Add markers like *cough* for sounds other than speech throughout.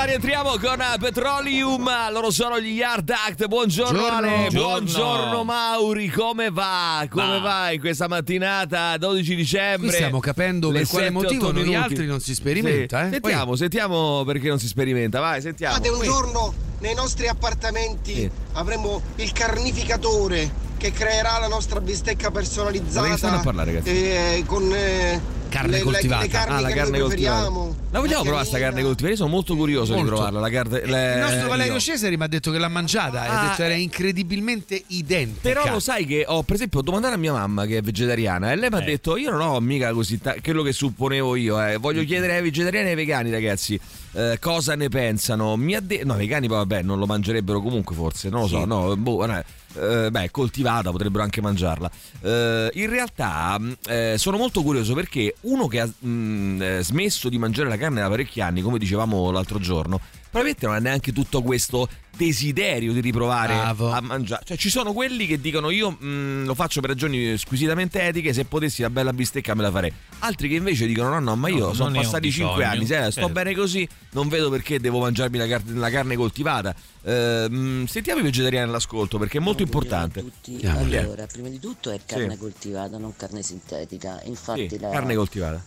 La rientriamo con Petroleum, loro sono gli Yard Act. Buongiorno Buongiorno. Ale, Buongiorno. buongiorno Mauri, come va? Come Va. va in questa mattinata 12 dicembre? Qui stiamo capendo per quale 7, motivo 8 noi altri non si sperimenta. Sì. Eh? Sentiamo, sentiamo perché non si sperimenta, vai, sentiamo. Fate un giorno nei nostri appartamenti Sì. avremo il carnificatore che creerà la nostra bistecca Ma di che stanno personalizzata a parlare, ragazzi? eh, con eh, Carne le, le- coltivata. le carni Ah, la che carne noi coltivata. La vogliamo provare sta carne coltivata? Io sono molto curioso Molto. di provarla. La carne, le- Il nostro Valerio no. Cesari mi ha detto che l'ha mangiata e Ah, ha detto era eh. incredibilmente identica. Però lo sai che ho, per esempio, ho domandato a mia mamma che è vegetariana e lei mi ha detto: Io non ho mica così ta- quello che supponevo io. eh. Voglio chiedere ai vegetariani e ai vegani, ragazzi, eh, cosa ne pensano. Mi ha detto: No, i vegani poi vabbè, non lo mangerebbero comunque, forse, non lo so. Sì. No, boh, no, eh, beh, coltivata, potrebbero anche mangiarla. Eh, in realtà mh, eh, sono molto curioso perché uno che ha mh, eh, smesso di mangiare la carne da parecchi anni, come dicevamo l'altro giorno, probabilmente non ha neanche tutto questo desiderio di riprovare Bravo. a mangiare. Cioè, ci sono quelli che dicono io mh, lo faccio per ragioni squisitamente etiche, se potessi la bella bistecca me la farei. Altri che invece dicono no, no, ma io No, sono passati 5 bisogno. anni, sto Certo. bene così, non vedo perché devo mangiarmi la, car- la carne coltivata. Eh, mh, sentiamo i vegetariani all'ascolto perché è molto importante. Tutti. Ah, Allora, prima di tutto è carne Sì. coltivata, non carne sintetica. Infatti, Sì, la- carne coltivata.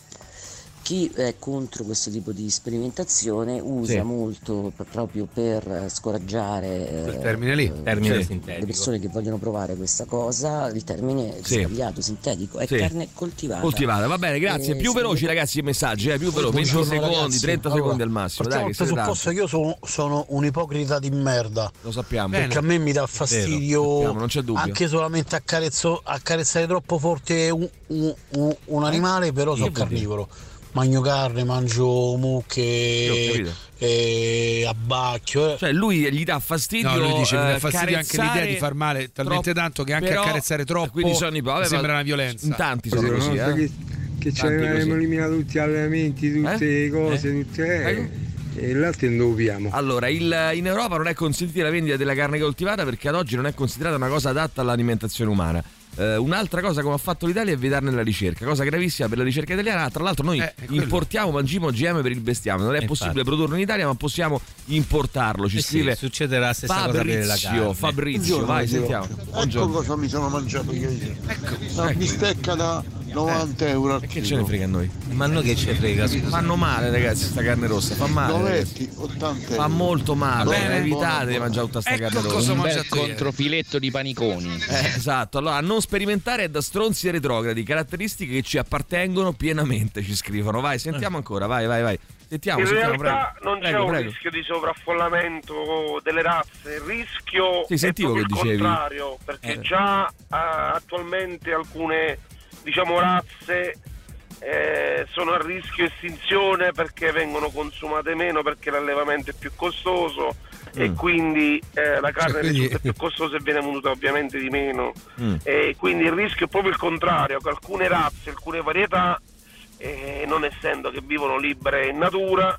Chi è contro questo tipo di sperimentazione usa Sì. molto proprio per scoraggiare Quel eh, termine lì. eh, Termine Sì. le persone che vogliono provare questa cosa. Il termine Sì. sbagliato, sintetico, è Sì. carne coltivata. Coltivata, va bene, grazie. Eh, Più veloci ragazzi i messaggi, eh, più veloci, 20 Buongiorno, secondi, ragazzi. 30 Allora, secondi al massimo. Dai, che presupposto che io sono, sono un ipocrita di merda. Lo sappiamo. Bene. Perché a me mi dà fastidio sappiamo, non c'è dubbio. anche solamente accarezzo- accarezzare troppo forte un, un- un- un animale, però sono vuol dire? Mangio carne, mangio mucche, e abbacchio. eh. Cioè lui gli dà fastidio No, lui dice eh, dà fastidio anche carezzare l'idea di far male talmente troppo, tanto che anche però- accarezzare troppo quindi sono i vabbè, sembra una violenza. In tanti sono così, eh. che, che ci avevamo eliminato tutti gli allenamenti, tutte Eh? le cose, tutte Ecco. eh, e l'altro non lo piamo. Allora, il- in Europa non è consentita la vendita della carne coltivata perché ad oggi non è considerata una cosa adatta all'alimentazione umana. Eh, un'altra cosa come ha fatto l'Italia è vietarne la ricerca, cosa gravissima per la ricerca italiana. Tra l'altro noi Eh, importiamo mangimo GM per il bestiame, non è possibile infatti. produrlo in Italia ma possiamo importarlo. Ci Eh sì, scrive succederà la stessa cosa per la Fabrizio, carne. Fabrizio, vai sentiamo. Ecco Buongiorno. cosa mi sono mangiato io ieri. Una ecco. bistecca da 90 euro al E che chilo. ce ne frega a noi? Ma noi che ce frega, scusa. Fanno male ragazzi sta carne rossa, fa male. Dovetti 80 euro. Fa molto male, bene. evitate di mangiare tutta sta Ecco carne rossa. Un bel controfiletto di paniconi. Eh, esatto, allora non sperimentare è da stronzi e retrogradi, caratteristiche che ci appartengono pienamente, ci scrivono. Vai, sentiamo ancora, vai, vai, vai. Sentiamo, In sentiamo, realtà prego. non c'è prego, un prego. rischio di sovraffollamento delle razze, il rischio Sì, è sentivo che il dicevi. contrario, perché Eh. già eh, attualmente alcune diciamo razze eh, sono a rischio estinzione perché vengono consumate meno perché l'allevamento è più costoso e Mm. quindi eh, la carne quindi- risulta più costosa e viene venduta ovviamente di meno Mm. e quindi il rischio è proprio il contrario, che alcune razze, alcune varietà, eh, non essendo che vivono libere in natura,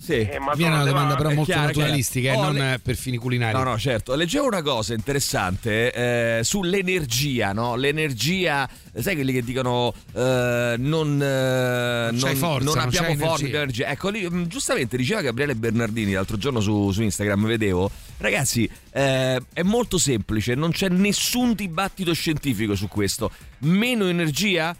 Sì. eh, ma Viene una domanda però È molto chiaro, naturalistica e. Oh, non le- per fini culinari. No, no, certo. Leggevo una cosa interessante eh, sull'energia, no? L'energia, sai quelli che dicono eh, non, eh, Non forza, non non abbiamo c'hai forza, energia. energia. Ecco, lì, mh, giustamente diceva Gabriele Bernardini l'altro giorno su, su Instagram, vedevo, ragazzi, eh, è molto semplice, non c'è nessun dibattito scientifico su questo. Meno energia?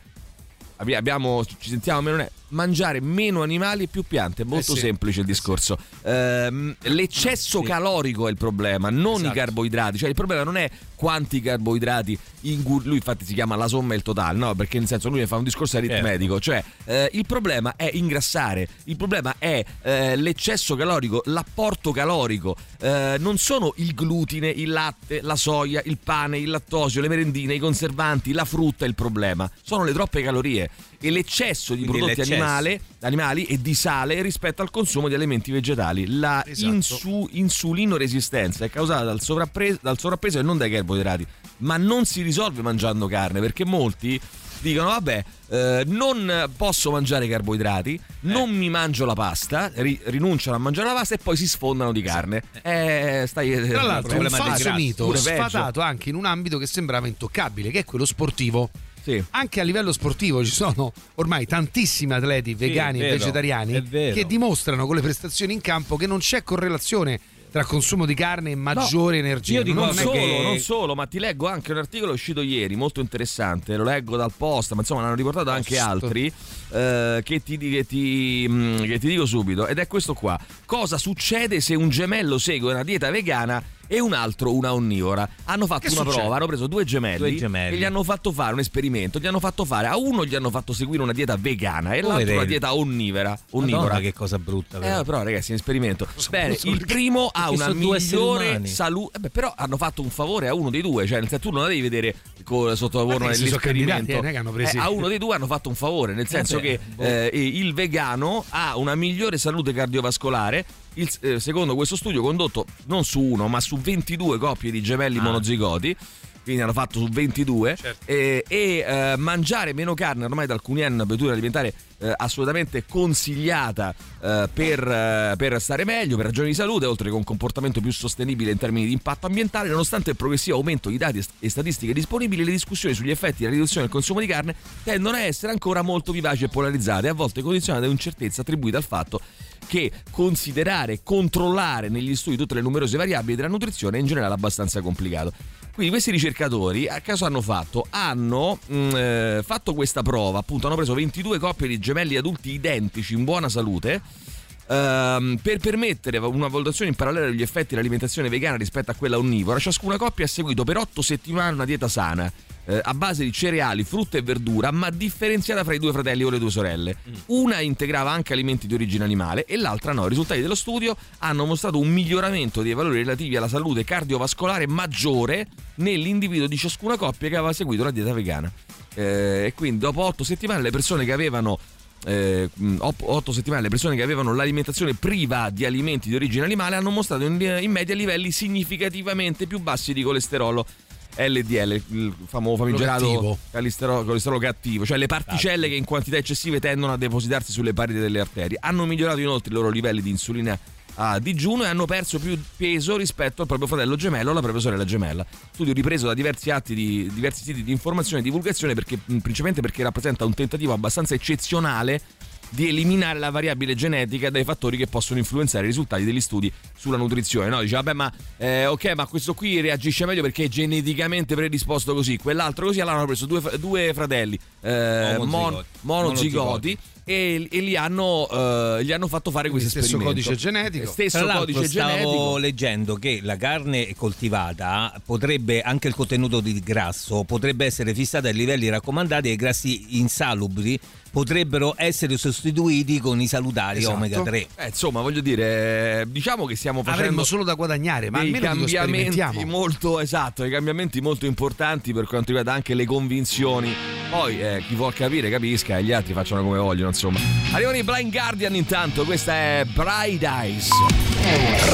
Abbi- Abbiamo, ci sentiamo meno ne- mangiare meno animali e più piante è molto Eh sì. semplice il Eh sì. discorso Ehm, l'eccesso Sì. calorico è il problema non Esatto. i carboidrati cioè il problema non è quanti carboidrati ingu- lui infatti si chiama la somma e il totale no? Perché nel senso lui fa un discorso aritmetico. Cioè eh, il problema è ingrassare il problema è eh, l'eccesso calorico l'apporto calorico. Eh, non sono il glutine il latte la soia il pane il lattosio le merendine i conservanti la frutta il problema. Sono le troppe calorie e l'eccesso di Quindi prodotti l'eccesso. animali, animali e di sale rispetto al consumo di alimenti vegetali. La Esatto. insu- insulinoresistenza è causata dal, sovrappre- dal sovrappeso e non dai carboidrati, ma non si risolve mangiando carne perché molti dicono vabbè eh, non posso mangiare carboidrati, non mi mangio la pasta, ri- rinunciano a mangiare la pasta e poi si sfondano di carne. Eh, stai, Tra l'altro un falso mito sfatato anche in un ambito che sembrava intoccabile, che è quello sportivo. Sì. Anche a livello sportivo ci sono ormai tantissimi atleti vegani è e vegetariani che dimostrano con le prestazioni in campo che non c'è correlazione tra consumo di carne e maggiore energia. io dico Non Non solo, che- non solo, ma ti leggo anche un articolo uscito ieri, molto interessante, lo leggo dal post, ma insomma ne hanno riportato anche Post. altri, eh, che, ti, che ti, mm, che ti dico subito, ed è questo qua. Cosa succede se un gemello segue una dieta vegana e un altro una onnivora? Hanno fatto Che una succede? prova, hanno preso due gemelli, Due gemelli. e gli hanno fatto fare un esperimento, gli hanno fatto fare, a uno gli hanno fatto seguire una dieta vegana e l'altro Poverelli. una dieta onnivora. onnivora. Madonna, che cosa brutta. Eh, però. però ragazzi, è un esperimento. Bene, il perché- primo ha una migliore salute. Eh però hanno fatto un favore a uno dei due, cioè nel senso tu non la devi vedere co- sotto la forma dell'esperimento. eh, Eh, a uno dei due hanno fatto un favore, nel senso beh, che boh. eh, il vegano ha una migliore salute cardiovascolare. Il- eh, secondo questo studio condotto non su uno, ma su 22 coppie di gemelli Ah. monozigoti. Quindi hanno fatto su 22 Certo. e, e, eh, mangiare meno carne ormai da alcuni anni è una abitudine alimentare eh, assolutamente consigliata eh, per, eh, per stare meglio, per ragioni di salute, oltre che un comportamento più sostenibile in termini di impatto ambientale, nonostante il progressivo aumento di dati e statistiche disponibili, le discussioni sugli effetti della riduzione del consumo di carne tendono a essere ancora molto vivaci e polarizzate, a volte condizionate da uncertezza attribuita al fatto che considerare controllare negli studi tutte le numerose variabili della nutrizione è in generale abbastanza complicato. Quindi questi ricercatori a caso hanno fatto? Hanno mh, eh, fatto questa prova, appunto hanno preso 22 coppie di gemelli adulti identici in buona salute ehm, per permettere una valutazione in parallelo degli effetti dell'alimentazione vegana rispetto a quella onnivora. Ciascuna coppia ha seguito per 8 settimane una dieta sana eh, a base di cereali, frutta e verdura, ma differenziata fra i due fratelli o le due sorelle. Una integrava anche alimenti di origine animale e l'altra no. I risultati dello studio hanno mostrato un miglioramento dei valori relativi alla salute cardiovascolare maggiore nell'individuo di ciascuna coppia che aveva seguito la dieta vegana. Eh, e quindi dopo 8 settimane le persone che avevano eh, otto settimane le persone che avevano l'alimentazione priva di alimenti di origine animale hanno mostrato in, in media livelli significativamente più bassi di colesterolo LDL, il famoso famigerato colesterolo, colesterolo cattivo, cioè le particelle che in quantità eccessive tendono a depositarsi sulle pareti delle arterie. Hanno migliorato inoltre i loro livelli di insulina a digiuno e hanno perso più peso rispetto al proprio fratello gemello o alla propria sorella gemella. Studio ripreso da diversi atti di diversi siti di informazione e divulgazione perché principalmente perché rappresenta un tentativo abbastanza eccezionale di eliminare la variabile genetica dai fattori che possono influenzare i risultati degli studi sulla nutrizione. No, dice, vabbè, ma eh, ok, ma questo qui reagisce meglio perché è geneticamente predisposto così, quell'altro così. Allora hanno preso due, due fratelli eh, Omozigoti. mon- monozigoti. E, e li, hanno, eh, gli hanno fatto fare questo stesso esperimento. codice genetico. Stesso Tra l'altro codice stavo genetico. leggendo che la carne coltivata potrebbe, anche il contenuto di grasso, potrebbe essere fissato ai livelli raccomandati e i grassi insalubri potrebbero essere sostituiti con i salutari Esatto. omega 3. Eh, insomma, voglio dire, eh, diciamo che stiamo facendo Avremmo solo da guadagnare, ma almeno cambiamenti molto esatto, dei cambiamenti molto importanti per quanto riguarda anche le convinzioni. Poi eh, chi vuol capire capisca e gli altri facciano come vogliono, insomma. Arrivano i Blind Guardian intanto, questa è Bright Eyes.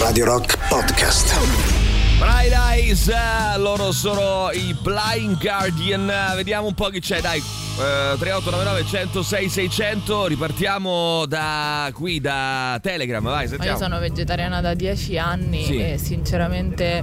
Radio Rock Podcast. Bright Eyes, eh, loro sono i Blind Guardian. Vediamo un po' chi c'è, dai. Eh, 3899 106 600 ripartiamo da qui da Telegram vai Ma io sentiamo sono vegetariana da 10 anni Sì. e sinceramente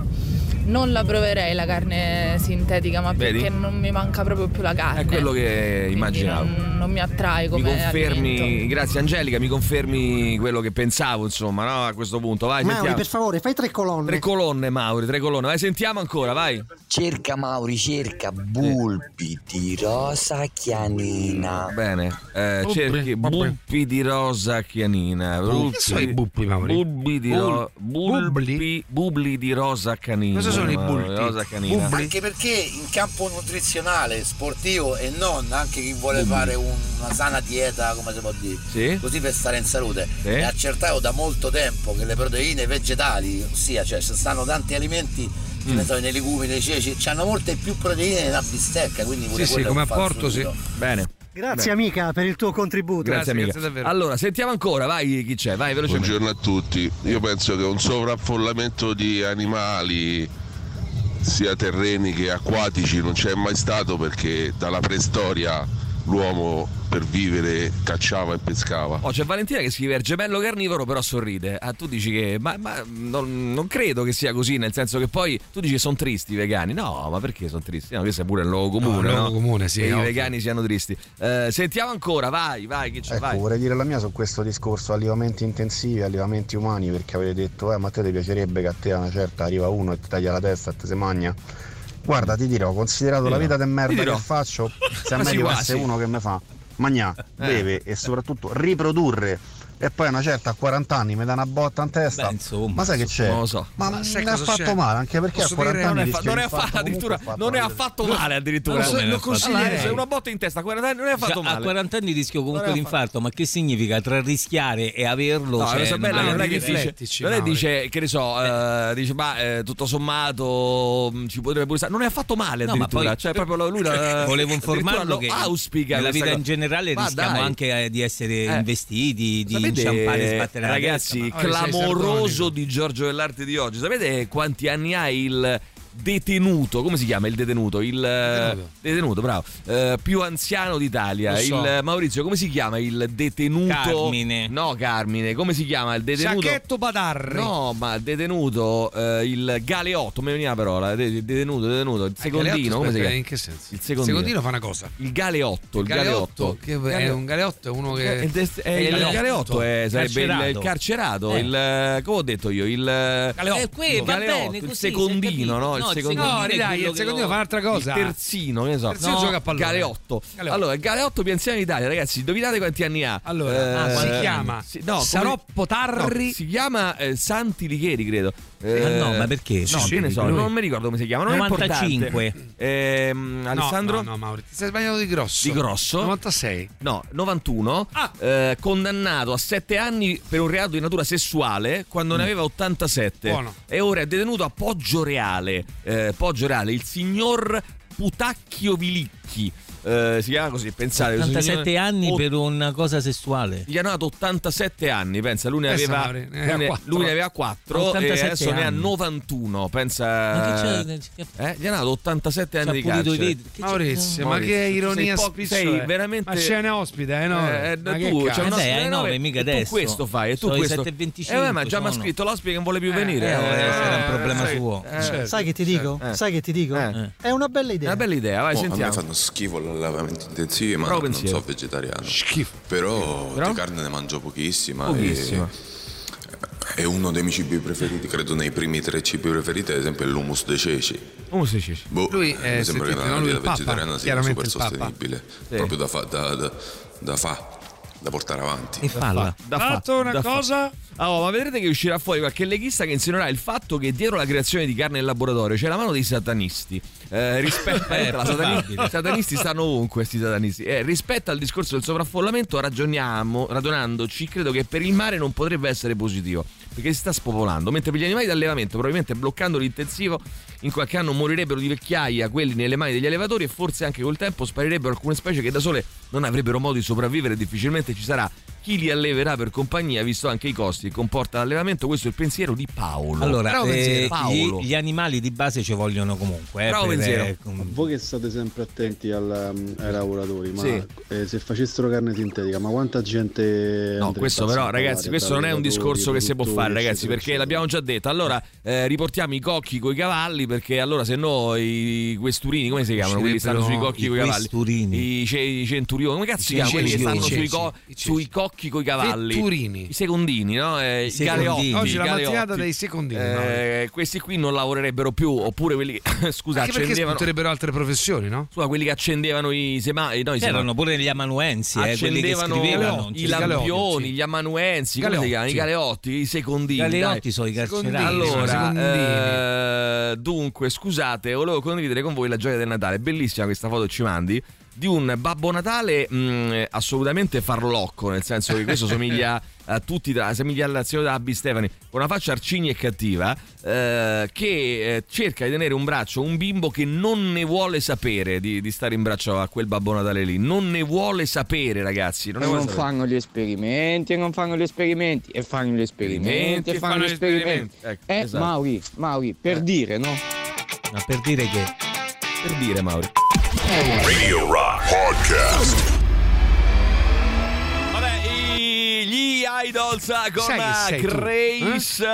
non la proverei la carne sintetica, ma Vedi? perché non mi manca proprio più la carne. è quello che immaginavo Non, non mi attrae mi come confermi alimento. grazie Angelica mi confermi quello che pensavo insomma no, a questo punto vai Mauri, sentiamo per favore, fai tre colonne. tre colonne Mauri tre colonne vai sentiamo ancora vai Cerca Mauri, cerca bulbi di rosa chianina. Bene, eh, Bulbi, cerchi bulbi di rosa chianina. Che sono i bulbi, Mauri? Bulbi di ro- Bul- bulbi, bulbi di rosa canina. Cosa sono i. Bulbi? Anche perché in campo nutrizionale, sportivo e non, anche chi vuole fare un- una sana dieta, come si può dire, Sì? così per stare in salute, Sì. è accertato da molto tempo che le proteine vegetali, ossia cioè ci stanno tanti alimenti, Mm. ne so, nei legumi, nei ceci, hanno molte più proteine della bistecca, quindi pure Sì, sì, come apporto, sì. Bene. Grazie Beh. amica per il tuo contributo. Grazie, amica. grazie davvero. allora, sentiamo ancora, vai chi c'è, vai velocemente. Buongiorno a tutti. Io penso che un sovraffollamento di animali sia terreni che acquatici non c'è mai stato perché dalla preistoria l'uomo per vivere cacciava e pescava. Oh, c'è Valentina che scrive gemello carnivoro, però sorride. Ah, tu dici che. Ma, ma non, non credo che sia così, nel senso che poi tu dici che sono tristi i vegani. No, ma perché sono tristi? No, questo è pure il luogo comune. No, il no? luogo comune, sì, Che i ovvio. vegani siano tristi. Eh, sentiamo ancora, vai, vai, chi c'è? Ecco, vai. vorrei dire la mia su questo discorso allevamenti intensivi, allevamenti umani, perché avete detto, eh, ma a te ti piacerebbe che a te a una certa arriva uno e ti taglia la testa e te se magna. Guarda, ti dirò, considerato la vita di merda che faccio, *laughs* se a me arrivasse uno che mi fa magnà, Eh. beve e soprattutto riprodurre e poi a una certa a 40 anni mi dà una botta in testa. ma sai che c'è? non lo so. Ma, Ma sai non è cosa affatto c'è? male, anche perché Posso a 40 dire? anni non è, fa- non è addirittura non è male. affatto male addirittura Non lo consiglierei. una botta in testa a 40 anni non è affatto Cioè, male a 40 anni rischio comunque l'infarto, ma che significa tra rischiare e averlo? No, cioè, la bella non non è che riflettici, dice, non è dice che ne so, eh, dice ma eh, tutto sommato mh, ci potrebbe pure stare. Non è affatto male No, ma addirittura, cioè proprio lui la- *laughs* Volevo informarlo lo che auspica nella questa vita in generale rischiamo anche eh, di essere investiti, di Sapete, inciampare e sbattere la ragazzi, testa, ma- clamoroso di Giorgio dell'Arte di oggi. Sapete quanti anni ha il detenuto? Come si chiama il detenuto? Il detenuto, detenuto bravo. Eh, più anziano d'Italia. So. Il Maurizio, come si chiama il detenuto? Carmine. No, Carmine. Come si chiama il detenuto? Giacchetto Badarri. No, ma detenuto, eh, il Galeotto, mi veniva la parola, de- detenuto, detenuto, il secondino, Galeotto, come si chiama? in che senso? Il secondino. secondino fa una cosa. Il Galeotto, il, Il galeotto, Galeotto. che è un galeotto è uno che Eh, il, des- eh, il galeotto. galeotto è- sarebbe il- il, Carcerato. carcerato, Eh. il eh, come ho detto io, il galeotto, Eh, qui va bene, il così, è secondino, no? Il No, il secondino No, dai, il lo- fa un'altra cosa. Il terzino, che ne so. Terzino gioca a pallone. Galeotto. Galeotto. Allora, Galeotto più anziano d'Italia, ragazzi, indovinate quanti anni ha? Allora, Eh, si chiama sì, no, Saroppo Tarri. no, si chiama eh, Santi Licheri, credo. Ah, no, ma perché? No, Sì, ne so, lui. non mi ricordo come si chiama. Non è 95. importante. Ehm, No, Alessandro? No, no, Mauri, ti sei sbagliato di grosso. Di grosso? 96. No, 91, Ah. eh, condannato a 7 anni per un reato di natura sessuale quando ne aveva 87 Buono. e ora è detenuto a Poggio Reale. Eh, Poggio Reale, il signor Putacchio Vilicchi. Eh, si chiama così, pensate. questo 87 signore- anni Ot- per una cosa sessuale. Gli hanno dato 87 anni, pensa, lui ne aveva, aveva lui ne- quattro. lui ne aveva 4 e 87 adesso ne ha anni. 91, pensa. Ma che c'è? Eh, gli hanno dato 87 Ci ha anni di carcere. Maurizio, ma che ironia sei veramente- Ma c'è ne ospite, eh, no? Eh, Ma tu, c'è un Eh ospite ai nove, e mica tu adesso. questo fai, e tu questo. 7.25 Eh, ma già mi ha scritto l'ospite che non vuole più Eh, venire. eh, sarà un problema sai, suo. eh. Sai che ti dico? Eh. Sai che ti dico? Eh. È una bella idea. È una bella idea, vai, Oh, a me sentiamo. fanno schifo l'allevamento intensivo, ma Bravo non pensiero. so vegetariano. Schifo. Però, Però? di carne ne mangio pochissima. Pochissima. E, è uno dei miei cibi preferiti, credo nei primi tre cibi preferiti, ad esempio è l'humus dei ceci. Come si dice? Boh, Lui, eh, mi sembra che è il Papa, vegetariana sia super sostenibile, Sì. proprio da, fa- da, da, da fa, da portare avanti. E falla. Da Fatto fa- una da cosa? Ah, oh, ma vedrete che uscirà fuori qualche leghista che insinuerà il fatto che dietro la creazione di carne in laboratorio c'è la mano dei satanisti. Eh, rispetto *laughs* Eh, la satani- probabile. I satanisti stanno ovunque, questi satanisti. Eh, rispetto al discorso del sovraffollamento, ragioniamo, ragionandoci, credo che per il mare non potrebbe essere positivo. Perché si sta spopolando, mentre per gli animali d'allevamento, probabilmente bloccando l'intensivo, in qualche anno morirebbero di vecchiaia quelli nelle mani degli allevatori e forse anche col tempo sparirebbero alcune specie che da sole non avrebbero modo di sopravvivere difficilmente ci sarà chi li alleverà per compagnia, visto anche i costi che comporta l'allevamento. Questo è il pensiero di Paolo. Allora, Bravo eh, pensiero. Paolo. gli, gli animali di base ci vogliono comunque. eh, Bravo per- pensiero. eh, com- Voi che state sempre attenti al- um, ai lavoratori, ma Sì. eh, se facessero carne sintetica, ma quanta gente... No, questo però, ragazzi, questo non è un discorso che si può fare, ragazzi, perché l'abbiamo già detto. Allora, eh, riportiamo i cocchi coi cavalli, perché allora se no i questurini, come si chiamano? Quelli che stanno sui cocchi i coi cavalli. questurini. I, ce- i centurioni, come cazzo si I chiamano? Quelli che stanno i co- i sui cocchi coi cavalli. Vetturini. I secondini, no? Eh, I secondini. galeotti. Oggi i la mattinata galeotti. dei secondini. Eh, questi qui non lavorerebbero più, oppure quelli che *laughs* scusa, Anche accendevano. altre professioni, no? Scusa, quelli che accendevano i semai, no, i semai. C'erano pure gli amanuensi, eh, quelli che accendevano scrivevano. Galeotti, i galeotti, lampioni, gli amanuensi, Galeotti. chiamano? I galeotti, i secondini. I dai. galeotti sono i carcerati. Allora, eh, dunque, scusate, volevo condividere con voi la gioia del Natale. Bellissima questa foto che ci mandi di un Babbo Natale mh, assolutamente farlocco, nel senso che questo somiglia a tutti, somiglia alla signora Abby Stefani, con una faccia arcigna e cattiva, eh, che eh, cerca di tenere un braccio un bimbo che non ne vuole sapere di, di stare in braccio a quel Babbo Natale lì. Non ne vuole sapere, ragazzi. Non, Non fanno gli esperimenti e non fanno gli esperimenti e fanno gli esperimenti e fanno gli esperimenti. Ecco, Eh, esatto. Mauri, Mauri, per dire, no? Ma per dire che. Per dire, Mauri. Radio Rock Podcast. Vabbè, i- gli Idols con Sai Grace.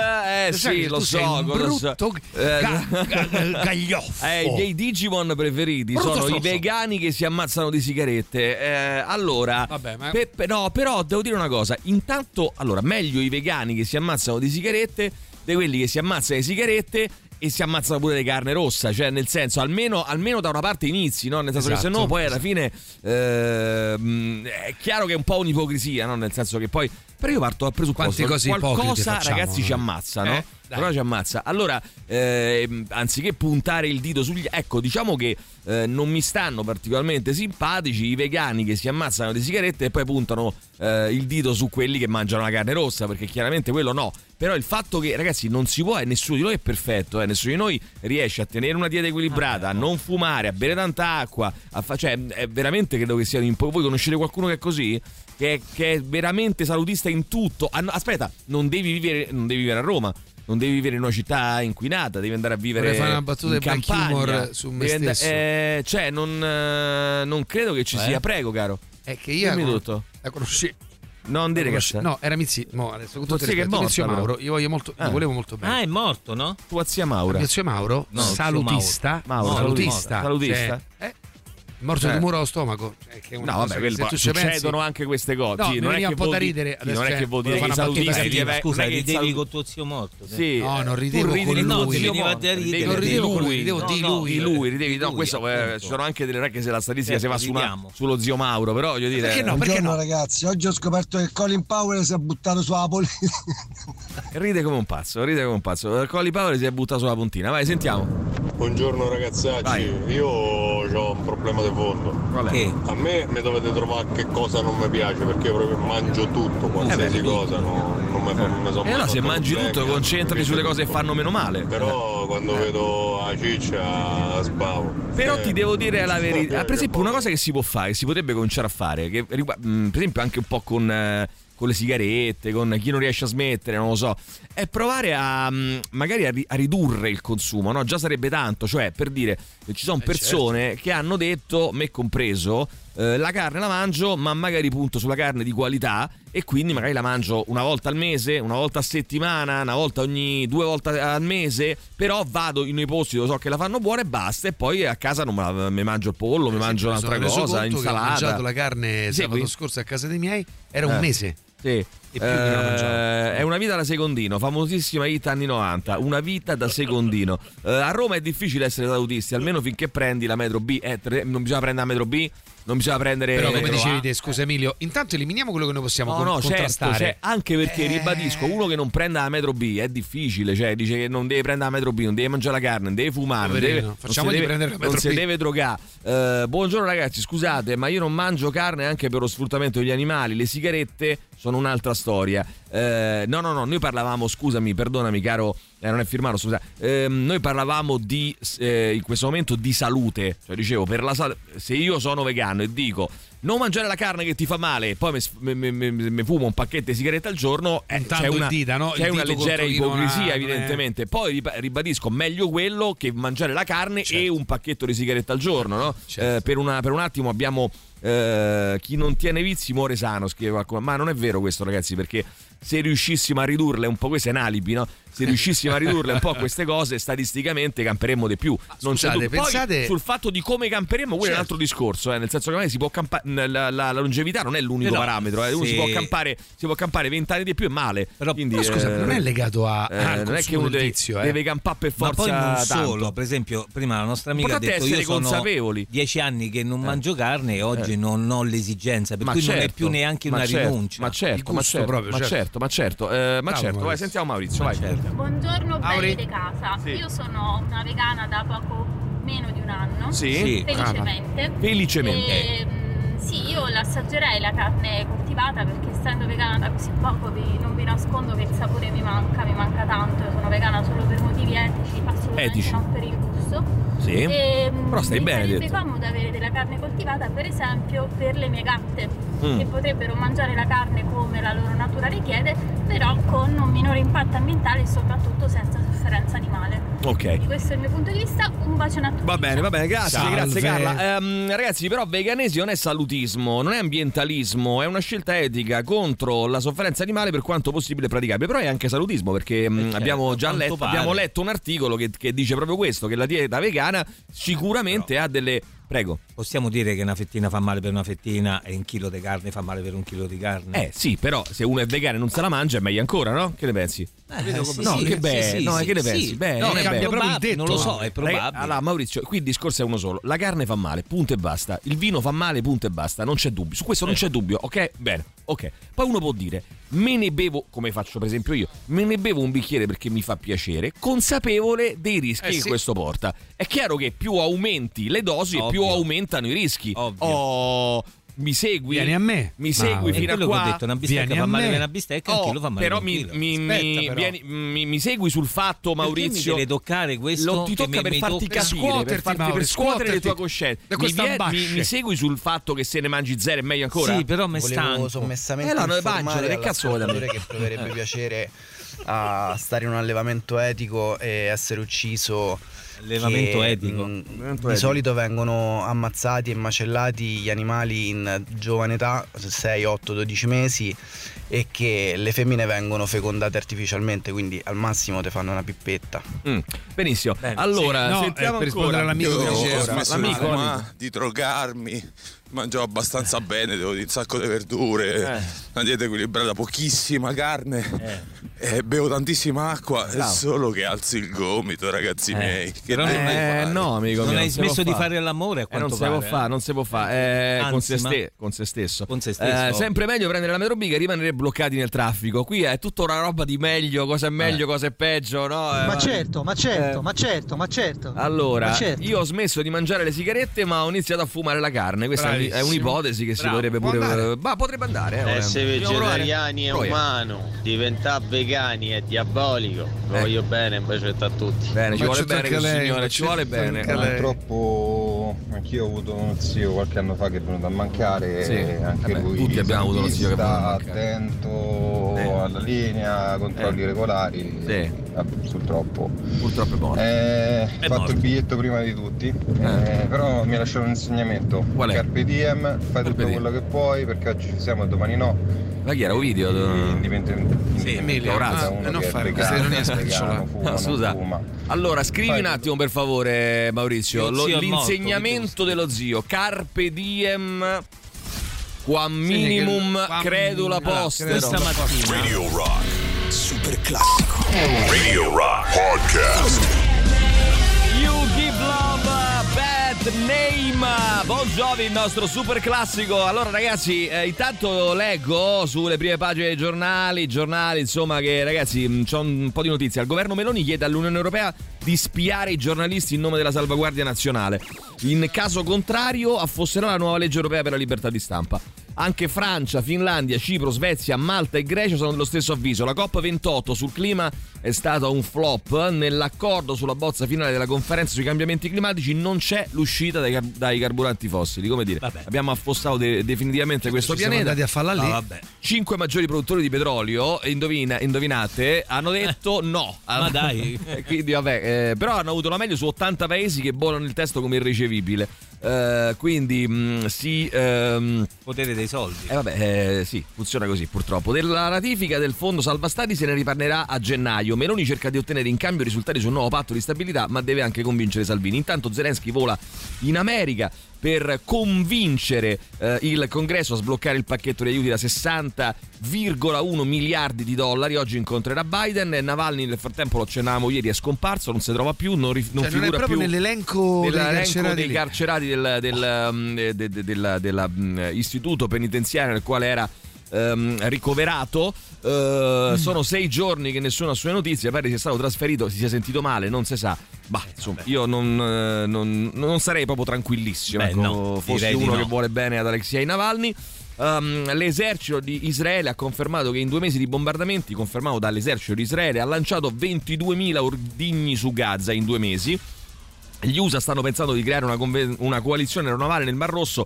Eh, Sai sì, lo so. cosa so. brutto Eh, ga- ga- gaglioffo. Eh, I miei Digimon preferiti Brutto sono i stronzo. vegani che si ammazzano di sigarette. Eh, allora, Vabbè, ma- pe- pe- no, però devo dire una cosa. Intanto, allora, meglio i vegani che si ammazzano di sigarette di quelli che si ammazzano di sigarette e si ammazzano pure di carne rossa. Cioè, nel senso, almeno, almeno da una parte inizi, no? Nel senso che se Esatto. no poi alla fine ehm, è chiaro che è un po' un'ipocrisia, no? Nel senso che poi. Però io parto dal presupposto cose qualcosa, ipocrite facciamo ragazzi, noi? ci ammazza, no? Eh. Però ci ammazza. Allora, ehm, anziché puntare il dito sugli. Ecco, diciamo che eh, non mi stanno particolarmente simpatici i vegani che si ammazzano di sigarette e poi puntano eh, il dito su quelli che mangiano la carne rossa, perché chiaramente quello no. Però il fatto che, ragazzi, non si può, e nessuno di noi è perfetto, eh, nessuno di noi riesce a tenere una dieta equilibrata, a non fumare, a bere tanta acqua, a fa- cioè, è veramente credo che sia un po'. Voi conoscete qualcuno che è così? Che è, che è veramente salutista in tutto. Ah, no, aspetta, non devi vivere, non devi vivere a Roma. Non devi vivere in una città inquinata, devi andare a vivere Vorrei fare una battuta in campagna. su me Devi and- stesso. eh, cioè, non, eh, non credo che ci Eh? sia. Prego, caro. È che io Dimmi con- tutto. la conosci. Non dire che No, era Mizzi. Mo, adesso con tutto che è mio zio Mauro, io voglio molto, Ah. volevo molto bene. Ah, è morto, no? Tua zia Maura. Mio zio Mauro, No, salutista, Mauro. Mauro, salutista, salutista. cioè, eh, morto Eh. di tumore allo stomaco. cioè, una No, vabbè, quello se ci pensi- succedono anche queste cose. No, Sì, non è che un po' vuol da dire- ridere, sì, non è cioè, che vuol dire volevo che eh, Scusa, ridevi con tuo zio morto. Sì, No, non eh, ridevo con lui. tuo No, ti zio veniva morto, da ridevi ridere. Non ridevo con lui, ridevo di lui. Di lui, ridevi. No, questo eh, ci sono anche delle che se la statistica Certo, si va sullo zio Mauro, però voglio dire. Perché no? Perché Buongiorno no? ragazzi, oggi ho scoperto che Colin Powell si è buttato sulla politica. Ride come un pazzo, ride come un pazzo. Colli Power si è buttato sulla puntina. Vai, sentiamo. Buongiorno ragazzacci, Vai. io ho un problema di fondo. Qual è? Che? A me mi dovete trovare che cosa non mi piace perché io proprio mangio tutto, qualsiasi Eh beh, cosa, no, non mi fa mi sono E allora se mangi problemi, tutto, concentrati sulle se- cose che fanno meno male. Però quando vedo la ciccia sbavo. Però Eh, ti devo dire la verità. dire Per esempio, una cosa che si può fare, che si potrebbe cominciare a fare, che riguarda- per esempio anche un po' con, eh, con le sigarette, con chi non riesce a smettere, non lo so, è provare a mh, magari a, ri- a ridurre il consumo, no? Già sarebbe tanto, cioè per dire, ci sono Eh, certo. persone che hanno detto, me compreso, eh, la carne la mangio, ma magari punto sulla carne di qualità e quindi magari la mangio una volta al mese, una volta a settimana, una volta ogni due volte al mese, però vado in nei posti dove so che la fanno buona e basta e poi a casa non me la, mi mangio il pollo, mi mangio Mi sono un'altra cosa, che Ho insalata. mangiato la carne Sì, sabato scorso a casa dei miei, era un Eh. mese. Sì. E più non. Eh, è una vita da secondino, famosissima hit anni 90, una vita da secondino. Eh, a Roma è difficile essere salutisti, almeno finché prendi la metro B, eh, tre- non bisogna prendere la metro B, non bisogna prendere Però come dicevi te, scusa Emilio, intanto eliminiamo quello che noi possiamo No, con- no, certo, contrastare. cioè, anche perché Eh. ribadisco, uno che non prenda la metro B è difficile, cioè dice che non deve prendere la metro B, non deve mangiare la carne, non deve fumare, non deve, non facciamogli si deve- prendere la non metro si B. deve drogare. Eh, buongiorno ragazzi, scusate, ma io non mangio carne anche per lo sfruttamento degli animali, le sigarette sono un'altra storia. Eh, no, no, no, noi parlavamo, scusami, perdonami caro, eh, non è firmato, scusa, Ehm, noi parlavamo di, eh, in questo momento di salute, cioè dicevo, per la sal- se io sono vegano e dico non mangiare la carne che ti fa male e poi mi, fumo un pacchetto di sigarette al giorno, eh, c'è una, dita, no? c'è una leggera ipocrisia ha- non è- evidentemente. Poi riba- ribadisco, meglio quello che mangiare la carne e un pacchetto di sigarette al giorno, no? Certo. Eh, per, una- per un attimo abbiamo eh, chi non tiene vizi muore sano, scrive qualcuno. Ma non è vero questo, ragazzi, perché se riuscissimo a ridurle un po', questo è un alibi, no? Se riuscissimo a ridurle un po' queste cose, statisticamente camperemmo di più. Non c'è scusate. Poi, pensate- sul fatto di come camperemmo, quello è un Certo. altro discorso, eh, nel senso che magari si può campa- la, la- longevità non è l'unico Però, parametro, eh, uno sì. si può campare si può campare 20 anni di più è male. Quindi, Però scusa, eh, non è legato a, eh, non è che uno deve, vizio, eh. deve campare per Ma forza poi non tanto. solo, per esempio, prima la nostra amica ha L'importante è detto io consapevoli." dieci anni che non mangio carne e oggi Eh. non ho l'esigenza, per Ma cui non è certo, più neanche ma una certo, rinuncia. Ma certo, ma certo, proprio, ma certo. certo, ma certo, eh, ma certo, vai, sentiamo Maurizio, Ma vai. certo. Buongiorno belli di casa. Sì. Io sono una vegana da poco meno di un anno. Sì? Felicemente. Ah, felicemente. E, mm, sì, io l'assaggerei la carne coltivata perché essendo vegana da così poco vi- non vi nascondo che il sapore mi manca, mi manca tanto. Io sono vegana solo per motivi etici, assolutamente Etici. non per il gusto. Sì. E, mm, Però stai mi bene, sarebbe detto. comodo avere della carne coltivata, per esempio, per le mie gatte, Mm. che potrebbero mangiare la carne come la loro natura richiede, però con un minore impatto ambientale e soprattutto senza sofferenza animale. Ok. Questo è il mio punto di vista, un bacione a tutti. Va bene, va bene, grazie, Salve. grazie Carla. Ehm, ragazzi, però veganesimo non è salutismo, non è ambientalismo, è una scelta etica contro la sofferenza animale per quanto possibile praticabile, però è anche salutismo perché mh, certo, abbiamo già letto, abbiamo letto un articolo che, che dice proprio questo, che la dieta vegana sicuramente ha delle... Prego. Possiamo dire che una fettina fa male per una fettina e un chilo di carne fa male per un chilo di carne? Eh sì, però se uno è vegano e non se la mangia è meglio ancora, no? Che ne pensi? Eh, sì, no, sì, che bene, sì, no, che ne pensi? Bene, No, cambia bene. proprio il detto. Non lo so, è probabile. Allora, Maurizio, qui il discorso è uno solo. La carne fa male, punto e basta. Il vino fa male, punto e basta. Non c'è dubbio. Su questo non c'è dubbio, ok? Bene, ok. Poi uno può dire, me ne bevo, come faccio per esempio io, me ne bevo un bicchiere perché mi fa piacere, consapevole dei rischi Eh, che questo porta. È chiaro che più aumenti le dosi e più Ovvio. aumentano i rischi. Ovvio. Oh, mi segui? Vieni a me. Mi Ma- segui È fino a qua? ho detto, una bistecca fa a male una bistecca Oh, chilo fa male però mi, mi- Aspetta, mi- però. vieni- mi- mi segui sul fatto, Perché Maurizio. mi deve toccare questo? Lo ti tocca per mi farti tocca- capire, Scuoterti, per, farti, Mauro, per scuotere le tue coscienze. Mi, vie- mi, segui sul fatto che se ne mangi zero è meglio ancora? Sì, però mi Volevo stanco. sommessamente Eh, no, mangiare, che cazzo vuoi da me? che proverebbe piacere a stare in un allevamento etico e essere ucciso Allevamento che, etico. mh, Allevamento di etico. solito vengono ammazzati e macellati gli animali in giovane età 6, 8, 12 mesi e che le femmine vengono fecondate artificialmente quindi al massimo ti fanno una pippetta Mm, benissimo. Bene, allora, sì. No, sentiamo eh, per ancora. rispondere all'amico che ho diceva, smesso l'amico, di, l'amico. di drogarmi, mangiavo abbastanza bene, devo dire un sacco di verdure, Eh. una dieta equilibrata, pochissima carne, Eh. e bevo tantissima acqua, è solo che alzi il gomito, ragazzi Eh. miei. Che non Eh, no, amico Non mio, hai può smesso di fare. l'amore a Eh, quanto non si può pare, fare, eh? non si può fare. Eh, con, se Anzi, ste- con se stesso. Con se stesso, Eh, sempre meglio prendere la metrobica e rimanere bloccati nel traffico. Qui è tutta una roba di meglio, cosa è meglio, cosa è peggio, no? Eh, Ma certo, ma certo, Eh. ma certo, ma certo. Allora, Ma certo. io ho smesso di mangiare le sigarette, ma ho iniziato a fumare la carne. Questa è Bravissimo. un'ipotesi che si Bravo. potrebbe pure. andare. Ma potrebbe andare. Eh, Essere vegetariani è umano, diventare vegani è diabolico. Lo Eh. voglio bene, un bacetto a tutti. Bene, ci vuole bene signore, ci vuole bene. Purtroppo anch'io ho avuto uno zio qualche anno fa che è venuto a mancare Sì, e anche vabbè, lui tutti abbiamo avuto uno zio che è venuto a mancare. attento Eh. Alla linea, controlli Eh. regolari, Sì. vabbè, purtroppo. Purtroppo è morto. Eh, È fatto morto. il biglietto prima di tutti, eh, però mi lasciato un insegnamento. Qual è? Carpe diem, fai Carpe tutto diem. quello che puoi perché oggi ci siamo e domani no. Ma chi era un video? Indipendentemente Emilia, da ah, uno eh, non fare queste ironie No, non scusa. fuma. Allora, scrivi Fai un attimo per favore, Maurizio. Lo- è morto, l'insegnamento dello zio. Carpe diem. Qua minimum qua credula minimum. postero. Questa mattina Radio Rock. Super classico. Radio Rock Podcast. Name Bon Jovi il nostro super classico. Allora ragazzi eh, intanto leggo sulle prime pagine dei giornali giornali insomma che ragazzi mh, c'ho un po' di notizie. Il governo Meloni chiede all'Unione Europea di spiare i giornalisti in nome della salvaguardia nazionale. In caso contrario affosserà la nuova legge europea per la libertà di stampa. Anche Francia, Finlandia, Cipro, Svezia, Malta e Grecia sono dello stesso avviso. La COP28 sul clima è stata un flop. Nell'accordo sulla bozza finale della conferenza sui cambiamenti climatici non c'è l'uscita dai, car- dai carburanti fossili. Come dire, Vabbè. abbiamo affossato de- definitivamente questo Ci siamo pianeta. andati a farla lì. No, vabbè. Cinque maggiori produttori di petrolio, indovina- indovinate, hanno detto no. Ma dai. *laughs* Eh, Quindi, vabbè, eh, però hanno avuto la meglio su 80 paesi che bollano il testo come irricevibile. Eh, quindi mh, si. ehm, potere dei soldi. eh vabbè, eh, sì, funziona così purtroppo. Della ratifica del fondo salva stati se ne riparlerà a gennaio. Meloni cerca di ottenere in cambio risultati sul nuovo patto di stabilità, ma deve anche convincere Salvini. Intanto Zelensky vola in America per convincere eh, il congresso a sbloccare il pacchetto di aiuti da 60,1 miliardi di dollari. Oggi incontrerà Biden. Navalny nel frattempo lo accennavamo ieri, è scomparso, non si trova più, non, ri- non Cioè, non è figura proprio più nell'elenco dei nell'elenco carcerati dei carcerati del, del, um, de- de- de- della- della, mm, penitenziario nel quale era ehm, ricoverato. Eh, Mm. Sono sei giorni che nessuno ha sue notizie. Pare sia stato trasferito, si sia sentito male, non si sa. Bah, insomma, io non, eh, non- non sarei proprio tranquillissimo. Beh, ecco, no, fossi uno no. che vuole bene ad Alexei Navalny. Um, l'esercito di Israele ha confermato che in due mesi di bombardamenti, confermato dall'esercito di Israele, ha lanciato 22.000 ordigni su Gaza in due mesi. Gli USA stanno pensando di creare una, conve- una coalizione aeronavale nel Mar Rosso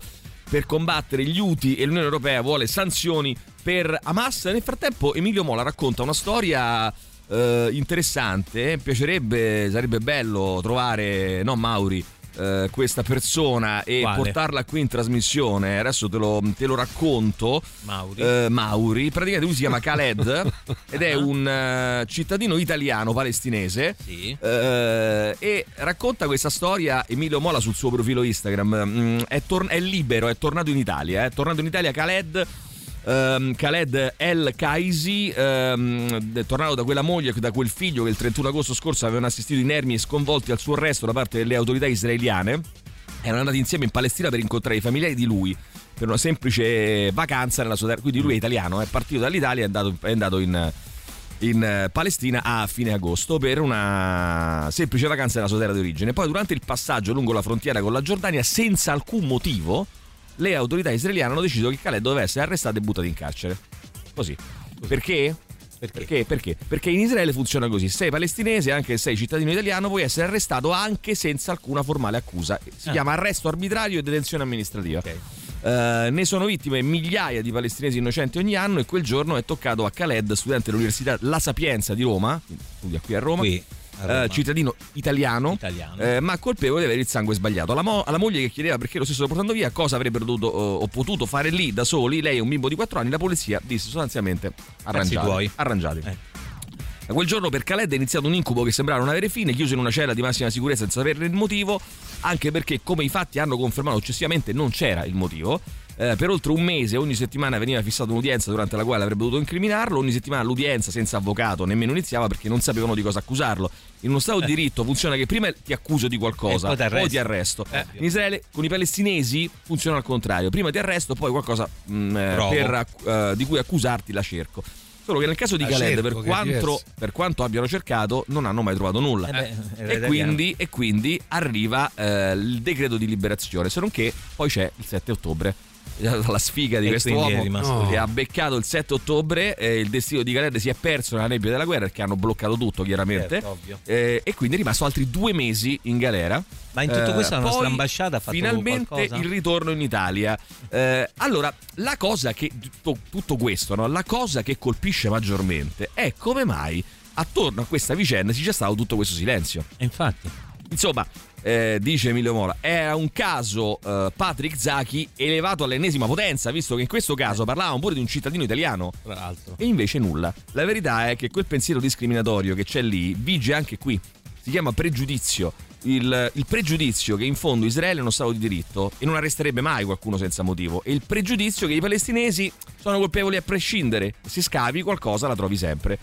per combattere gli Houthi e l'Unione Europea vuole sanzioni per Hamas. Nel frattempo Emilio Mola racconta una storia eh, interessante, piacerebbe, sarebbe bello trovare, no Mauri, eh, questa persona e Quale? portarla qui in trasmissione. Adesso te lo, te lo racconto. Mauri. Eh, Mauri, praticamente lui si chiama Khaled *laughs* ed è un eh, cittadino italiano palestinese Sì. eh, e racconta questa storia Emilio Mola sul suo profilo Instagram. Mm, è, tor- è libero, è tornato in Italia. È tornato in Italia Khaled. Ehm, Khaled El Kaisi, ehm, tornato da quella moglie, da quel figlio che il 31 agosto scorso avevano assistito inermi e sconvolti al suo arresto da parte delle autorità israeliane. Erano andati insieme in Palestina per incontrare i familiari di lui per una semplice vacanza nella sua terra. Quindi lui è italiano, è partito dall'Italia e è andato, è andato in, in eh, Palestina a fine agosto per una semplice vacanza nella sua terra di origine. Poi durante il passaggio lungo la frontiera con la Giordania, senza alcun motivo, le autorità israeliane hanno deciso che Khaled doveva essere arrestato e buttato in carcere. Così. Perché? Perché? Perché? Perché in Israele funziona così: sei palestinese, anche se sei cittadino italiano, puoi essere arrestato anche senza alcuna formale accusa. Si Ah. chiama arresto arbitrario e detenzione amministrativa. Eh, ne sono vittime migliaia di palestinesi innocenti ogni anno e quel giorno è toccato a Khaled, studente dell'Università La Sapienza di Roma, quindi studia qui a Roma, Qui, a Roma. Eh, cittadino italiano, Italiano. eh, ma colpevole di avere il sangue sbagliato. Alla, mo- alla moglie che chiedeva perché lo stesso portando via, cosa avrebbero dovuto o, o potuto fare lì da soli, lei è un bimbo di 4 anni, la polizia disse sostanzialmente arrangiati. tuoi. arrangiati. Eh. Quel giorno per Khaled è iniziato un incubo che sembrava non avere fine, chiuso in una cella di massima sicurezza senza saperne il motivo, anche perché come i fatti hanno confermato successivamente non c'era il motivo. Eh, per oltre un mese ogni settimana veniva fissata un'udienza durante la quale avrebbe dovuto incriminarlo, ogni settimana l'udienza senza avvocato nemmeno iniziava perché non sapevano di cosa accusarlo. In uno Stato di diritto funziona che prima ti accuso di qualcosa, poi poi, ti arresto. Eh. In Israele con i palestinesi funziona al contrario, prima ti arresto, poi qualcosa mm, eh, per eh, di cui accusarti la cerco. Solo che nel caso di Khaled, cerco, per quanto, per quanto abbiano cercato, non hanno mai trovato nulla. Eh beh, e, quindi, e quindi arriva eh, il decreto di liberazione, se non che poi c'è il 7 ottobre. La sfiga di E questo quindi è uomo rimasto che ha beccato il 7 ottobre, eh, il destino di Khaled si è perso nella nebbia della guerra perché hanno bloccato tutto chiaramente Certo. Eh, e quindi è rimasto altri due mesi in galera. Ma in tutto questo la nostra poi ambasciata ha fatto finalmente qualcosa? il ritorno in Italia. Eh, allora, la cosa che tutto, tutto questo, no? la cosa che colpisce maggiormente è come mai attorno a questa vicenda ci sia stato tutto questo silenzio. E infatti. Insomma, eh, dice Emilio Mola, era un caso eh, Patrick Zachi elevato all'ennesima potenza, visto che in questo caso parlavamo pure di un cittadino italiano. Tra l'altro. E invece nulla. La verità è che quel pensiero discriminatorio che c'è lì vige anche qui. Si chiama pregiudizio. Il, il pregiudizio che in fondo Israele è uno Stato di diritto e non arresterebbe mai qualcuno senza motivo. E il pregiudizio che i palestinesi sono colpevoli a prescindere. Se scavi qualcosa la trovi sempre.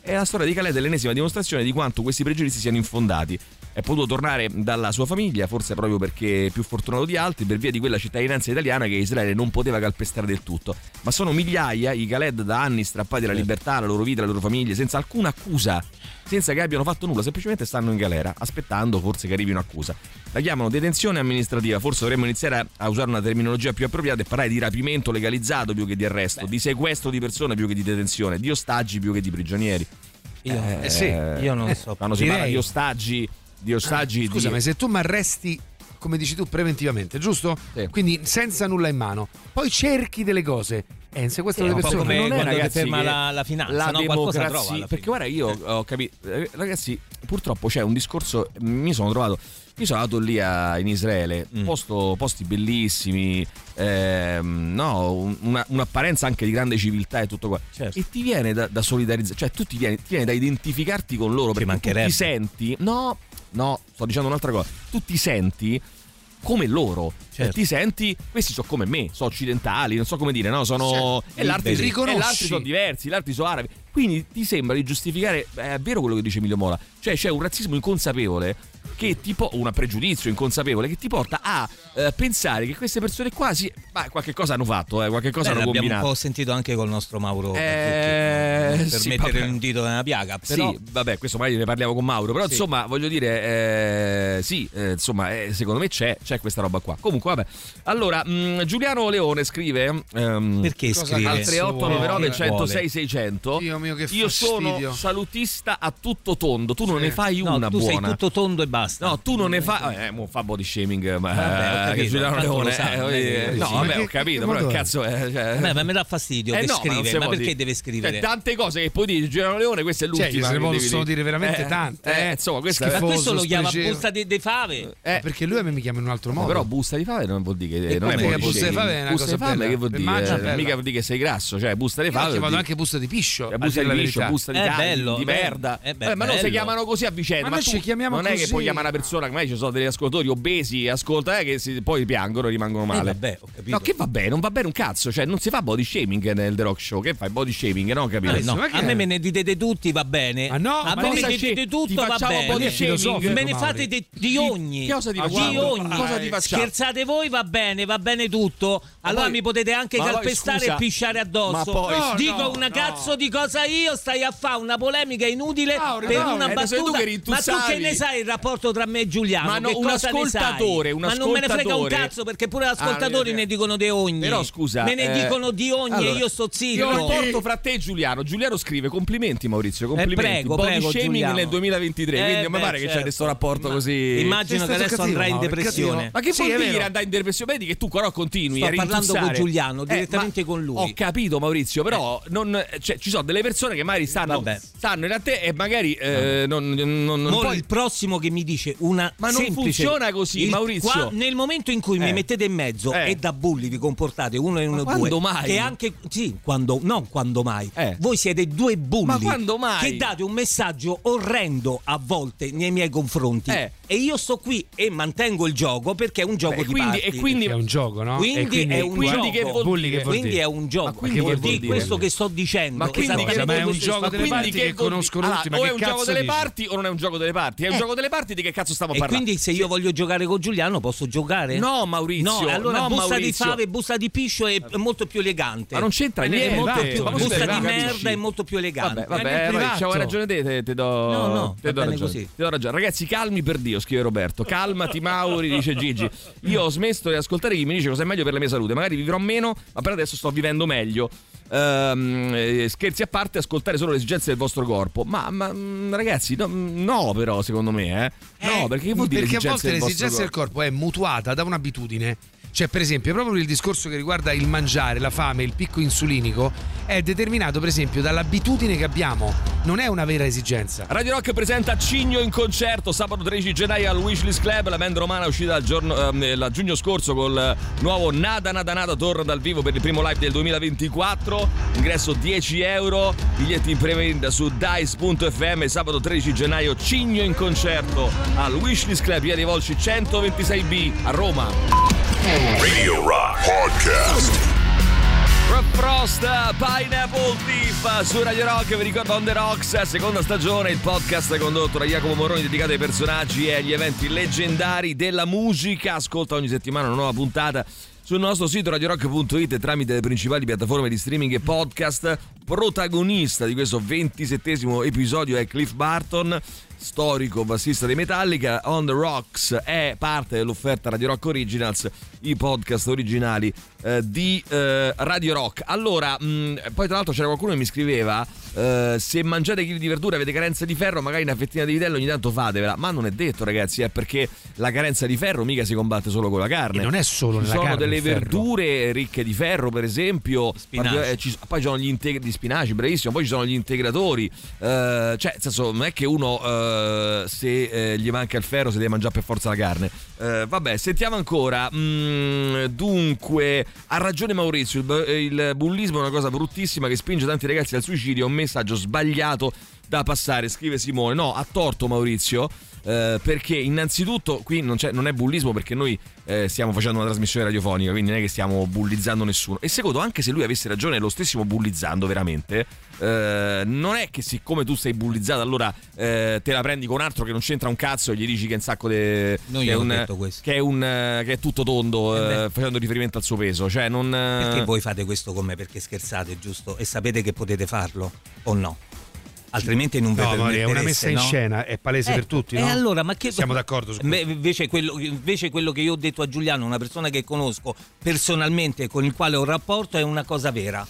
E la storia di Khaled è l'ennesima dimostrazione di quanto questi pregiudizi siano infondati. È potuto tornare dalla sua famiglia, forse proprio perché più fortunato di altri, per via di quella cittadinanza italiana che Israele non poteva calpestare del tutto. Ma sono migliaia i Khaled da anni strappati alla libertà, alla loro vita, alle loro famiglie, senza alcuna accusa, senza che abbiano fatto nulla, semplicemente stanno in galera, aspettando forse che arrivi un'accusa. La chiamano detenzione amministrativa, forse dovremmo iniziare a- usare una terminologia più appropriata e parlare di rapimento legalizzato più che di arresto, di sequestro di persone più che di detenzione, di ostaggi più che di prigionieri. Io, Eh, sì. io non so. Quando si parla di ostaggi, di ostaggi Scusa, di... ma se tu mi arresti, come dici tu, preventivamente, giusto? Quindi senza nulla in mano, poi cerchi delle cose. È un sequestro Sì, è delle persone. come non è, ragazzi, ferma che la- la finanza, la no? Qualcosa democrazia- trova alla perché guarda io ho capito eh, ragazzi purtroppo c'è un discorso mi sono trovato io sono andato lì a- in Israele Mm. posto- posti bellissimi ehm, no, un- una- un'apparenza anche di grande civiltà e tutto qua Certo. e ti viene da, da solidarizzare cioè tu ti viene, ti viene da identificarti con loro perché tu mancherebbe. ti senti no no sto dicendo un'altra cosa tu ti senti come loro Certo. ti senti questi sono come me sono occidentali non so come dire no sono Certo. e l'altri, Liberi. e l'altri Riconosci. sono diversi l'altri sono arabi quindi ti sembra di giustificare è vero quello che dice Emilio Mola cioè c'è un razzismo inconsapevole che ti po- un pregiudizio inconsapevole che ti porta a eh, pensare che queste persone qua sì, ma qualche cosa hanno fatto eh, qualche cosa Beh, hanno l'abbiamo un combinato po' sentito anche col nostro Mauro Eh, Mazzucchi, per sì, mettere vabbè. un dito nella piaga. Però Sì, vabbè, questo magari ne parliamo con Mauro, però Sì. insomma, voglio dire, eh, sì, eh, insomma, eh, secondo me c'è, c'è questa roba qua. Comunque, vabbè. Allora, mh, Giuliano Leone scrive... ehm, perché scrive? al cazzo 3899 vuole? 106 600 Dio mio, che io sono fastidio. salutista a tutto tondo. Tu non Sì. ne fai No, una tu sei buona. tutto tondo e basta. No, tu non ne fai. Eh, mo fa body shaming, ma Vabbè, eh, capito, che Giuliano Leone. sa, eh, no, sì. vabbè, Ma ho capito, però il cazzo è. Cioè... Vabbè, ma mi dà fastidio Eh che no, ma scrive, ma può perché dire. deve scrivere? Cioè, tante cose che puoi dire Giuliano Leone, questa è Cioè, l'ultima. se ne possono dire veramente Eh, tante, eh, eh. insomma, questa Ma è questo lo chiama busta di, di fave? Eh, Perché lui a me mi chiama in un altro modo. Però busta di fave non vuol dire che non è busta di fave è una busta cosa bella. che vuol dire? Eh. Mica vuol dire che sei grasso, cioè busta di Io fave. chiamato dire- anche busta di piscio. Cioè, busta di verità. busta di merda. Eh ma non si chiamano così a vicenda. Ma noi ci chiamiamo così. Puoi chiamare una persona, magari ci sono degli ascoltatori obesi e ascolta eh, che si- poi piangono e rimangono male. Eh, vabbè, ho capito. No, che vabbè, non va bene un cazzo, cioè non si fa body shaming nel The Rock Show, che fai body shaming, no? Capito? Eh, no, a me me ne dite tutti, va bene. Ma no, a me ne dite Ti tutto, va bene. body filosofico, Me ne fate di, di ogni. Che cosa ti di facciamo? ogni. Cosa ti facciamo? Scherzate voi, va bene, va bene tutto. Allora poi- mi potete anche ma poi, calpestare scusa, e pisciare addosso. ma poi- No, Dico no, una no. cazzo di cosa io, stai a fare una polemica inutile Mauri, per Mauri, una eh, tu battuta. ma tu che ne sai il rapporto tra me e Giuliano? Ma no, che un ascoltatore, un Ma non me ne frega un cazzo perché pure gli Ah, ascoltatori è- ne dicono di ogni. Però, scusa, Me ne eh, dicono di ogni allora, e io sto Il zitto. rapporto fra te e Giuliano. Giuliano scrive complimenti Maurizio, complimenti. Eh, prego, Body prego, shaming Giuliano. nel 2023, Eh, quindi mi pare che c'è certo. questo rapporto Ma- così. Immagino che adesso cattivo, andrà in depressione. Ma che Sì, vuol dire andare in depressione? Vedi che tu però continui Sto a parlando con Giuliano, Eh, direttamente con lui. Ho capito Maurizio, però non- cioè, ci sono delle persone che magari stanno, stanno in a te e magari eh, non, non, non Mo poi- il prossimo che mi dice una Ma non semplice- funziona così, il- Maurizio. qua- nel momento in cui Eh. mi mettete in mezzo Eh. e da bulli vi comportate uno e uno Ma due quando mai? che anche sì, quando non quando mai. Eh. Voi siete due bulli Ma quando mai? che date un messaggio orrendo a volte nei miei confronti. Eh. E io sto qui e mantengo il gioco perché è un gioco Beh, di quindi- parti. e quindi- È un gioco, no? Quindi E è un quindi gioco. che che Quindi dire? è un gioco. Ma quindi che vuol di dire? questo che sto dicendo. Ma quindi che- ma è un gioco delle quindi parti che conoscono tutti, ma o è un gioco delle parti o non è un gioco delle parti? È un Eh. gioco delle parti di che cazzo stiamo E parlando? quindi se io voglio giocare con Giuliano posso giocare? No, Maurizio, No, allora no, busta Maurizio. di fave, busta di piscio è è molto più elegante. Ma non c'entra È niente. molto Esatto, più, ma busta di è merda è molto più elegante. Vabbè, vabbè, vai, c'hai ragione te, te, te do, No, no, te do ragione. così. Ti do ragione. Ragazzi, calmi per Dio, scrive Roberto. Calmati, Mauri, dice Gigi. Io ho smesso di ascoltare chi mi dice cosa è meglio per la mia salute. Magari vivrò meno, ma per adesso sto vivendo meglio. Ehm, eh, scherzi a parte, ascoltare solo le esigenze del vostro corpo. Ma, ma, mm, ragazzi, no, no, però, secondo me, eh. No, perché che vuol dire Perché a volte l'esigenza del corpo? corpo è mutuata da un'abitudine. Cioè, per esempio, proprio il discorso che riguarda il mangiare, la fame, il picco insulinico, è determinato, per esempio, dall'abitudine che abbiamo. Non è una vera esigenza. Radio Rock presenta Cigno in concerto sabato 13 gennaio al Wishlist Club. La band romana è uscita il giorno, ehm, la giugno scorso col nuovo Nada Nada Nada torna dal vivo per il primo live del 2024. Ingresso 10 euro. Biglietti in prevendita su dice.fm. Sabato 13 gennaio Cigno in concerto al Wishlist Club, via dei Volci 126B a Roma. Radio Rock Podcast. Frost, Pineapple Thief su Radio Rock, vi ricordo On The Rocks, seconda stagione, il podcast condotto da Jacopo Moroni dedicato ai personaggi e agli eventi leggendari della musica. Ascolta ogni settimana una nuova puntata sul nostro sito radiorock.it e tramite le principali piattaforme di streaming e podcast. Protagonista di questo ventisettesimo episodio è Cliff Barton, storico bassista dei Metallica. On The Rocks è parte dell'offerta Radio Rock Originals, i podcast originali eh, di eh, Radio Rock. Allora, mh, poi tra l'altro c'era qualcuno che mi scriveva: eh, se mangiate chili di verdura avete carenza di ferro, magari una fettina di vitello ogni tanto fatevela. Ma non è detto, ragazzi, è perché la carenza di ferro mica si combatte solo con la carne. E non è solo Ci nella sono carne ferro. verdure ricche di ferro, per esempio. Spinaci. Eh, ci- poi ci sono gli integri di spinaci, bravissimo. Poi ci sono gli integratori. Eh, cioè, nel senso, non è che uno eh, se eh, gli manca il ferro si deve mangiare per forza la carne. Eh, vabbè, sentiamo ancora. Mm, dunque, ha ragione Maurizio. Il, il bullismo è una cosa bruttissima che spinge tanti ragazzi al suicidio. È un messaggio sbagliato da passare, scrive Simone. No, ha torto Maurizio. Eh, perché innanzitutto qui non, c'è- non è bullismo perché noi eh, stiamo facendo una trasmissione radiofonica, quindi non è che stiamo bullizzando nessuno. E secondo, anche se lui avesse ragione lo stessimo bullizzando veramente, eh, non è che siccome tu sei bullizzato allora eh, te la prendi con un altro che non c'entra un cazzo e gli dici che è un sacco de, che, io è un, che è un che è tutto tondo Eh facendo riferimento al suo peso. Cioè non... Perché voi fate questo con me? Perché scherzate, giusto? E sapete che potete farlo o no? Altrimenti non No, vi Mauri, è una messa in no? scena, è palese per tutti, E no? allora, ma che Siamo d'accordo su questo. invece, quello, invece quello che io ho detto a Giuliano, una persona che conosco personalmente, con il quale ho un rapporto, è una cosa vera.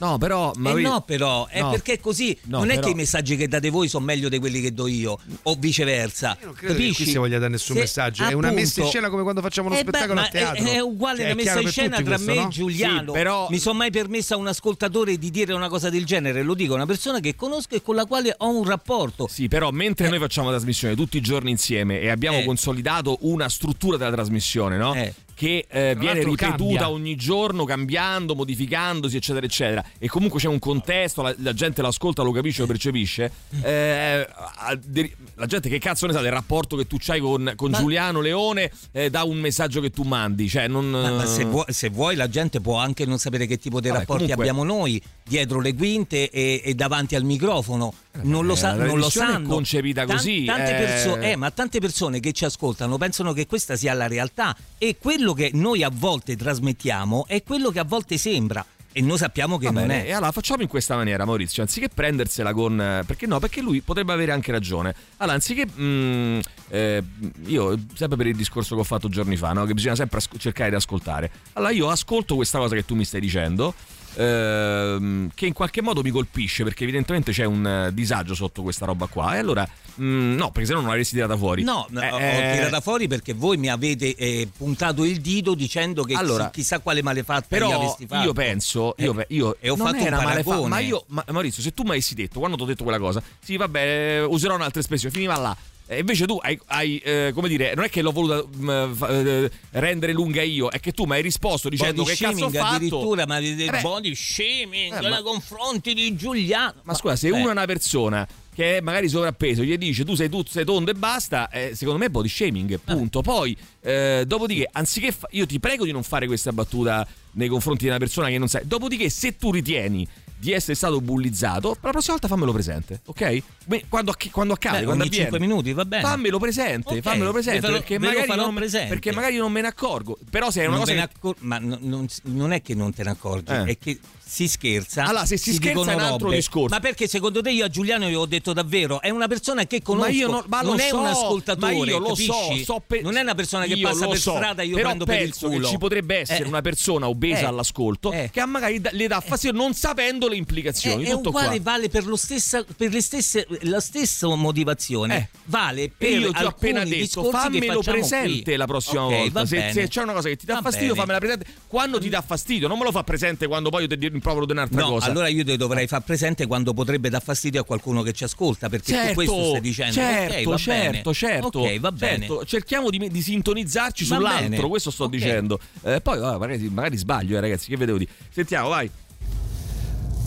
No, però. Eh Mauri- no, però, è No. perché è così. No, non è però- che i messaggi che date voi sono meglio di quelli che do io, o viceversa. Non credo che Capisci? qui si voglia dare nessun Se- messaggio. È una messa in appunto- scena come quando facciamo uno Eh beh, spettacolo ma a teatro. È, è uguale Cioè, la messa in scena tra questo, me no? e Giuliano. Sì, però- Mi sono mai permessa a un ascoltatore di dire una cosa del genere. Lo dico a una persona che conosco e con la quale ho un rapporto. Sì, però mentre noi facciamo la trasmissione tutti i giorni insieme e abbiamo Eh. consolidato una struttura della trasmissione, no? Che eh, viene ripetuta cambia. ogni giorno, cambiando, modificandosi, eccetera, eccetera. E comunque c'è un contesto, la, la gente l'ascolta, lo capisce, lo percepisce. Eh, a- de- la gente che cazzo ne sa del rapporto che tu hai con, con Ma- Giuliano Leone eh, da un messaggio che tu mandi. Cioè, non. Ma, ma se, vuoi, se vuoi la gente può anche non sapere che tipo di Vabbè, rapporti comunque- abbiamo noi dietro le quinte e, e davanti al microfono. Non lo, eh, sa- la non lo è sanno. concepita Tan- così, tante eh. perso- eh, ma tante persone che ci ascoltano pensano che questa sia la realtà e quello che noi a volte trasmettiamo è quello che a volte sembra e noi sappiamo che Va non bene, è. E allora facciamo in questa maniera, Maurizio. Anziché prendersela con. eh, Perché no? Perché lui potrebbe avere anche ragione. Allora, anziché. mm, eh, io, sempre per il discorso che ho fatto giorni fa, no? che bisogna sempre asco- cercare di ascoltare. Allora, io ascolto questa cosa che tu mi stai dicendo. Ehm, che in qualche modo mi colpisce perché evidentemente c'è un eh, disagio sotto questa roba qua e allora mm, no perché se no non l'avresti tirata fuori No, Eh, ho eh, tirata fuori perché voi mi avete eh, puntato il dito dicendo che Allora, chi- chissà quale malefatta gli Però avresti fatto. io penso, io, Eh, io e ho fatto era un male fa- paragone. ma io, ma- Maurizio, se tu mi avessi detto quando ti ho detto quella cosa, sì, vabbè, userò un'altra espressione, finiva là. E invece tu hai, hai, eh, come dire, non è che l'ho voluta mm, fa- eh, rendere lunga io, è che tu mi hai risposto dicendo body che cazzo ho fatto. addirittura, ma di- di- Eh beh, body shaming Eh, nei ma- confronti di Giuliano. Ma scusa, se eh, uno è una persona che è magari sovrappeso, gli dice tu sei tu sei tondo e basta, eh, secondo me è body shaming, punto. Poi, eh, dopodiché, anziché fa- io ti prego di non fare questa battuta nei confronti di una persona che non sai. Dopodiché, se tu ritieni di essere stato bullizzato, la prossima volta fammelo presente, ok? Beh, Quando, quando accade, Beh, quando ogni avviene. 5 minuti, va bene. Fammelo presente, Ok, fammelo presente, lo- perché, magari farò non, me- presente. perché magari non me ne accorgo. Però se è una Non cosa che accor- ma non, non- non è che non te ne accorgi, Eh. è che si scherza. Allora, se si scherza dicono è un altro robe. discorso. Ma perché secondo te io a Giuliano gli ho detto davvero? È una persona che conosco, Ma io non, ma non è so, un ascoltatore, ma io lo capisci? so, so pe- non è una persona che passa per so, strada e io prendo per il culo. ci potrebbe essere Eh. una persona obesa Eh. all'ascolto Eh. che magari le dà fastidio non sapendo le implicazioni. È, è uguale, qua. vale per, lo stessa, per le stesse, la stessa motivazione. Eh. Vale per E io ti ho appena detto, fammelo presente qui. la prossima Ok, volta. Se, se c'è una cosa che ti dà Va fastidio, bene. fammela presente quando ti dà fastidio. Non me lo fa presente quando poi io ti rimprovero di un'altra No, cosa. allora io te dovrei far presente quando potrebbe dar fastidio a qualcuno che ci ascolta, perché Certo, questo stai dicendo. certo, ok, va certo, certo, Ok, va bene. certo. Cerchiamo di, di sintonizzarci Va sull'altro, bene. questo sto dicendo. Eh, poi magari, magari sbaglio, eh, ragazzi, che vedevo di. Sentiamo, vai.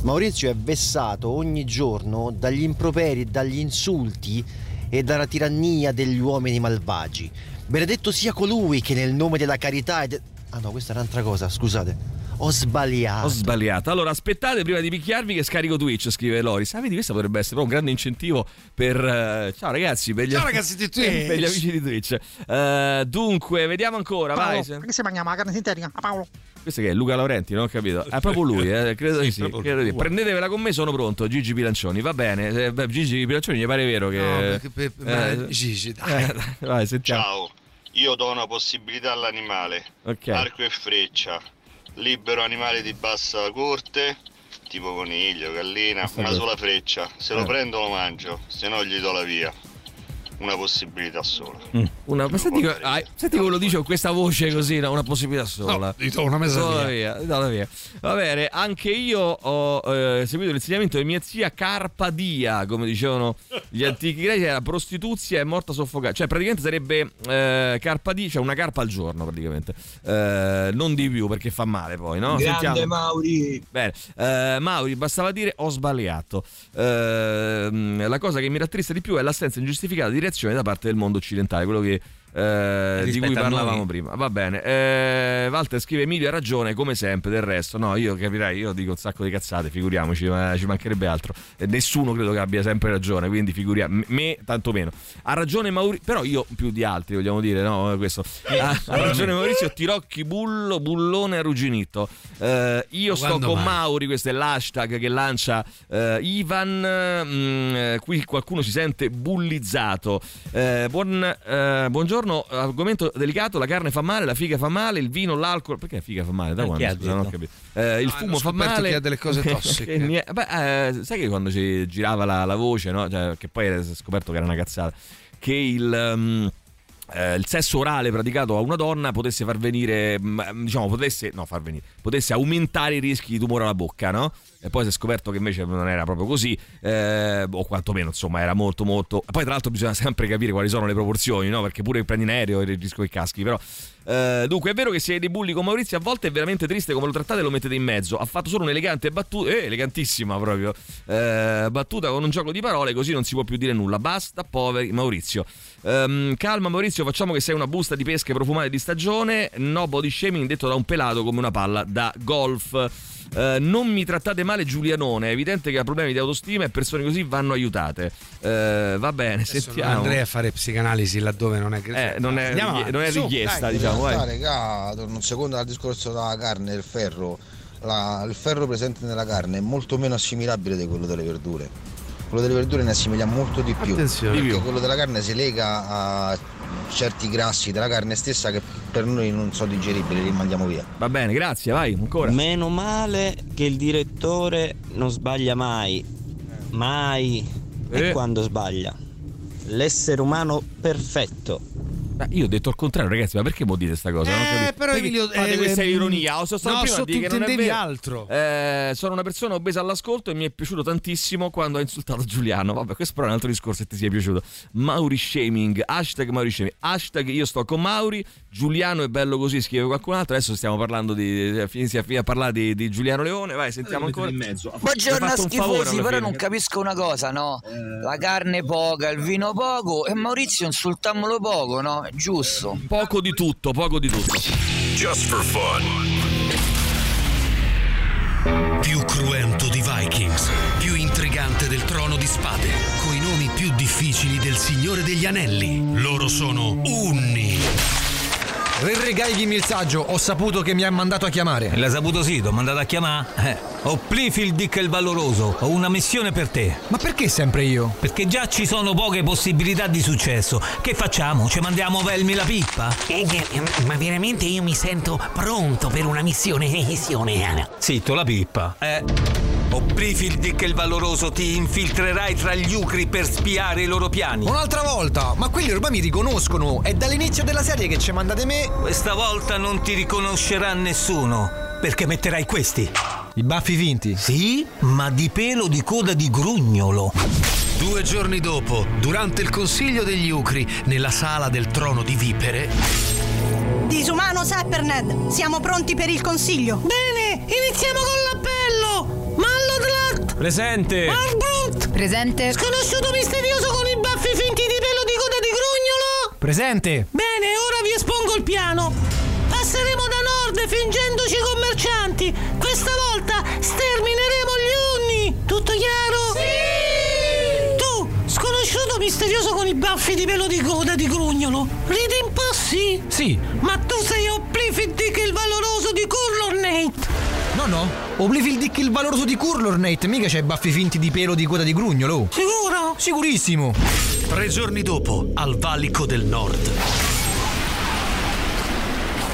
Maurizio è vessato ogni giorno dagli improperi, dagli insulti e dalla tirannia degli uomini malvagi. Benedetto sia colui che nel nome della carità e de- Ah no, questa è un'altra cosa, scusate. Ho sbagliato. Ho sbagliato. Allora, aspettate prima di picchiarvi che scarico Twitch, scrive Loris. Ah, vedi, questo potrebbe essere proprio un grande incentivo per. eh, ciao ragazzi, per gli, Ciao *laughs* ragazzi di Twitch. *laughs* per gli amici di Twitch. Eh, dunque, vediamo ancora. Paolo, Vai. perché si mangia la carne sintetica? Ah, Paolo. Questo che è Luca Laurenti, non ho capito. È proprio lui, eh, *laughs* credo di sì. credo di-. Prendetevela con me, sono pronto. Gigi Pilancioni, va bene. Eh, beh, Gigi Pilancioni mi pare vero che. No, perché per- ma eh, Gigi, *laughs* dai. eh, vai, sentiamo. Ciao, io do una possibilità all'animale. Ok. Arco e freccia. Libero animale di bassa corte, tipo coniglio, gallina, Questa una cosa. sola freccia. Se Eh. lo prendo lo mangio, se no gli do la via. Una possibilità sola. Una, ma senti, ah, senti come lo dice con questa voce così, no? una possibilità sola. No, una messa Sola via. via, dalla via. Va bene, anche io ho eh, seguito l'insegnamento di mia zia Carpadia, come dicevano gli *laughs* antichi greci, era prostituzia e morta soffocata. Cioè, praticamente sarebbe eh, Carpadia, cioè una carpa al giorno, praticamente. Eh, non di più perché fa male poi, no? Grande Mauri. Bene, Eh, Mauri, bastava dire ho sbagliato. Ehm, la cosa che mi rattrista di più è l'assenza ingiustificata di reazione da parte del mondo occidentale, quello che, eh, di cui parlavamo prima. Va bene. Eh, Walter scrive Emilio ha ragione come sempre, del resto. No, io capirai, io dico un sacco di cazzate, figuriamoci, ma ci mancherebbe altro. E nessuno credo che abbia sempre ragione, quindi figuriamo. Me tanto meno. Ha ragione Maurizio, però io più di altri, vogliamo dire, no? Questo. Ha, ha ragione Maurizio, Tirocchi Bullo, Bullone Arrugginito. Eh, io sto Quando con mai? Mauri, questo è l'hashtag che lancia eh, Ivan. mm, eh, qui qualcuno si sente bullizzato. Eh, buon- eh, buongiorno, buongiorno, argomento delicato, la carne fa male, la figa fa male, il vino, l'alcol, perché la figa fa male? Da quando? Scusa, non ho capito. Eh, il No, fumo fa male. che ha delle cose *laughs* tossiche. Beh, eh, sai che quando ci girava la, la voce, no? Cioè, che poi si è scoperto che era una cazzata, che il... um, eh, il sesso orale praticato a una donna potesse far venire, mm, diciamo, potesse, no, far venire, potesse aumentare i rischi di tumore alla bocca, no? E poi si è scoperto che invece non era proprio così, eh, o quantomeno, insomma, era molto, molto. Poi, tra l'altro, bisogna sempre capire quali sono le proporzioni, no? Perché pure prendi in aereo il rischio che caschi, però. eh, dunque, è vero che siete dei bulli con Maurizio, a volte è veramente triste come lo trattate e lo mettete in mezzo. Ha fatto solo un'elegante battuta, eh, elegantissima proprio, eh, battuta con un gioco di parole, così non si può più dire nulla. Basta, poveri Maurizio. Ehm, calma Maurizio, facciamo che sei una busta di pesche profumate di stagione. No body shaming detto da un pelato come una palla da golf. Eh, non mi trattate male Giulianone, è evidente che ha problemi di autostima e persone così vanno aiutate. Eh, va bene, Adesso sentiamo. andrei a fare psicanalisi laddove non è Eh, non è, righi- non è. Su, richiesta, dai. diciamo. Realtà, regà, torno un secondo al discorso della carne e del ferro. La- il ferro presente nella carne è molto meno assimilabile di quello delle verdure. Quello delle verdure ne assimila molto di più. Attenzione. perché quello della carne si lega a certi grassi della carne stessa che per noi non sono digeribili, li mandiamo via. Va bene, grazie, vai, ancora. Meno male che il direttore non sbaglia mai. Mai. Eh. E quando sbaglia? L'essere umano perfetto. Ma io ho detto il contrario, ragazzi, ma perché mo dite sta cosa? Eh, però Emilio, fate eh, questa ehm, ironia. O sono stato no, prima a dire che non è vero. altro. Eh, sono una persona obesa all'ascolto e mi è piaciuto tantissimo quando ha insultato Giuliano. Vabbè, questo però è un altro discorso se ti sia piaciuto. Mauri shaming, hashtag Mauri shaming, hashtag io sto con Mauri, Giuliano è bello così, scrive qualcun altro. Adesso stiamo parlando di. Inizi a, a parlare di, di Giuliano Leone. Vai, sentiamo ancora. In mezzo. Buongiorno a schifosi, però non capisco una cosa, no? La carne poca, il vino poco e Maurizio insultamolo poco, no? Giusto. Poco di tutto, poco di tutto. Just for fun. Più cruento di Vikings, più intrigante del trono di spade, coi nomi più difficili del Signore degli Anelli. Loro sono Unni. Rirrigaigimi il saggio, ho saputo che mi ha mandato a chiamare. L'ha saputo sì, ti ho mandato a chiamare. Eh. Ho Plifil Dick il Valoroso, ho una missione per te. Ma perché sempre io? Perché già ci sono poche possibilità di successo. Che facciamo? Ci mandiamo Velmi la pippa? Eh, Ma veramente io mi sento pronto per una missione. *laughs* missione. Zitto, la pippa. Eh. Ho Plifil Dick il Valoroso, ti infiltrerai tra gli Ucri per spiare i loro piani. Un'altra volta, ma quelli ormai mi riconoscono. È dall'inizio della serie che ci mandate me. Questa volta non ti riconoscerà nessuno, perché metterai questi. I baffi finti? Sì, ma di pelo di coda di grugnolo. Due giorni dopo, durante il consiglio degli Ucri, nella sala del trono di vipere, Disumano Sepperned, siamo pronti per il consiglio. Bene, iniziamo con l'appello. Presente. Arbrunt. Presente. Sconosciuto misterioso con i baffi finti di pelo di coda di grugnolo. Presente. Bene, ora vi espongo il piano. Passeremo da nord fingendoci commercianti. Questa volta stermineremo gli unni. Tutto chiaro? Sì! Tu, sconosciuto misterioso con i baffi di pelo di coda di grugnolo, ridi un po' sì? Sì. Ma tu sei Oplifid Dick il valoroso di Curlornate. No, no. Oblivil Dick il valoroso di Curlornate, mica c'è baffi finti di pelo di coda di grugnolo. Sicuro? Sicurissimo. tre giorni dopo, al Valico del Nord.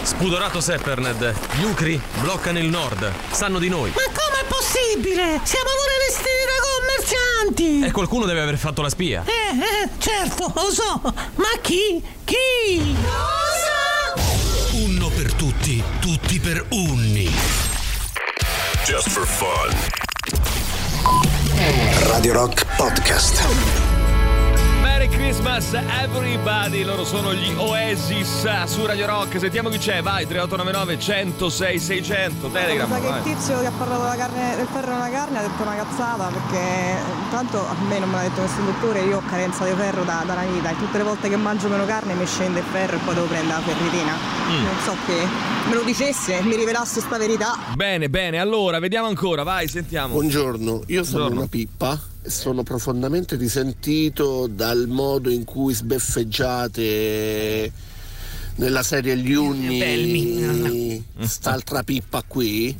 Spudorato Sepperned, gli Ucri bloccano il nord, sanno di noi. Ma com'è possibile? Siamo pure vestiti da commercianti. E qualcuno deve aver fatto la spia. Eh, eh, certo, lo so. Ma chi? Chi? Cosa? Unno per tutti, tutti per Unni. Just for fun. Radio Rock Podcast. Merry Christmas everybody, loro sono gli Oasis su Radio Rock. Sentiamo chi c'è, vai 3899 106 600 Telegram. Sa che tizio che ha parlato della carne, del ferro nella carne ha detto una cazzata perché intanto a me non me l'ha detto nessun dottore, io ho carenza di ferro da, da una vita e tutte le volte che mangio meno carne mi scende il ferro e poi devo prendere la ferritina. Mm. Non so che me lo dicesse, mi rivelasse sta verità. Bene, bene, allora vediamo ancora, vai, sentiamo. Buongiorno, io sono Buongiorno. una pippa sono profondamente risentito dal modo in cui sbeffeggiate nella serie Gli Unni st'altra pippa qui.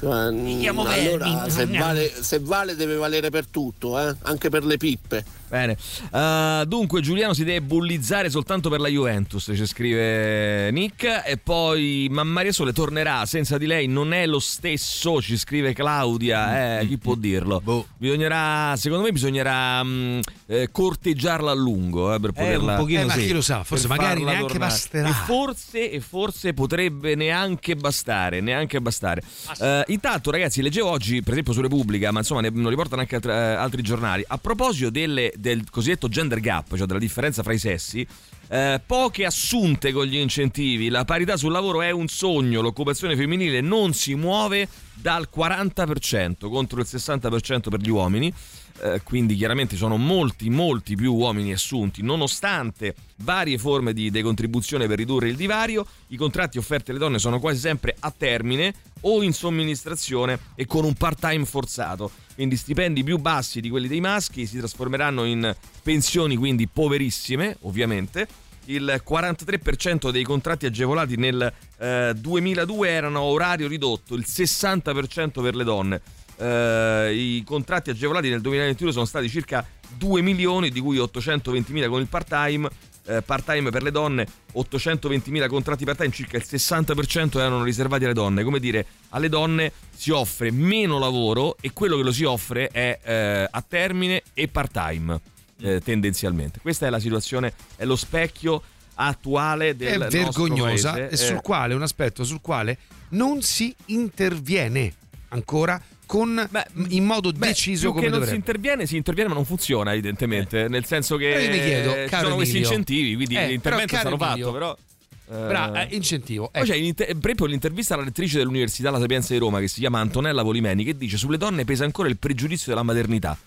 Mi chiamo allora, se vale, se vale deve valere per tutto, eh? anche per le pippe. Bene. Uh, dunque, Giuliano si deve bullizzare soltanto per la Juventus, ci scrive Nick. E poi Mammaria Sole tornerà senza di lei, non è lo stesso, ci scrive Claudia. Eh, chi può dirlo? Boh. Bisognerà, secondo me, bisognerà mh, eh, corteggiarla a lungo eh, per poterla. un pochino Eh, ma sì. chi lo sa, forse per magari neanche tornare. basterà. E forse, e forse potrebbe neanche bastare. Neanche bastare. Eh, intanto, ragazzi, leggevo oggi, per esempio, su Repubblica, ma insomma, ne, ne riportano anche altri, eh, altri giornali. A proposito delle- del cosiddetto gender gap, cioè della differenza fra i sessi. eh, poche assunte con gli incentivi, la parità sul lavoro è un sogno, l'occupazione femminile non si muove dal 40% contro il 60% per gli uomini, eh, quindi chiaramente sono molti, molti più uomini assunti, nonostante varie forme di decontribuzione per ridurre il divario, i contratti offerti alle donne sono quasi sempre a termine o in somministrazione e con un part-time forzato, quindi stipendi più bassi di quelli dei maschi si trasformeranno in pensioni quindi poverissime, ovviamente. Il 43% dei contratti agevolati nel eh, 2002 erano a orario ridotto, il 60% per le donne. Eh, I contratti agevolati nel 2022 sono stati circa 2 milioni, di cui 820.000 con il part-time. Eh, part-time per le donne, 820.000 contratti part-time, circa il 60% erano riservati alle donne. Come dire, alle donne si offre meno lavoro e quello che lo si offre è eh, a termine e part-time, eh, tendenzialmente. Questa è la situazione, è lo specchio attuale del è vergognosa paese. e sul Eh, quale un aspetto sul quale non si interviene ancora con in modo Beh, deciso più come che non dovrebbe. si interviene, si interviene, ma non funziona, evidentemente. Nel senso che Però io mi chiedo, eh, ci sono questi Emilio, incentivi, quindi eh, l'intervento è però, fatto, Emilio, però. eh, Bra- eh, incentivo. Poi c'è in inter- esempio l'intervista alla lettrice dell'Università La Sapienza di Roma che si chiama Antonella Volimeni che dice sulle donne pesa ancora il pregiudizio della maternità.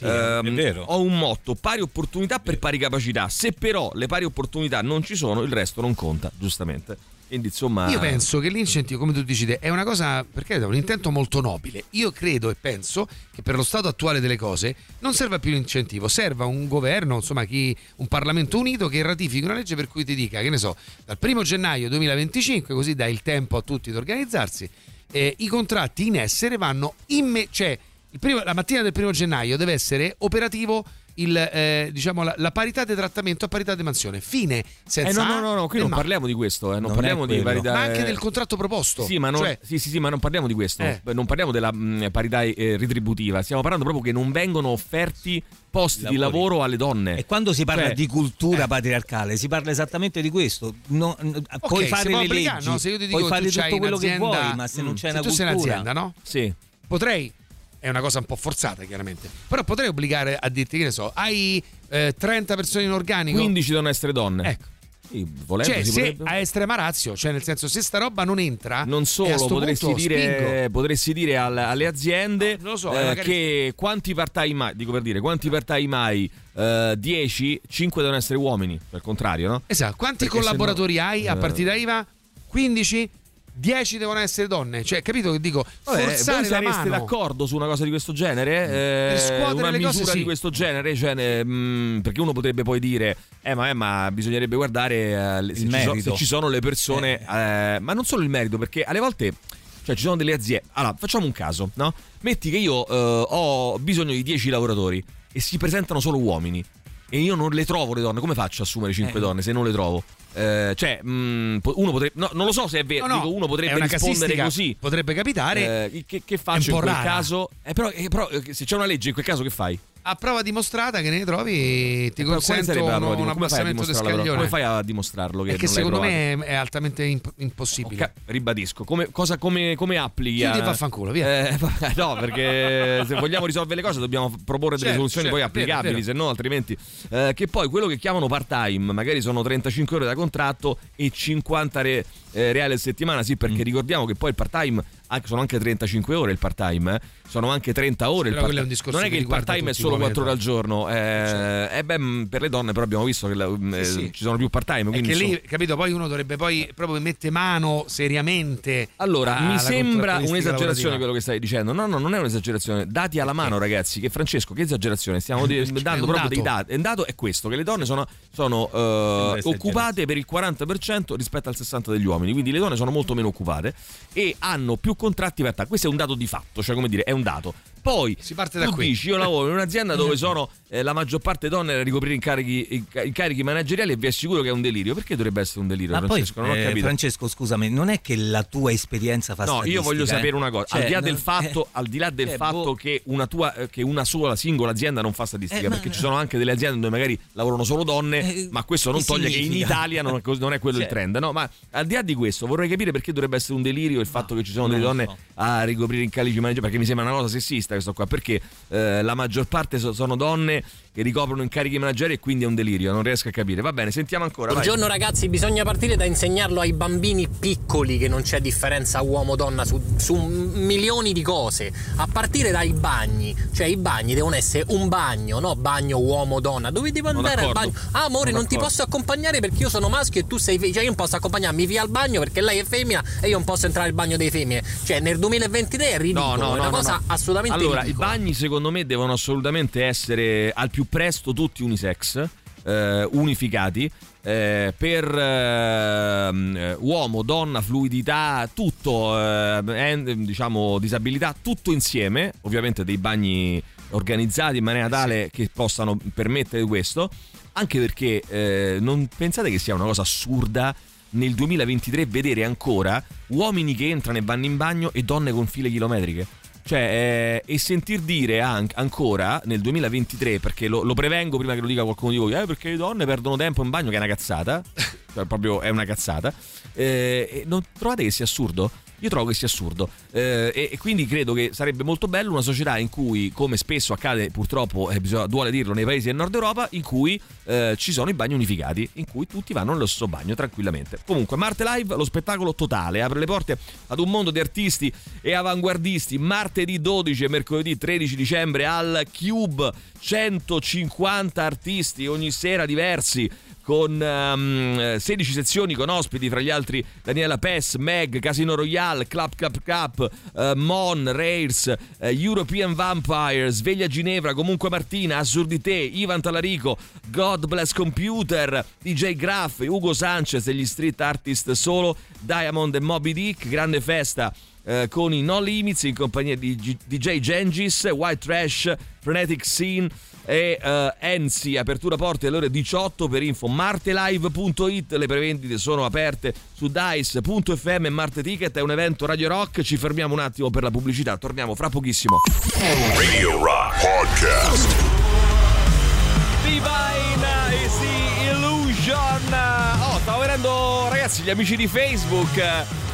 Ehm, è vero. Ho un motto, pari opportunità per pari capacità. Se però le pari opportunità non ci sono, il resto non conta, giustamente. Quindi insomma... Io penso che l'incentivo, come tu dici, è una cosa, perché è un intento molto nobile. Io credo e penso che per lo stato attuale delle cose non serva più l'incentivo, serva un governo, insomma, chi, un Parlamento unito che ratifichi una legge per cui ti dica, che ne so, dal primo gennaio 2025, così dai il tempo a tutti di organizzarsi, eh, i contratti in essere vanno imme- cioè il primo- la mattina del primo gennaio deve essere operativo il, eh, diciamo, la, la parità di trattamento a parità di mansione. Fine. Senza Eh, no, no, no, no, qui non ma. parliamo di questo, eh, non, Non parliamo di parità. Ma anche eh, del contratto proposto. Sì, ma non, Cioè, sì, sì, sì, ma non parliamo di questo, Eh. non parliamo della mh, parità eh, retributiva, stiamo parlando proprio che non vengono offerti posti di lavoro alle donne. E quando si parla Cioè, di cultura patriarcale si parla esattamente di questo. No, n- puoi fare le leggi, no? Se io ti puoi dico fare tu c'hai tutto quello che vuoi, ma se non Mm. c'è Se una tu sei cultura... un'azienda, no? Sì. Potrei è una cosa un po' forzata, chiaramente. Però potrei obbligare a dirti, che ne so, hai eh, 30 persone in organico. 15 devono essere donne. Ecco. Volendo Cioè, se potrebbe- a estrema razio, cioè nel senso, se sta roba non entra, Non solo, potresti dire, potresti dire al- alle aziende Non lo so, eh, eh, magari- che quanti part-time hai, dico per dire, quanti part-time hai? Eh, 10, 5 devono essere uomini, il contrario, no? Esatto, quanti Perché collaboratori sennò- hai a eh, partita IVA? 15? 10 devono essere donne. Cioè, capito che dico? Vabbè, forzare voi sareste mano. d'accordo su una cosa di questo genere? Eh, Per scuotere una le cose, misura sì. di questo genere? Cioè, ne- mh, perché uno potrebbe poi dire, eh ma, eh, ma bisognerebbe guardare eh, se, ci so- se ci sono le persone, eh, ma non solo il merito, perché alle volte... Cioè ci sono delle aziende. Allora, facciamo un caso, no? Metti che io eh, ho bisogno di 10 lavoratori e si presentano solo uomini e io non le trovo le donne. Come faccio a assumere 5 Eh. donne se non le trovo? Eh, cioè, mh, po- uno potrebbe. No, non lo so se è vero. No, no, dico, uno potrebbe rispondere così. Potrebbe capitare. Eh, che, che faccio in quel rara. caso? Eh, però, eh, però, eh, se c'è una legge in quel caso che fai? A prova dimostrata che ne trovi, ti Eh, prova di- un a abbassamento di scaglione. Come fai a dimostrarlo? Che l'hai secondo me è, è altamente imp- impossibile. Ca- ribadisco, come, cosa, come, come applichi? Chiudi a- vaffanculo, via. Eh, *laughs* no, perché se vogliamo risolvere le cose dobbiamo proporre delle Certo, soluzioni certo, poi vero, applicabili, vero. se no altrimenti... eh, che poi quello che chiamano part-time, magari sono 35 ore da contratto e 50 re- eh, reali a settimana, sì, Mm. perché ricordiamo che poi il part-time anche- sono anche 35 ore il part-time, eh. sono anche 30 ore il un discorso Non è che il riguarda part-time è solo come 4 ore al giorno, eh, eh, beh, per le donne però abbiamo visto che mh, eh, Sì, sì. ci sono più part-time. È quindi che lì, capito, poi uno dovrebbe poi proprio mettere mano seriamente. Allora, mi sembra un'esagerazione quello che stai dicendo. No, no, non è un'esagerazione. Dati alla mano, ragazzi. Che Francesco, che esagerazione? Stiamo *laughs* dando un proprio dato. dei dati. Il dato è questo: che le donne sono, sono, eh, occupate per il 40% rispetto al 60% degli uomini. Quindi le donne sono molto meno occupate e hanno più contratti per Questo è un dato di fatto, cioè come dire, è un dato. Poi si parte da tu qui. dici io lavoro in un'azienda dove *laughs* sono eh, la maggior parte donne a ricoprire incarichi, incarichi manageriali e vi assicuro che è un delirio. Perché dovrebbe essere un delirio, Ma poi, Francesco? non ho eh, capito. Francesco, scusami, non è che la tua esperienza fa No, io voglio eh? sapere una cosa. Cioè, al di là non- del fatto, eh, al di là del eh, fatto boh. che, una tua, che una sola singola azienda non fa statistica, Eh, ma- perché ci sono anche delle aziende dove magari lavorano solo donne, ma questo non che toglie che in significa? Italia non è, non è quello il Cioè- trend. No, ma al di là di questo, vorrei capire perché dovrebbe essere un delirio il fatto che ci sono delle donne so. a ricoprire incarichi manageriali, perché mi sembra una cosa sessista questo qua, perché eh, la maggior parte so- sono donne che ricoprono incarichi manageriali e quindi è un delirio, non riesco a capire. Va bene, sentiamo ancora. vai. Buongiorno ragazzi, bisogna partire da insegnarlo ai bambini piccoli che non c'è differenza uomo-donna su, su milioni di cose. A partire dai bagni, cioè i bagni devono essere un bagno, no bagno uomo-donna. Dove devo andare al bagno? Ah, amore, Sono non ti posso accompagnare perché io sono maschio e tu sei femmina. Cioè, io non posso accompagnarmi via al bagno perché lei è femmina e io non posso entrare al bagno dei femmine. Cioè, nel 2023 è ridicolo, No, no, è una no, cosa assolutamente Allora, ridicola. i bagni secondo me devono assolutamente essere al più presto tutti unisex, eh, unificati. eh, per eh, uomo, donna, fluidità, tutto, eh, diciamo disabilità, tutto insieme, ovviamente dei bagni organizzati in maniera tale che possano permettere questo, anche perché eh, non pensate che sia una cosa assurda nel 2023 vedere ancora uomini che entrano e vanno in bagno e donne con file chilometriche. Cioè, eh, e sentir dire an- ancora nel 2023, perché lo, lo prevengo prima che lo dica qualcuno di voi, eh, perché le donne perdono tempo in bagno, che è una cazzata, *laughs* cioè proprio è una cazzata. Eh, non trovate che sia assurdo? Io trovo che sia assurdo Eh, e, e quindi credo che sarebbe molto bello una società in cui, come spesso accade purtroppo, eh, bisogna, duole dirlo, nei paesi del nord Europa, in cui eh, ci sono i bagni unificati, in cui tutti vanno nello stesso bagno tranquillamente. Comunque, Marte Live, lo spettacolo totale, apre le porte ad un mondo di artisti e avanguardisti. Martedì 12 e mercoledì 13 dicembre al Cube, 150 artisti ogni sera diversi con ehm, 16 sezioni con ospiti, fra gli altri Daniela Pes, Meg, Casino Royale, Club Cup Cup, eh, Mon, Rails, eh, European Vampire, Sveglia Ginevra, Comunque Martina, Assurdité, Ivan Talarico, God Bless Computer, DJ Graff, Ugo Sanchez e gli street artist solo, Diamond e Moby Dick, grande festa eh, con i No Limits in compagnia di G- DJ Gengis, White Trash, Frenetic Scene e eh, Enzi, apertura porte alle ore 18 per info martelive.it, le prevendite sono aperte su dice.fm e Marte Ticket, è un evento Radio Rock, ci fermiamo un attimo per la pubblicità, torniamo fra pochissimo. Radio Rock Podcast. Divine is the Illusion. Oh, stavo vedendo ragazzi gli amici di Facebook.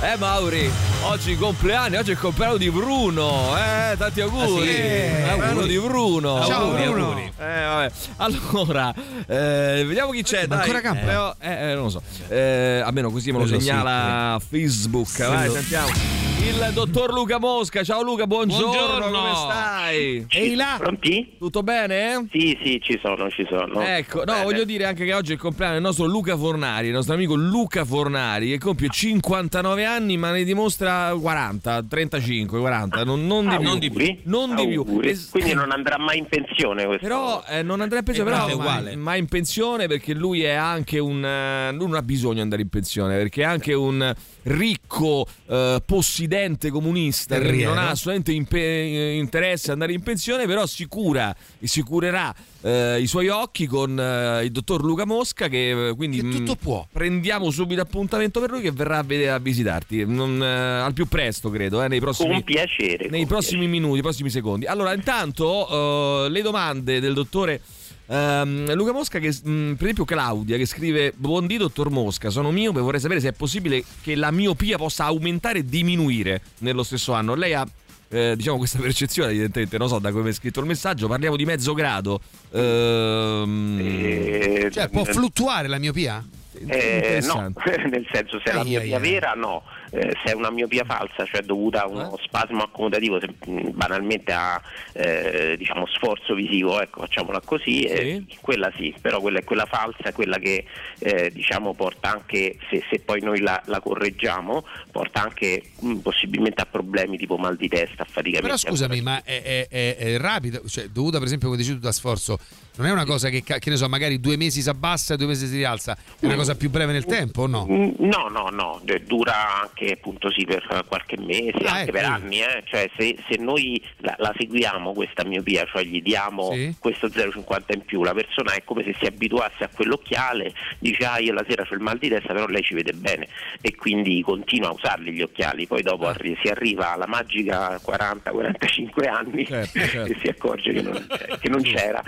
Eh Mauri, oggi compleanno, oggi è il compleanno di Bruno. Eh, tanti auguri. Ah, sì? Eh, Auguri. Bruno di Bruno. Ciao, Auguri, Bruno. auguri. Eh, vabbè. Allora, eh, vediamo chi c'è. Ma dai. ancora campa? Eh, eh, eh, non lo so. Eh, almeno così me lo Quello sì, segnala Facebook. Vai, Quello- sentiamo. Il dottor Luca Mosca. Ciao Luca, buongiorno. Buongiorno. Come stai? Ehi là. Pronti? Tutto bene? Sì, sì, ci sono, ci sono. Ecco, no, Bene. voglio dire anche che oggi è il compleanno del nostro Luca Fornari, il nostro amico Luca Fornari, che compie 59 anni, ma ne dimostra 40, 35, 40, non, non di più. Auguri. Non di più. Es- Quindi non andrà mai in pensione questo. Però eh, non andrà in pensione, però è uguale. mai in pensione perché lui è anche un... eh, lui non ha bisogno di andare in pensione perché è anche un ricco eh, possidente comunista che Terriero. non ha assolutamente impe- eh, interesse ad andare in pensione però si cura e si curerà eh, i suoi occhi con eh, il dottor Luca Mosca che eh, quindi Che tutto mh, può. prendiamo subito appuntamento per lui che verrà a, vedere- a visitarti non, eh, al più presto credo eh, nei prossimi Con piacere. nei con prossimi minuti, nei prossimi secondi. Allora, intanto eh, le domande del dottore ehm, Luca Mosca, che, mh, per esempio Claudia, che scrive: Buondì, dottor Mosca, sono miope, vorrei sapere se è possibile che la miopia possa aumentare e diminuire nello stesso anno. Lei ha. eh, diciamo questa percezione evidentemente non so da come è scritto il messaggio parliamo di mezzo grado Ehm, Eh, Cioè, può fluttuare la miopia? Eh, no, *laughs* nel senso se è la miopia vera no, Eh, se è una miopia falsa, cioè dovuta a uno Eh? spasmo accomodativo, se, banalmente a eh, diciamo sforzo visivo, ecco, facciamola così, eh, quella sì, però quella è quella falsa, quella che eh, diciamo porta anche, se, se poi noi la, la correggiamo, porta anche mh, possibilmente a problemi tipo mal di testa, affaticamento. Però scusami, ma è, è, è, è rapido, cioè dovuta per esempio, come dici tu, da sforzo, non è una cosa che, che ne so, magari due mesi si abbassa e due mesi si rialza, è una cosa più breve nel tempo o no? Mm, No, no, no, dura anche qualche, appunto, sì, per qualche mese, Ah, anche ecco. per anni. eh. Cioè, se, se noi la, la seguiamo questa miopia, cioè gli diamo Sì. questo 0,50 in più, la persona è come se si abituasse a quell'occhiale, dice ah io la sera ho il mal di testa, però lei ci vede bene e quindi continua a usarli gli occhiali, poi dopo Ah. arri- si arriva alla magica 40-45 anni Certo, *laughs* certo. e si accorge che non, che non c'era.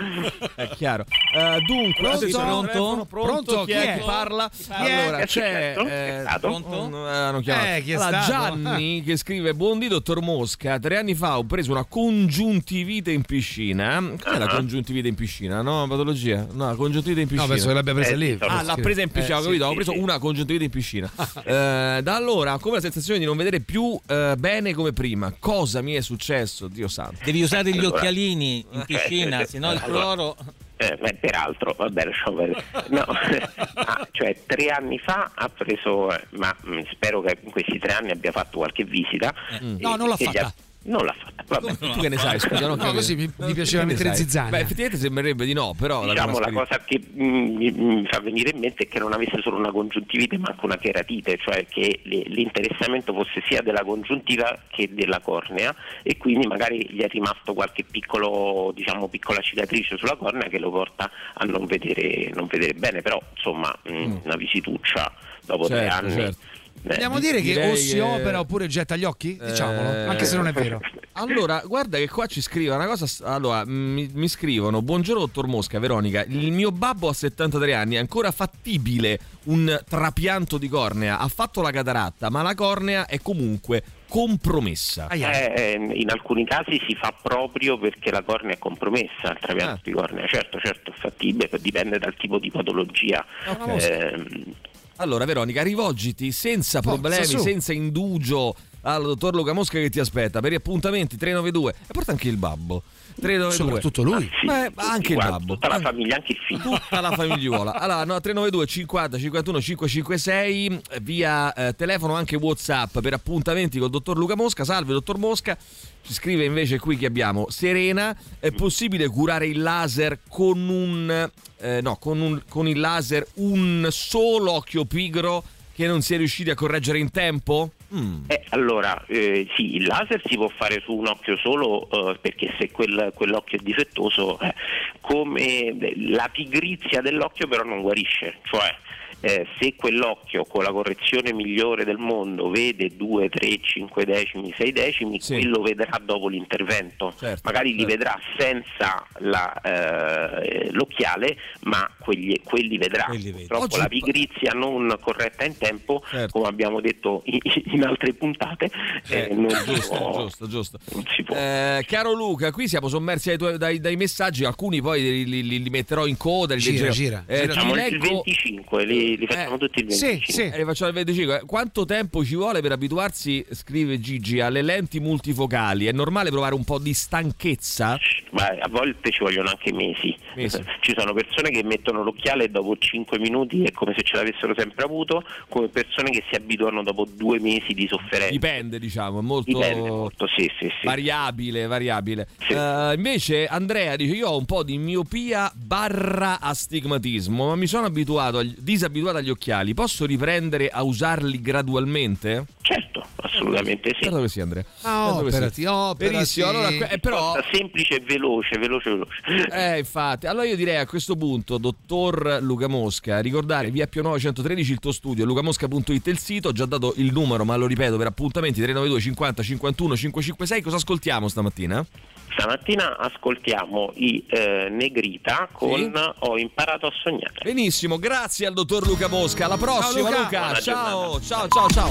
È chiaro. Eh, dunque, Pronto? attenzione, Pronto? pronto? Pronto? Chi, Chi è è? che parla? Chi è? Allora, c'è successo? eh, È stato? un- eh, hanno chiamato. Eh, chi è Allora, stato? Gianni *laughs* che scrive Buondì dottor Mosca, tre anni fa ho preso una congiuntivite in piscina. Cos'è la Ah. congiuntivite in piscina? No, patologia? No, la congiuntivite in piscina. No, penso che l'abbia presa Eh, lì. Ah, l'ha presa in piscina, Eh, ho sì, capito? ho sì, preso sì. una congiuntivite in piscina. *laughs* Eh, da allora ho come la sensazione di non vedere più eh, bene come prima. Cosa mi è successo? Dio santo. Devi usare gli Allora. occhialini in *laughs* piscina, se no il allora. cloro. Eh, beh, peraltro, vabbè. *laughs* No, *laughs* ah, cioè tre anni fa ha preso, eh, ma mh, spero che in questi tre anni abbia fatto qualche visita. Mm. No, non l'ha fatta. Non l'ha fatta, vabbè. Tu che ne sai? Scusa, No, che- così mi- mi piaceva mettere zizzania. Beh, effettivamente sembrerebbe di no, però Diciamo la l'avevano cosa che mh, mi, mi fa venire in mente è che non avesse solo una congiuntivite ma anche una cheratite, cioè che le- l'interessamento fosse sia della congiuntiva che della cornea e quindi magari gli è rimasto qualche piccolo, diciamo, piccola cicatrice sulla cornea che lo porta a non vedere, non vedere bene, però insomma mh, una visituccia dopo tre Mm. Certo, anni. certo. Eh, Vogliamo dire che o si che- opera oppure getta gli occhi? Diciamolo, Eh, anche se non è vero. Allora, guarda che qua ci scrive una cosa. Allora, mi, mi scrivono: Buongiorno, dottor Mosca, Veronica. Il mio babbo ha 73 anni, è ancora fattibile un trapianto di cornea. Ha fatto la cataratta, ma la cornea è comunque compromessa. Eh, eh, in alcuni casi si fa proprio perché la cornea è compromessa, il trapianto Ah. di cornea, certo, certo, è fattibile, dipende dal tipo di patologia. Ok. Ehm, Allora, Veronica, rivolgiti senza problemi, su. senza indugio al dottor Luca Mosca che ti aspetta per gli appuntamenti 392 e porta anche il babbo. 392. Soprattutto lui. sì, Beh, anche il quanti, babbo. Tutta la famiglia, anche il figlio. tutta la famigliuola. *laughs* Allora, no, 392 50 51 556 via eh, telefono anche WhatsApp per appuntamenti col dottor Luca Mosca. Salve dottor Mosca. Ci scrive invece qui che abbiamo Serena, è possibile curare il laser con un eh, no, con un con il laser un solo occhio pigro che non si è riusciti a correggere in tempo? Mm. Eh, allora, eh, sì, il laser si può fare su un occhio solo eh, perché se quel- quell'occhio è difettoso, eh, come la pigrizia dell'occhio però non guarisce, cioè eh, se quell'occhio con la correzione migliore del mondo vede 2, 3, 5 decimi, 6 decimi, Sì. quello vedrà dopo l'intervento. Certo, Magari li certo. vedrà senza la, eh, l'occhiale, ma quelli, quelli vedrà. Quelli. Purtroppo Oggi- la pigrizia non corretta in tempo, Certo. come abbiamo detto in, in altre puntate, eh, Eh, non, si giusto, può, giusto, giusto. non si può. Eh, caro Luca, qui siamo sommersi dai, tuoi- dai- dai messaggi, alcuni poi li, li- li- li metterò in coda. Li Gira, leggerò. gira, Eh, gira. ti Facciamo il leggo- 25, li, li facciamo Eh, tutti il sì, 25. sì. Eh, le faccio al 25. Quanto tempo ci vuole per abituarsi, scrive Gigi, alle lenti multifocali? È normale provare un po' di stanchezza? Ma a volte ci vogliono anche mesi. Mesi. Ci sono persone che mettono l'occhiale e dopo 5 minuti è come se ce l'avessero sempre avuto, come persone che si abituano dopo due mesi di sofferenza. Dipende, diciamo, è molto, Dipende molto, sì, sì, sì. variabile, variabile. Sì. Eh, invece Andrea dice io ho un po' di miopia barra astigmatismo, ma mi sono abituato agli- disabituato agli occhiali. Posso riprendere a usarli gradualmente? Certo, assolutamente sì. Certo che sì, Andrea. Ah, Certo sì. operati, operati. Benissimo, allora, eh, però semplice e veloce, veloce, veloce. Eh, infatti. Allora io direi a questo punto, dottor Luca Mosca, ricordare via Pio 913 il tuo studio, lucamosca.it il sito, ho già dato il numero, ma lo ripeto per appuntamenti 392 50 51 556. Cosa ascoltiamo stamattina? Stamattina ascoltiamo i eh, Negrita con Ho imparato a sognare. Benissimo, grazie al dottor Luca Mosca. Alla prossima, Luca. Luca. Buona Ciao, ciao, ciao, ciao.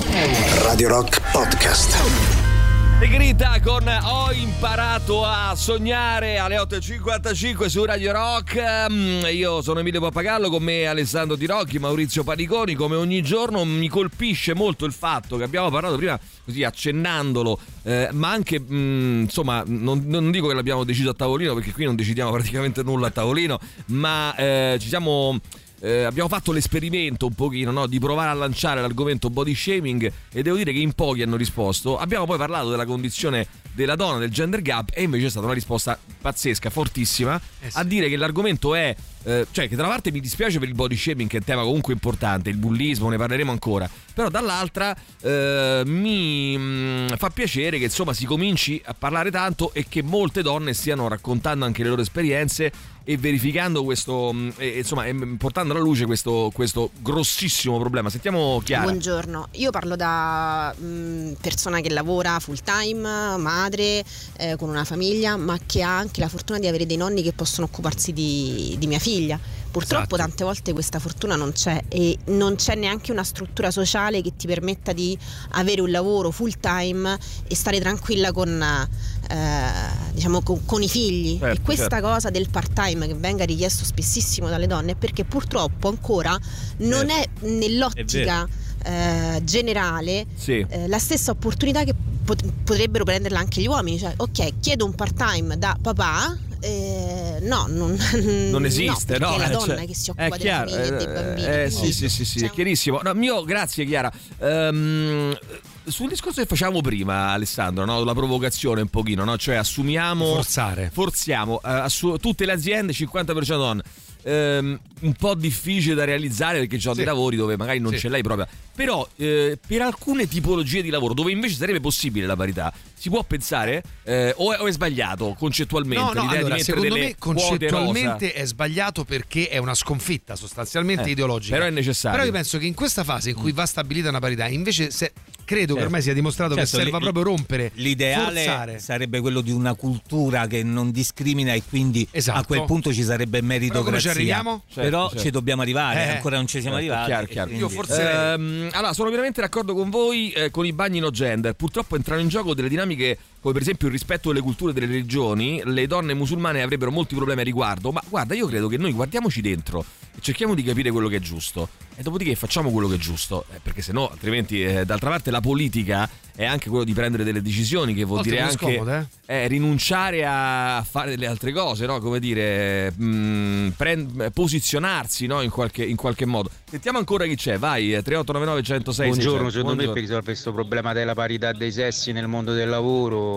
Radio Rock Podcast. Negrita con Ho imparato a sognare alle 8.55 su Radio Rock. Mm, Io sono Emilio Pappagallo, con me Alessandro Di Rocchi, Maurizio Paniconi. Come ogni giorno mi colpisce molto il fatto che abbiamo parlato prima, così accennandolo, eh, ma anche, mm, insomma, non, non dico che l'abbiamo deciso a tavolino, perché qui non decidiamo *laughs* praticamente nulla a tavolino, ma eh, ci siamo... Eh, abbiamo fatto l'esperimento un pochino no? di provare a lanciare l'argomento body shaming e devo dire che in pochi hanno risposto. Abbiamo poi parlato della condizione della donna, del gender gap e invece è stata una risposta pazzesca, fortissima, Eh sì. a dire che l'argomento è eh, cioè che da una parte mi dispiace per il body shaming che è un tema comunque importante, il bullismo, ne parleremo ancora, però dall'altra eh, mi mh, fa piacere che insomma si cominci a parlare tanto e che molte donne stiano raccontando anche le loro esperienze e verificando questo, mh, e, insomma, e, mh, portando alla luce questo, questo grossissimo problema. Sentiamo Chiara. Buongiorno, io parlo da mh, persona che lavora full time, madre, eh, con una famiglia, ma che ha anche la fortuna di avere dei nonni che possono occuparsi di, di mia figlia. Purtroppo Esatto. tante volte questa fortuna non c'è e non c'è neanche una struttura sociale che ti permetta di avere un lavoro full time e stare tranquilla con, eh, diciamo, con, con i figli. Certo, e questa certo. cosa del part time che venga richiesto spessissimo dalle donne è perché purtroppo ancora non Certo. è nell'ottica eh, generale Sì. eh, la stessa opportunità che pot- potrebbero prenderla anche gli uomini. Cioè, ok, chiedo un part time da papà. Eh, no, non, *laughs* non esiste, no? no? È la eh, donna cioè, che si occupa chiaro, famiglie e dei eh, bambini. eh, sì, sì, sì, sì, è chiarissimo. No, mio, grazie Chiara. Ehm, sul discorso che facciamo prima, Alessandro, no? la provocazione un pochino, no? cioè assumiamo. Forzare. Forziamo. eh, assu- tutte le aziende 50% donne. Ehm, un po' difficile da realizzare perché ci sono Sì. dei lavori dove magari non Sì. ce l'hai proprio. Però eh, per alcune tipologie di lavoro dove invece sarebbe possibile la parità, si può pensare eh, o, è, o è sbagliato concettualmente No, no, allora, secondo me concettualmente è sbagliato perché è una sconfitta sostanzialmente Eh, ideologica. però è necessario. Però io penso che in questa fase in cui va stabilita una parità, invece se- credo che Certo. ormai sia dimostrato Certo, che serva li- proprio rompere, L'ideale forzare. sarebbe quello di una cultura che non discrimina e quindi Esatto. a quel punto ci sarebbe meritocrazia. come ci arriviamo? Però Certo, ci certo. dobbiamo arrivare, Eh, ancora non ci siamo certo, arrivati. chiaro, chiaro. Io forse Ehm, allora, sono veramente d'accordo con voi eh, con i bagni no gender. Purtroppo entrano in gioco delle dinamiche come per esempio il rispetto delle culture e delle religioni. Le donne musulmane avrebbero molti problemi a riguardo. Ma guarda, io credo che noi guardiamoci dentro e cerchiamo di capire quello che è giusto. E dopodiché facciamo quello che è giusto. Eh, perché se no, altrimenti, eh, d'altra parte, la politica è anche quello di prendere delle decisioni che vuol Volte dire anche scomode, eh, rinunciare a fare delle altre cose, no? Come dire, mh, prend- posizionarsi no? in, qualche, in qualche modo. Sentiamo ancora chi c'è, vai, eh, 3899 106 Buongiorno, 600. secondo me per risolvere questo problema della parità dei sessi nel mondo del lavoro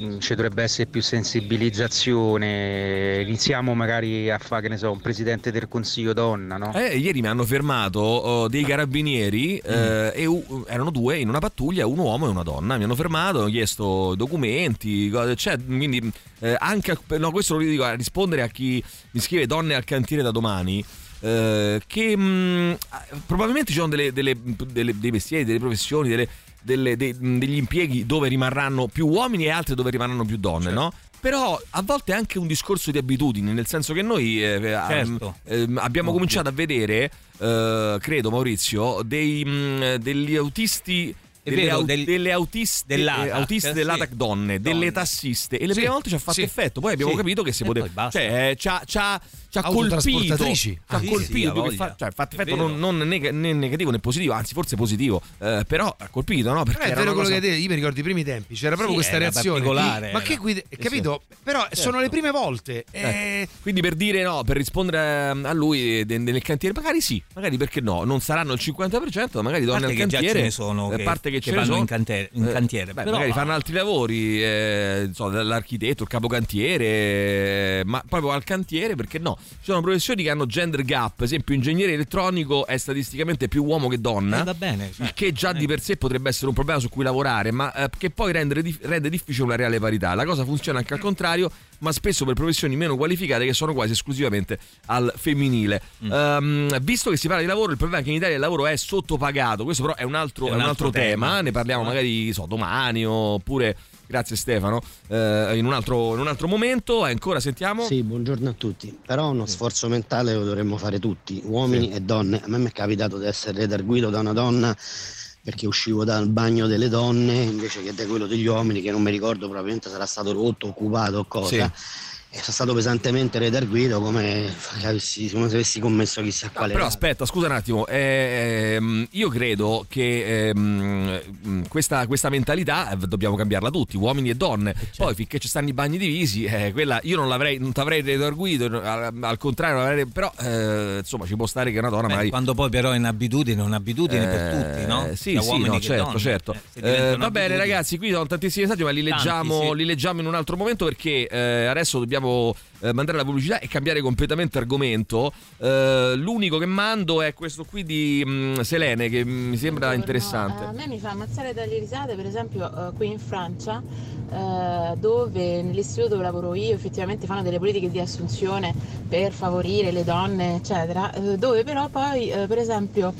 mm, ci dovrebbe essere più sensibilizzazione. Iniziamo magari a fare, che ne so, un presidente del consiglio donna, no? Eh, ieri mi hanno fermato oh, dei carabinieri eh, e u- erano due in una pattuglia, un uomo e una donna. Mi hanno fermato, hanno chiesto documenti, cose, cioè, quindi eh, anche a- no, questo lo dico a rispondere a chi mi scrive donne al cantiere da domani. eh, che mh, probabilmente ci sono delle, delle- delle- dei mestieri, delle professioni, delle- delle- dei- degli impieghi dove rimarranno più uomini e altri dove rimarranno più donne, no? Però a volte è anche un discorso di abitudini, nel senso che noi eh, Certo. ehm, abbiamo cominciato a vedere, eh, credo Maurizio, dei, mh, degli autisti. Delle, vero, au- del- delle autiste, dell'ATAC, eh, autiste sì. dell'ATAC donne, delle Donne. tassiste e le prime volte ci ha fatto effetto poi abbiamo capito che si poteva cioè eh, ci ha- ci ha ci ha colpito ci ha Ah, colpito sì, fa- cioè, fatto effetto non, non neg- né negativo né positivo anzi forse positivo eh, però ha colpito no? perché Però è vero quello cosa- che hai detto, io mi ricordo i primi tempi, c'era proprio Sì, questa reazione. particolare, Ma che guida, capito? Però sono le prime volte. Eh, eh, Quindi per dire no, per rispondere a lui eh, nel cantiere, magari sì, magari perché no, non saranno il 50%, magari donne al cantiere. ce ne sono a parte che, che vanno sono. in, cantiere, in Eh, cantiere. beh, però magari fanno altri lavori, eh, non so, l'architetto, il capocantiere, eh, ma proprio al cantiere perché no? Ci sono professioni che hanno gender gap, per esempio ingegnere elettronico è statisticamente più uomo che donna. Eh, va bene, cioè, il che già di per sé potrebbe essere un problema su cui lavorare, ma eh, che poi rende, rende difficile una reale parità. La cosa funziona anche al contrario, ma spesso per professioni meno qualificate che sono quasi esclusivamente al femminile. Mm. Ehm, visto che si parla di lavoro, il problema è che in Italia il lavoro è sottopagato, questo però è un altro, È è un un altro altro tema, tema. ne parliamo magari so, domani oppure, grazie Stefano, eh, in, un altro, in un altro momento, e ancora sentiamo. Sì, buongiorno a tutti. Però uno sforzo mentale lo dovremmo fare tutti, uomini e donne. A me mi è capitato di essere redarguito da una donna perché uscivo dal bagno delle donne invece che da quello degli uomini che non mi ricordo probabilmente sarà stato rotto, occupato o cosa. E sono stato pesantemente redarguito come, se avessi- come se avessi commesso chissà quale Però reato. aspetta, scusa un attimo, eh, ehm, io credo che ehm, mm, questa, questa mentalità eh, dobbiamo cambiarla tutti, uomini e donne. Poi finché ci stanno i bagni divisi, eh, quella io non l'avrei, non t'avrei redarguito, al, al contrario, non l'avrei- però eh, insomma ci può stare che una donna Beh, magari... quando poi però è un'abitudine, è un'abitudine per tutti, no? Eh, Sì, Sia sì, uomini no, certo, donne. certo. Eh, Eh, va bene ragazzi, qui sono tantissimi messaggi, ma li Tanti, leggiamo, sì. li leggiamo in un altro momento perché eh, adesso dobbiamo dobbiamo eh, mandare la pubblicità e cambiare completamente argomento. Eh, l'unico che mando è questo qui di mh, Selene che mi sembra interessante. No, a me mi fa ammazzare dalle risate, per esempio, eh, qui in Francia, eh, dove nell'istituto dove lavoro io effettivamente fanno delle politiche di assunzione per favorire le donne, eccetera, eh, dove però poi, eh, per esempio,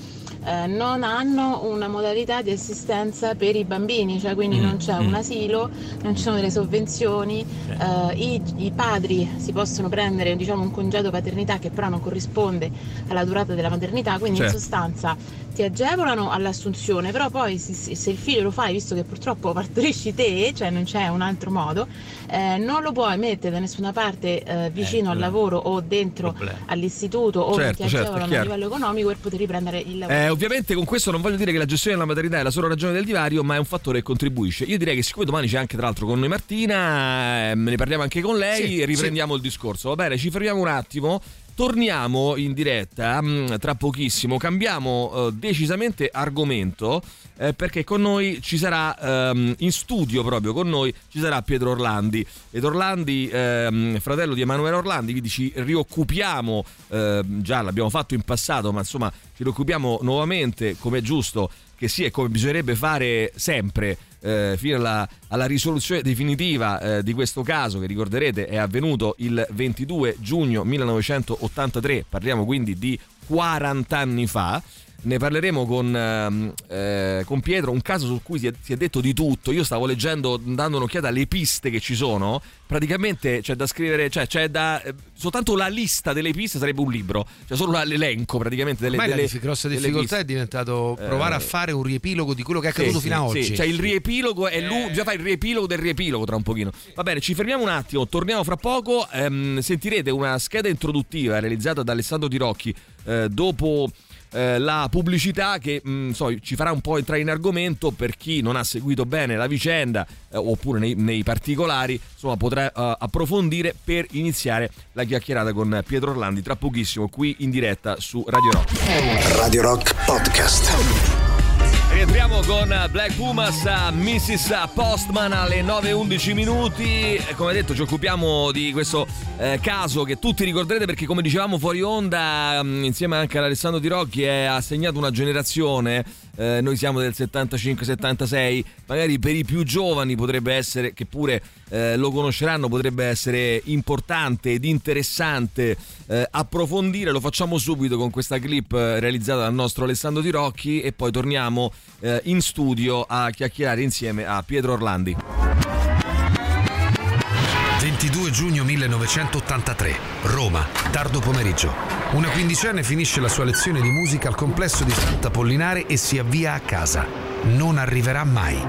eh, non hanno una modalità di assistenza per i bambini, cioè quindi Mm, non c'è mm. un asilo, non ci sono delle sovvenzioni, eh, i, i padri si possono prendere diciamo, un congedo paternità che però non corrisponde alla durata della maternità, quindi Certo. in sostanza ti agevolano all'assunzione, però poi se, se- il figlio lo fai, visto che purtroppo *laughs* partorisci te, cioè non c'è un altro modo, eh, non lo puoi mettere da nessuna parte eh, vicino al eh. lavoro o dentro all'istituto o Certo, ti certo, agevolano a chiaro. livello economico per poter riprendere il lavoro. Eh, ovviamente con questo non voglio dire che la gestione della maternità è la sola ragione del divario, ma è un fattore che contribuisce. Io direi che siccome domani c'è anche tra l'altro con noi Martina, ehm, ne parliamo anche con lei Sì, e riprendiamo il discorso. Va bene, ci fermiamo un attimo. Torniamo in diretta mm, tra pochissimo, cambiamo eh, decisamente argomento eh, perché con noi ci sarà ehm, in studio proprio con noi ci sarà Pietro Orlandi. Ed Orlandi ehm, fratello di Emanuele Orlandi quindi ci rioccupiamo ehm, già l'abbiamo fatto in passato ma insomma ci rioccupiamo nuovamente come è giusto che sia e come bisognerebbe fare sempre eh, fino alla, alla risoluzione definitiva eh, di questo caso che ricorderete è avvenuto il 22 giugno 1983, parliamo quindi di 40 anni fa. Ne parleremo con, ehm, eh, con Pietro, un caso su cui si è, si è detto di tutto. Io stavo leggendo, dando un'occhiata alle piste che ci sono. Praticamente c'è da scrivere, cioè c'è da. eh, soltanto la lista delle piste sarebbe un libro, cioè solo la- l'elenco praticamente delle, la delle dif- grossa delle difficoltà piste. è diventato provare Eh, a fare un riepilogo di quello che è sì, accaduto sì, fino a sì, oggi. Cioè il riepilogo è lui, bisogna fare il riepilogo del riepilogo tra un pochino. Va bene, ci fermiamo un attimo, torniamo fra poco. ehm, sentirete una scheda introduttiva realizzata da Alessandro Di Rocchi eh, dopo. Eh, la pubblicità che mh, so, ci farà un po' entrare in argomento per chi non ha seguito bene la vicenda eh, oppure nei, nei particolari insomma potrà eh, approfondire per iniziare la chiacchierata con Pietro Orlandi tra pochissimo qui in diretta su Radio Rock Radio Rock Podcast. Rientriamo con Black Pumas, Mrs. Postman alle 9.11 minuti. Come detto, ci occupiamo di questo eh, caso che tutti ricorderete perché, come dicevamo fuori onda, mh, insieme anche ad Alessandro Di Rocchi, ha segnato una generazione. Eh, noi siamo del 75-76, magari per i più giovani potrebbe essere, che pure eh, lo conosceranno, potrebbe essere importante ed interessante eh, approfondire. Lo facciamo subito con questa clip eh, realizzata dal nostro Alessandro Di Rocchi e poi torniamo eh, in studio a chiacchierare insieme a Pietro Orlandi. 22 giugno 1983, Roma, tardo pomeriggio. Una quindicenne finisce la sua lezione di musica al complesso di Santa Pollinare e si avvia a casa. Non arriverà mai.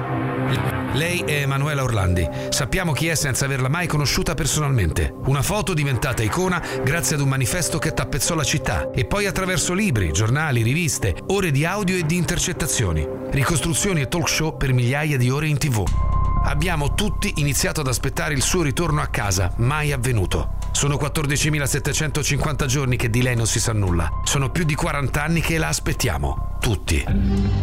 Lei è Emanuela Orlandi. Sappiamo chi è senza averla mai conosciuta personalmente. Una foto diventata icona grazie ad un manifesto che tappezzò la città e poi attraverso libri, giornali, riviste, ore di audio e di intercettazioni, ricostruzioni e talk show per migliaia di ore in tv. Abbiamo tutti iniziato ad aspettare il suo ritorno a casa, mai avvenuto. Sono 14.750 giorni che di lei non si sa nulla. Sono più di 40 anni che la aspettiamo, tutti.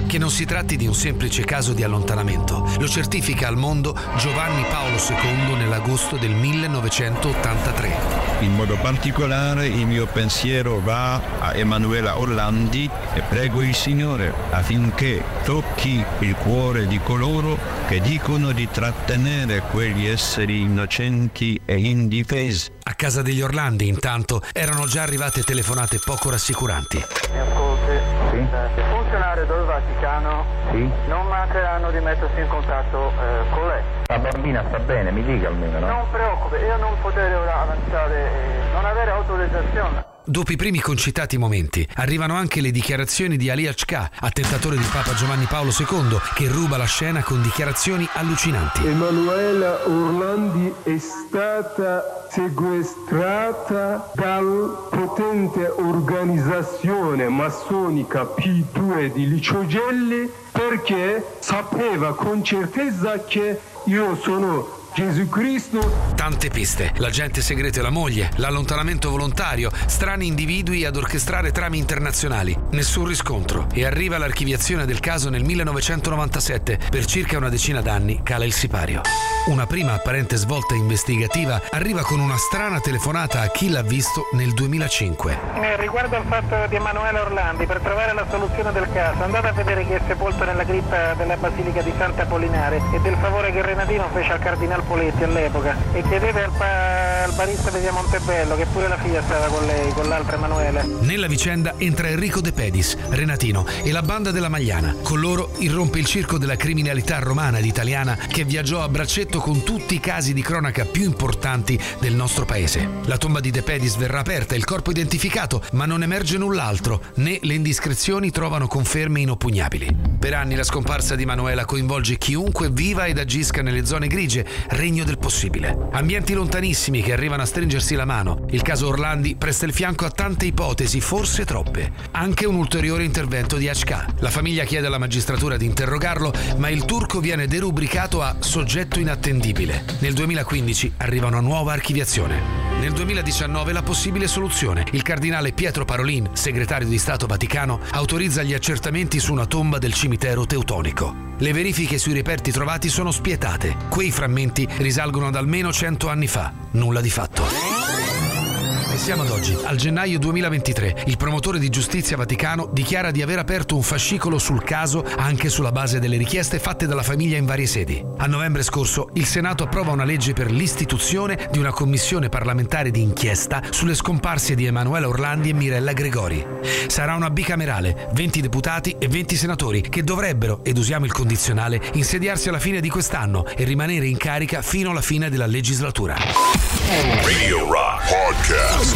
Che non si tratti di un semplice caso di allontanamento, lo certifica al mondo Giovanni Paolo II nell'agosto del 1983. In modo particolare il mio pensiero va a Emanuela Orlandi e prego il Signore affinché tocchi il cuore di coloro che dicono di trattenere quegli esseri innocenti e indifesi. A casa degli Orlandi, intanto, erano già arrivate telefonate poco rassicuranti. Mi ascolti? Sì. Funzionario del Vaticano Sì? non mancheranno di mettersi in contatto eh, con lei. La bambina sta bene, mi dica almeno, Non preoccupi, io non potrei ora avanzare, eh, non avere autorizzazione. Dopo i primi concitati momenti, arrivano anche le dichiarazioni di Ali Achka, attentatore di Papa Giovanni Paolo II, che ruba la scena con dichiarazioni allucinanti. Emanuela Orlandi è stata sequestrata dal potente organizzazione massonica P2 di Liciogelli perché sapeva con certezza che io sono Gesù Cristo. Tante piste, l'agente segreto e la moglie, l'allontanamento volontario, strani individui ad orchestrare trame internazionali, nessun riscontro e arriva l'archiviazione del caso nel 1997. Per circa una decina d'anni cala il sipario. Una prima apparente svolta investigativa arriva con una strana telefonata a chi l'ha visto nel 2005. Eh, riguardo al fatto di Emanuele Orlandi, per trovare la soluzione del caso, andate a vedere chi è sepolto nella cripta della Basilica di Santa Apollinare e del favore che Renatino fece al Cardinal Poletti all'epoca. E chiedete al, pa- al barista di Montebello, che pure la figlia stava con lei, con l'altra Emanuele. Nella vicenda entra Enrico De Pedis, Renatino e la banda della Magliana. Con loro irrompe il circo della criminalità romana ed italiana che viaggiò a braccetto con tutti i casi di cronaca più importanti del nostro paese. La tomba di De Pedis verrà aperta, il corpo identificato, ma non emerge null'altro, né le indiscrezioni trovano conferme inoppugnabili. Per anni la scomparsa di Manuela coinvolge chiunque viva ed agisca nelle zone grigie, regno del possibile. Ambienti lontanissimi che arrivano a stringersi la mano. Il caso Orlandi presta il fianco a tante ipotesi, forse troppe. Anche un ulteriore intervento di HK. La famiglia chiede alla magistratura di interrogarlo, ma il turco viene derubricato a soggetto inattendibile. Nel 2015 arriva una nuova archiviazione. Nel 2019 la possibile soluzione. Il cardinale Pietro Parolin, segretario di Stato Vaticano, autorizza gli accertamenti su una tomba del cimitero teutonico. Le verifiche sui reperti trovati sono spietate. Quei frammenti risalgono ad almeno 100 anni fa. Nulla di fatto. Siamo ad oggi, al gennaio 2023. Il promotore di giustizia Vaticano dichiara di aver aperto un fascicolo sul caso anche sulla base delle richieste fatte dalla famiglia in varie sedi. A novembre scorso il Senato approva una legge per l'istituzione di una commissione parlamentare di inchiesta sulle scomparse di Emanuela Orlandi e Mirella Gregori. Sarà una bicamerale, 20 deputati e 20 senatori che dovrebbero, ed usiamo il condizionale, insediarsi alla fine di quest'anno e rimanere in carica fino alla fine della legislatura. Radio Rock Podcast.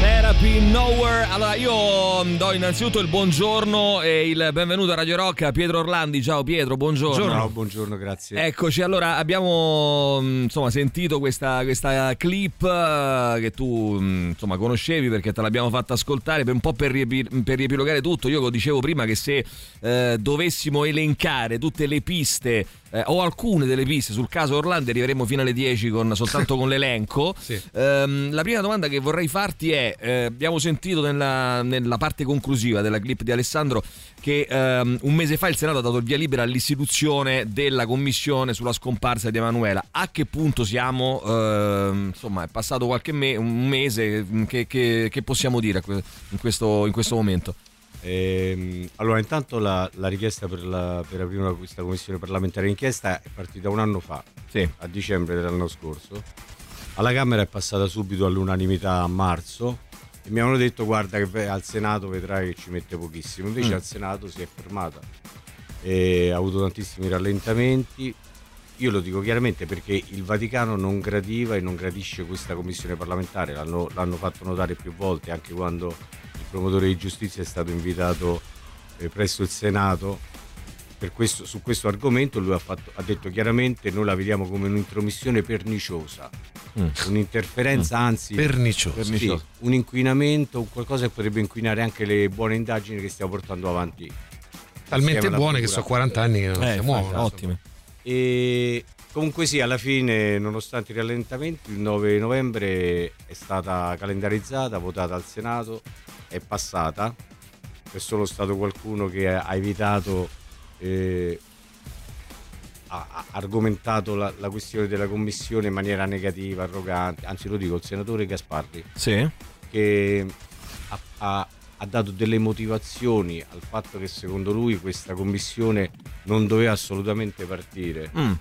Therapy Nowhere. Allora, io do innanzitutto il buongiorno e il benvenuto a Radio Rock a Pietro Orlandi. Ciao Pietro, buongiorno. Ciao, buongiorno, grazie. Eccoci, allora abbiamo mh, insomma sentito questa, questa clip eh, che tu mh, insomma conoscevi perché te l'abbiamo fatta ascoltare per un po' per, riepi- per riepilogare tutto. Io dicevo prima che se eh, dovessimo elencare tutte le piste eh, o alcune delle piste sul caso Orlando arriveremo fino alle 10 con, soltanto con *laughs* l'elenco. Sì. Ehm, la prima domanda che vorrei farti è: eh, abbiamo sentito nella, nella parte conclusiva della clip di Alessandro che ehm, un mese fa il Senato ha dato il via libera all'istituzione della commissione sulla scomparsa di Emanuela. A che punto siamo? Ehm, insomma, è passato qualche me- un mese, che, che- che possiamo dire in questo, in questo momento? Ehm, allora, intanto la, la richiesta per, la- per aprire una- questa commissione parlamentare d'inchiesta è partita un anno fa, a dicembre dell'anno scorso. Alla Camera è passata subito all'unanimità a marzo e mi avevano detto guarda che al Senato vedrai che ci mette pochissimo. Invece Mm. al Senato si è fermata e ha avuto tantissimi rallentamenti. Io lo dico chiaramente perché il Vaticano non gradiva e non gradisce questa commissione parlamentare, l'hanno, l'hanno fatto notare più volte anche quando promotore di giustizia è stato invitato eh, presso il Senato per questo- su questo argomento. Lui ha, fatto- ha detto chiaramente noi la vediamo come un'intromissione perniciosa, Mm. un'interferenza anzi Perniciosa. sì, un inquinamento, un qualcosa che potrebbe inquinare anche le buone indagini che stiamo portando avanti. Talmente buone che procura. so 40 anni che non Eh, si muovono. ottime. E comunque sì, alla fine, nonostante i rallentamenti, il 9 novembre è stata calendarizzata, votata al Senato, è passata. C'è solo stato qualcuno che ha evitato, eh, ha, argomentato la, la questione della commissione in maniera negativa, arrogante, anzi lo dico, il senatore Gasparri, Sì. che ha, ha- ha dato delle motivazioni al fatto che secondo lui questa commissione non doveva assolutamente partire, Mm.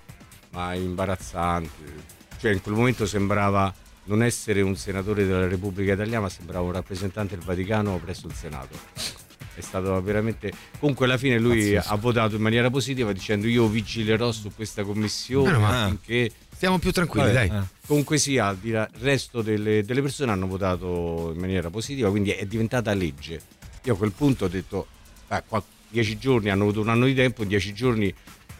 ma è imbarazzante. Cioè in quel momento sembrava non essere un senatore della Repubblica Italiana, ma sembrava un rappresentante del Vaticano presso il Senato. È stato veramente. Comunque, alla fine lui Pazzesco. ha votato in maniera positiva dicendo: Io vigilerò su questa commissione male. affinché. Stiamo più tranquilli, Vabbè, dai. eh. Comunque sia, al di là- il resto delle, delle persone hanno votato in maniera positiva, quindi è diventata legge. Io a quel punto ho detto, "Ah, qua- dieci giorni, hanno avuto un anno di tempo, dieci giorni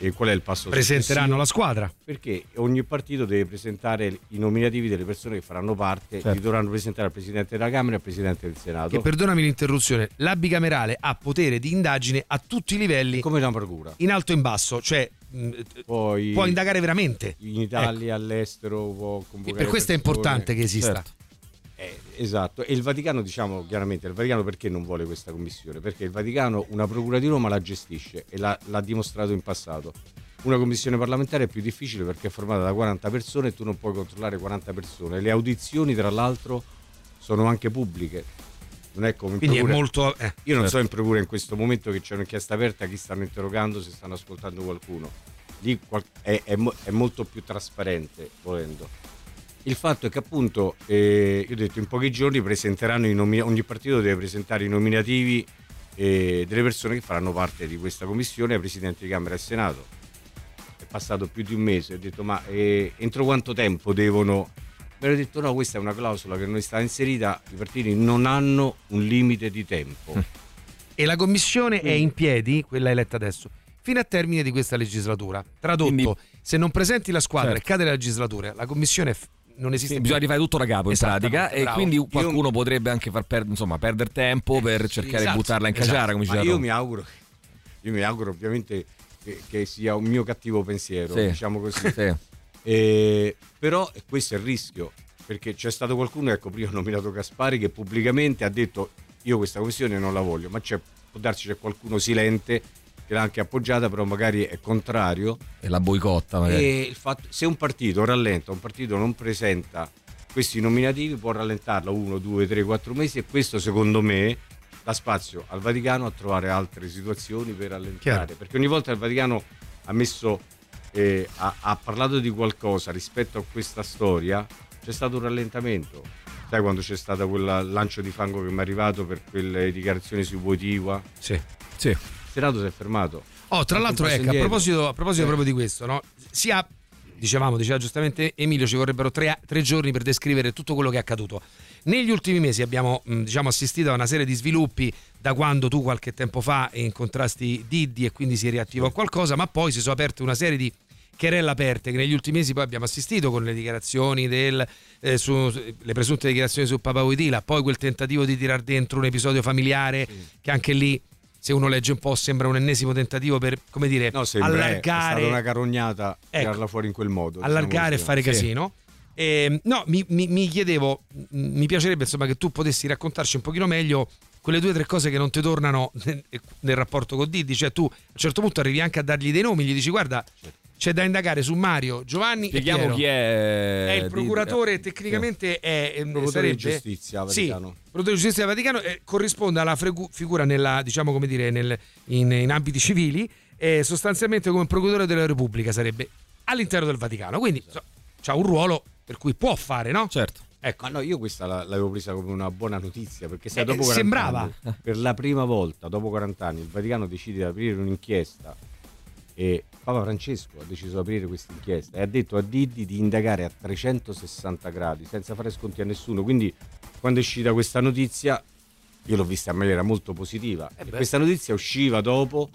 eh, qual è il passo Presenteranno successivo? la squadra. Perché ogni partito deve presentare i nominativi delle persone che faranno parte, Certo. li dovranno presentare al Presidente della Camera e al Presidente del Senato. Che perdonami l'interruzione, la bicamerale ha potere di indagine a tutti i livelli. Come la procura. In alto e in basso, cioè mh, Poi- può indagare veramente. In Italia, all'estero può convocare Per questo è persone. importante che esista. Certo. Esatto, e il Vaticano, diciamo chiaramente, il Vaticano perché non vuole questa commissione? Perché il Vaticano una procura di Roma la gestisce e l'ha, l'ha dimostrato in passato. Una commissione parlamentare è più difficile perché è formata da 40 persone e tu non puoi controllare 40 persone. Le audizioni, tra l'altro, sono anche pubbliche. Non è come in Quindi è procura. molto- eh, Io non certo. so in procura in questo momento che c'è un'inchiesta aperta chi stanno interrogando, se stanno ascoltando qualcuno. Lì è, è è molto più trasparente, volendo. Il fatto è che appunto, eh, io ho detto, in pochi giorni presenteranno i nomina- ogni partito deve presentare i nominativi eh, delle persone che faranno parte di questa commissione ai presidenti di Camera e Senato. È passato più di un mese, ho detto ma eh, entro quanto tempo devono... Mi hanno detto no, questa è una clausola che non è stata inserita, i partiti non hanno un limite di tempo. E la commissione è in piedi, quella eletta adesso, fino a termine di questa legislatura. Tradotto, se non presenti la squadra Certo. e cade la legislatura, la commissione f- non esiste Sì, più. bisogna rifare tutto da capo in pratica e bravo. quindi qualcuno potrebbe anche far perdere insomma perdere tempo per cercare Esatto, di buttarla in esatto. caciara come Ma io mi auguro io mi auguro ovviamente che, che sia un mio cattivo pensiero Sì. diciamo così Sì. Eh, però questo è il rischio perché c'è stato qualcuno ecco prima ho nominato Gaspari che pubblicamente ha detto io questa commissione non la voglio ma c'è, può darsi c'è qualcuno silente che l'ha anche appoggiata però magari è contrario e la boicotta magari. e fatto, se un partito rallenta un partito non presenta questi nominativi può rallentarlo uno, due, tre, quattro mesi e questo secondo me dà spazio al Vaticano a trovare altre situazioni per rallentare Chiaro. perché ogni volta il Vaticano ha messo eh, ha, ha parlato di qualcosa rispetto a questa storia c'è stato un rallentamento sai quando c'è stato quel lancio di fango che mi è arrivato per quelle dichiarazioni sui Votiva sì. il Senato si è fermato Oh, tra l'altro, ecco, a proposito, a proposito Eh. proprio di questo, no? Si ha, dicevamo, diceva giustamente Emilio, ci vorrebbero tre, tre giorni per descrivere tutto quello che è accaduto. Negli ultimi mesi abbiamo mh, diciamo, assistito a una serie di sviluppi da quando tu qualche tempo fa incontrasti Diddi e quindi si riattivò qualcosa, ma poi si sono aperte una serie di querelle aperte che negli ultimi mesi poi abbiamo assistito con le dichiarazioni del, eh, su, le presunte dichiarazioni su Papa Wojtyla, poi quel tentativo di tirar dentro un episodio familiare che anche lì se uno legge un po' sembra un ennesimo tentativo per come dire no, sembra, è- è allargare stata una carognata Ecco. tirarla fuori in quel modo diciamo allargare e così. fare Sì. casino. Ehm, no, mi, mi- mi chiedevo, mi piacerebbe insomma che tu potessi raccontarci un pochino meglio quelle due o tre cose che non ti tornano *laughs* nel, nel rapporto con Diddi. Cioè, tu a un certo punto arrivi anche a dargli dei nomi, gli dici: Guarda, c'è da indagare su Mario, Giovanni. Spieghiamo Piero." chi è È il Diddi. procuratore, Eh, tecnicamente è ehm, Procuratore sarebbe, di giustizia Sì, Vaticano. procuratore di giustizia del Vaticano eh, corrisponde alla fregu- figura nella, diciamo come dire, nel- in, in ambiti civili, e sostanzialmente come procuratore della Repubblica sarebbe all'interno del Vaticano. Quindi so, c'ha un ruolo per cui può fare, no? Certo. Ecco. Ma no, io questa la- l'avevo presa come una buona notizia perché sai, Eh, dopo 40 sembrava. anni, per la prima volta dopo 40 anni il Vaticano decide di aprire un'inchiesta e Papa Francesco ha deciso di aprire questa inchiesta e ha detto a Diddi di indagare a 360 gradi senza fare sconti a nessuno. Quindi quando è uscita questa notizia io l'ho vista in maniera molto positiva. Eh questa notizia usciva dopo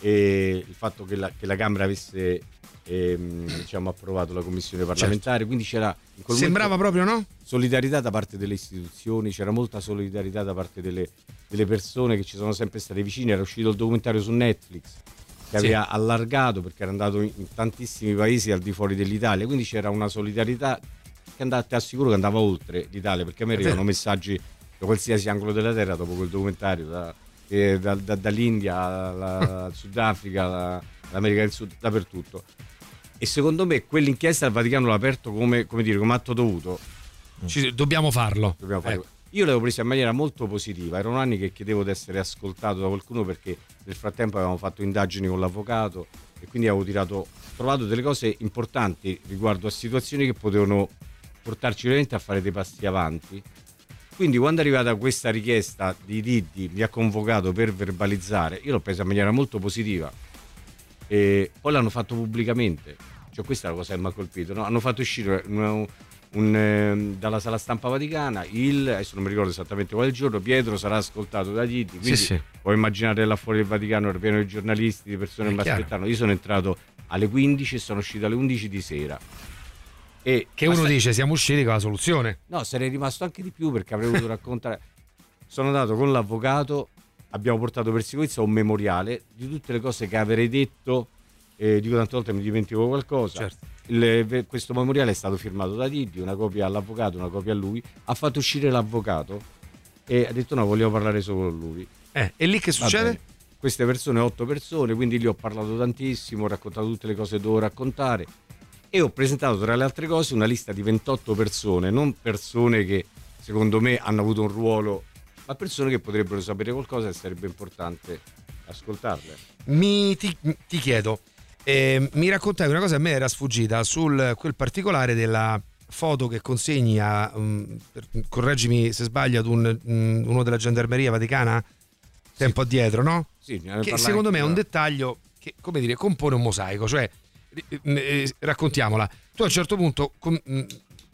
e il fatto che la, che la Camera avesse ehm, diciamo, approvato la commissione parlamentare, quindi c'era Sembrava proprio, no? solidarietà da parte delle istituzioni, c'era molta solidarietà da parte delle, delle persone che ci sono sempre state vicine. Era uscito il documentario su Netflix che Sì. aveva allargato perché era andato in, tantissimi paesi al di fuori dell'Italia, quindi c'era una solidarietà che andava, ti assicuro che andava oltre l'Italia, perché a me È arrivano messaggi da qualsiasi angolo della terra dopo quel documentario, da- eh, da- da- dall'India al *laughs* Sudafrica, alla- all'America del Sud, dappertutto. E secondo me quell'inchiesta il Vaticano l'ha aperto come, come dire, come atto dovuto. Ci- dobbiamo farlo. Dobbiamo farlo. Ecco. Io l'avevo presa in maniera molto positiva, erano anni che chiedevo di essere ascoltato da qualcuno perché nel frattempo avevamo fatto indagini con l'avvocato e quindi avevo tirato, trovato delle cose importanti riguardo a situazioni che potevano portarci veramente a fare dei passi avanti. Quindi quando è arrivata questa richiesta di Diddi, mi ha convocato per verbalizzare, io l'ho presa in maniera molto positiva e poi l'hanno fatto pubblicamente. Cioè questa è la cosa che mi ha colpito, no? hanno fatto uscire un- un, ehm, dalla sala stampa vaticana il, adesso non mi ricordo esattamente quale giorno, Pietro sarà ascoltato da Diddi, quindi sì. puoi immaginare là fuori del Vaticano era pieno di giornalisti, di persone che mi aspettavano. Io sono entrato alle 15 e sono uscito alle 11 di sera. E Che uno basta- dice siamo usciti con la soluzione. No, sarei rimasto anche di più perché avrei voluto raccontare. Sono andato con l'avvocato, abbiamo portato per sicurezza un memoriale di tutte le cose che avrei detto e dico tante volte mi dimentico qualcosa. Certo. Il- questo memoriale è stato firmato da Diddi, una copia all'avvocato, una copia a lui. Ha fatto uscire l'avvocato e ha detto no, vogliamo parlare solo con lui. Eh, e lì che succede? Queste persone, otto persone, quindi lì ho parlato tantissimo, ho raccontato tutte le cose che devo raccontare e ho presentato tra le altre cose una lista di 28 persone, non persone che secondo me hanno avuto un ruolo, ma persone che potrebbero sapere qualcosa e sarebbe importante ascoltarle. Mi, ti, ti chiedo, eh, mi raccontavi una cosa, a me era sfuggita, sul quel particolare della foto che consegni a, um, correggimi se sbaglio, ad un, um, uno della gendarmeria vaticana tempo addietro, no? Sì, Che secondo me è un dettaglio che, come dire, compone un mosaico, cioè, eh, eh, raccontiamola. Tu a un certo punto, con, mm,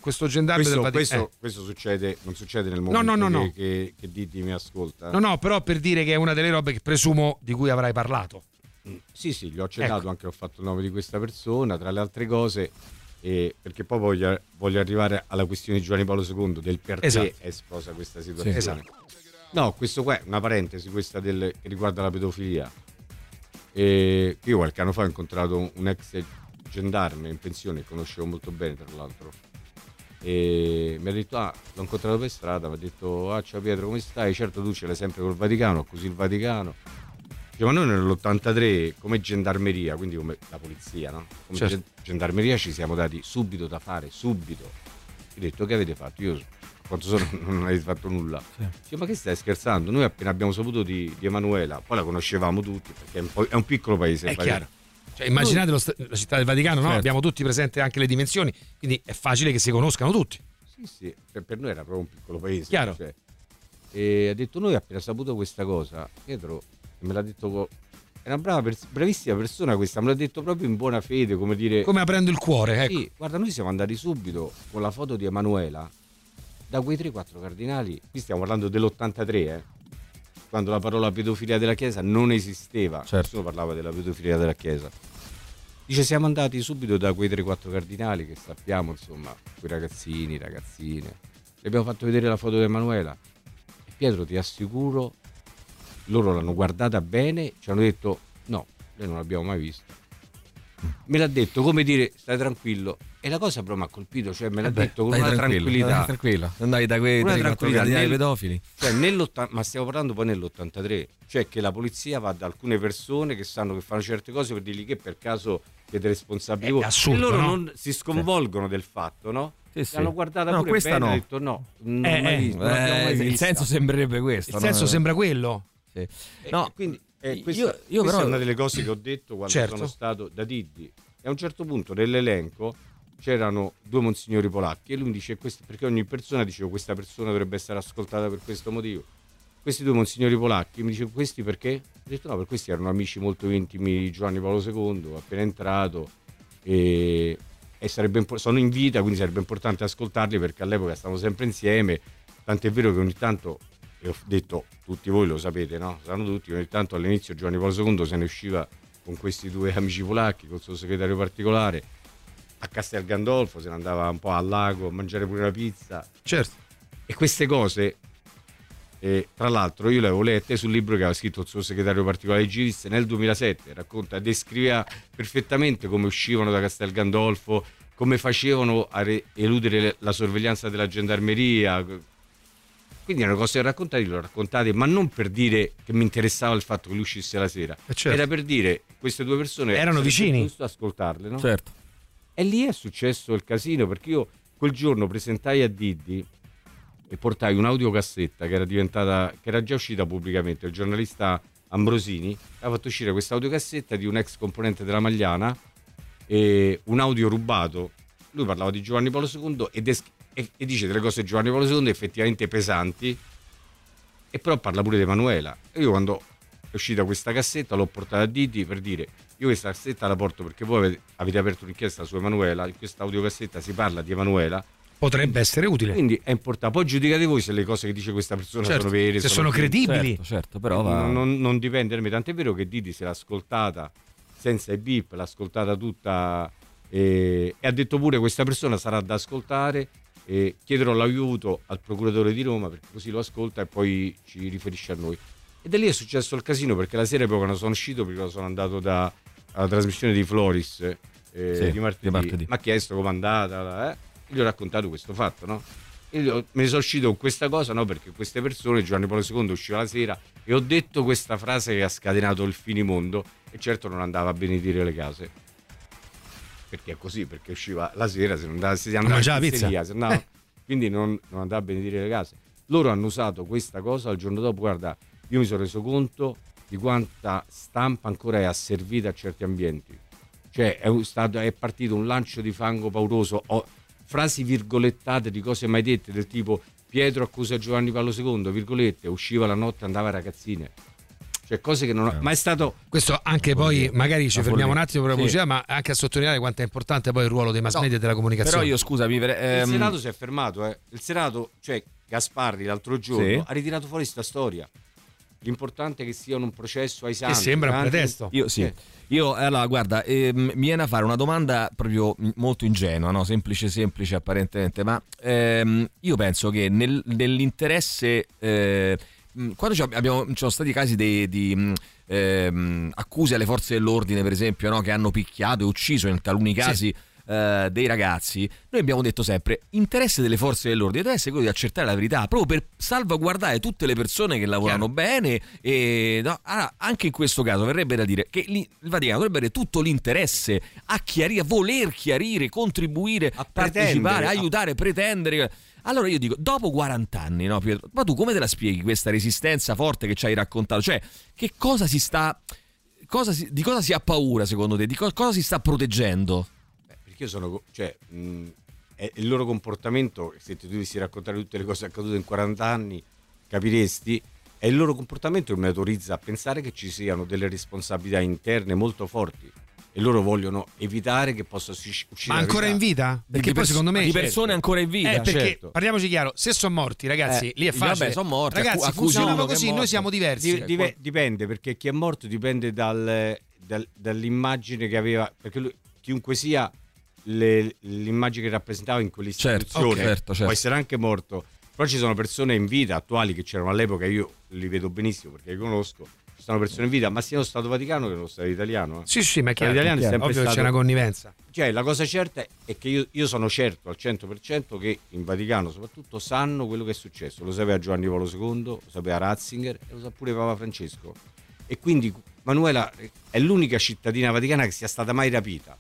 questo gendarme Questo, del Vaticano... questo- questo succede, non succede nel momento no, no, che, no. che, che Diddi mi ascolta. No, no, però per dire che è una delle robe che presumo di cui avrai parlato. Sì, sì, gli ho accennato Ecco. anche, ho fatto il nome di questa persona, tra le altre cose, e- perché poi voglio, voglio arrivare alla questione di Giovanni Paolo II, del perché Esatto. è esplosa questa situazione. esatto. No, questo qua è una parentesi, questa del, che riguarda la pedofilia. E io qualche anno fa ho incontrato un, un ex gendarme in pensione, che conoscevo molto bene tra l'altro, e mi ha detto, ah, l'ho incontrato per strada, mi ha detto, ah ciao Pietro, come stai? Certo tu ce l'hai sempre col Vaticano, così il Vaticano. Dice, ma noi nell'83 come gendarmeria, quindi come la polizia, no? Come Certo. gen- gendarmeria ci siamo dati subito da fare, subito. Ho detto che avete fatto? Io quanto sono *laughs* non avete fatto nulla. Dice, ma che stai scherzando? Noi appena abbiamo saputo di, di Emanuela, poi la conoscevamo tutti, perché è un, è un piccolo paese. È chiaro. Cioè, immaginate sta- la città del Vaticano, no? Certo. abbiamo tutti presente anche le dimensioni, quindi è facile che si conoscano tutti. Sì, sì, per, per noi era proprio un piccolo paese. Chiaro. cioè. E ha detto, noi appena saputo questa cosa, Pietro me l'ha detto, è una brava pers- bravissima persona questa, me l'ha detto proprio in buona fede, come dire... Come aprendo il cuore, ecco. Sì, guarda, noi siamo andati subito con la foto di Emanuela da quei 3-4 cardinali, qui stiamo parlando dell'83, eh, quando la parola pedofilia della Chiesa non esisteva, nessuno parlava della pedofilia della Chiesa. Dice siamo andati subito da quei 3-4 cardinali che sappiamo, insomma, quei ragazzini, ragazzine. Le abbiamo fatto vedere la foto di Emanuela. Pietro, ti assicuro, loro l'hanno guardata bene, ci hanno detto no, noi non l'abbiamo mai vista. Me l'ha detto come dire stai tranquillo e la cosa però mi ha colpito, cioè me l'ha Vabbè, detto con una tranquillo, tranquillità. dai tranquillo. Andai da quei Una 3-4 tranquillità nel- pedofili. Cioè, ma stiamo parlando poi nell'83, cioè che la polizia va da alcune persone che sanno che fanno certe cose per dirgli che per caso siete responsabili voi. assurdo, e loro no? non si sconvolgono del fatto, no? Sì, sì. L'hanno guardata No, pure questa bene e no. hanno detto no, non Eh, eh, visto, non l'abbiamo mai Eh, il vista. senso sembrerebbe questo. Il no? senso sembra quello. Sì. No, e quindi eh, io- questa, io questa però- è una delle cose che ho detto quando Certo. sono stato da Diddi. E a un certo punto nell'elenco c'erano due monsignori polacchi e lui mi dice questo, perché ogni persona dicevo questa persona dovrebbe essere ascoltata per questo motivo. Questi due monsignori polacchi mi dice questi perché? Ho detto no, per questi erano amici molto intimi di Giovanni Paolo II, appena entrato e, e sarebbe sono in vita, quindi sarebbe importante ascoltarli perché all'epoca stavamo sempre insieme, tant'è vero che ogni tanto e ho detto tutti voi lo sapete, no? Sanno tutti, ogni tanto all'inizio Giovanni Paolo II se ne usciva con questi due *laughs* amici polacchi, col suo segretario particolare, a Castel Gandolfo, se ne andava un po' al lago a mangiare pure una pizza. Certo. E queste cose, eh, tra l'altro, io le avevo lette sul libro che aveva scritto il suo segretario particolare Giris nel 2007, racconta, descriveva perfettamente come uscivano da Castel Gandolfo, come facevano a re- eludere la sorveglianza della gendarmeria. Quindi erano cose da raccontare, le ho raccontate, ma non per dire che mi interessava il fatto che lui uscisse la sera. Eh, certo. Era per dire queste due persone Erano vicini. giusto ascoltarle, no? Certo. E lì è successo il casino perché io quel giorno presentai a Diddi e portai un'audiocassetta che era diventata, che era già uscita pubblicamente. Il giornalista Ambrosini aveva fatto uscire questa audiocassetta di un ex componente della Magliana, e un audio rubato. Lui parlava di Giovanni Paolo II e, des- e- e dice delle cose di Giovanni Paolo II effettivamente pesanti, e però parla pure di Emanuela. E io quando è uscita questa cassetta l'ho portata a Didi per dire io questa cassetta la porto perché voi avete, avete aperto un'inchiesta su Emanuela, in questa audiocassetta si parla di Emanuela. Potrebbe essere utile. Quindi è importante. Poi giudicate voi se le cose che dice questa persona Certo, sono vere. se sono credibili. Certo, certo, però va- Non, non- non dipende da me. Tant'è vero che Didi se l'ha ascoltata senza i beep, l'ha ascoltata tutta e, e ha detto pure questa persona sarà da ascoltare e chiederò l'aiuto al procuratore di Roma perché così lo ascolta e poi ci riferisce a noi. E da lì è successo il casino perché la sera poi quando sono uscito, perché sono andato da, alla trasmissione di Floris eh, Sì, di, martedì, di martedì. mi ha chiesto com'è andata, eh? gli ho raccontato questo fatto, no? Ho- me ne sono uscito con questa cosa, no? Perché queste persone, Giovanni Paolo II usciva la sera e ho detto questa frase che ha scatenato il finimondo e certo non andava a benedire le case. Perché è così, perché usciva la sera, se non andava, se andava pizza. pizzeria, se andava- quindi non, non andava a benedire le case. Loro hanno usato questa cosa il giorno dopo, guarda, io mi sono reso conto di quanta stampa ancora è asservita a certi ambienti. Cioè è, stato- è partito un lancio di fango pauroso, ho- frasi virgolettate di cose mai dette del tipo Pietro accusa Giovanni Paolo II, virgolette, usciva la notte, andava a ragazzine. Cioè cose che non ho... Ma è stato... Questo anche poi, magari ci fermiamo un attimo per la Sì. pubblicità, ma anche a sottolineare quanto è importante poi il ruolo dei mass No, media e della comunicazione. Però io scusami, per- Il ehm, Senato si è fermato, eh. Il Senato, cioè Gasparri l'altro giorno, Sì. ha ritirato fuori sta storia. L'importante è che sia un processo ai santi. sembra un pretesto. Io sì. Eh. Io allora guarda, ehm, mi viene a fare una domanda proprio molto ingenua, no? semplice semplice apparentemente, ma ehm, io penso che nel- nell'interesse eh, quando ci abbiamo, ci sono stati casi dei- di mh, ehm, accuse alle forze dell'ordine, per esempio, no? che hanno picchiato e ucciso in taluni casi eh, dei ragazzi, noi abbiamo detto sempre: interesse delle forze dell'ordine deve essere quello di accertare la verità, proprio per salvaguardare tutte le persone che lavorano bene. E no, allora, anche in questo caso verrebbe da dire che il Vaticano dovrebbe avere tutto l'interesse a chiarire, a voler chiarire, contribuire, partecipare, pretendere, a- aiutare, pretendere. Allora io dico, dopo 40 anni, no, Pietro, ma tu come te la spieghi questa resistenza forte che ci hai raccontato? Cioè, che cosa si sta. cosa si- di cosa si ha paura secondo te? Di co- cosa si sta proteggendo? Perché io sono... Cioè, mh, è il loro comportamento, se tu dovessi raccontare tutte le cose accadute in 40 anni, capiresti, è il loro comportamento che mi autorizza a pensare che ci siano delle responsabilità interne molto forti. E loro vogliono evitare che possa usci- uscire Ma ancora in vita? Perché Di poi pers- secondo me di persone ancora in vita, Eh, perché certo. parliamoci chiaro, se sono morti, ragazzi, Eh, lì è facile. vabbè, son morti, Ragazzi, accu- è così, noi siamo diversi. Di- dive- dipende perché chi è morto dipende dal- dal- dall'immagine che aveva perché lui- chiunque sia le- l'immagine che rappresentava in quell'istituzione Certo, ok, certo, certo. può essere anche morto però ci sono persone in vita attuali che c'erano all'epoca io li vedo benissimo perché li conosco ci sono persone in vita ma sia lo Stato Vaticano che lo Stato italiano eh. Sì, sì, ma è Stato chiaro, italiano è chiaro. sempre ovvio che c'è stato- una connivenza. cioè la cosa certa è che io, io sono certo al 100% che in Vaticano soprattutto sanno quello che è successo. Lo sapeva Giovanni Paolo II, lo sapeva Ratzinger e lo sa pure Papa Francesco. E quindi Manuela è l'unica cittadina vaticana che sia stata mai rapita.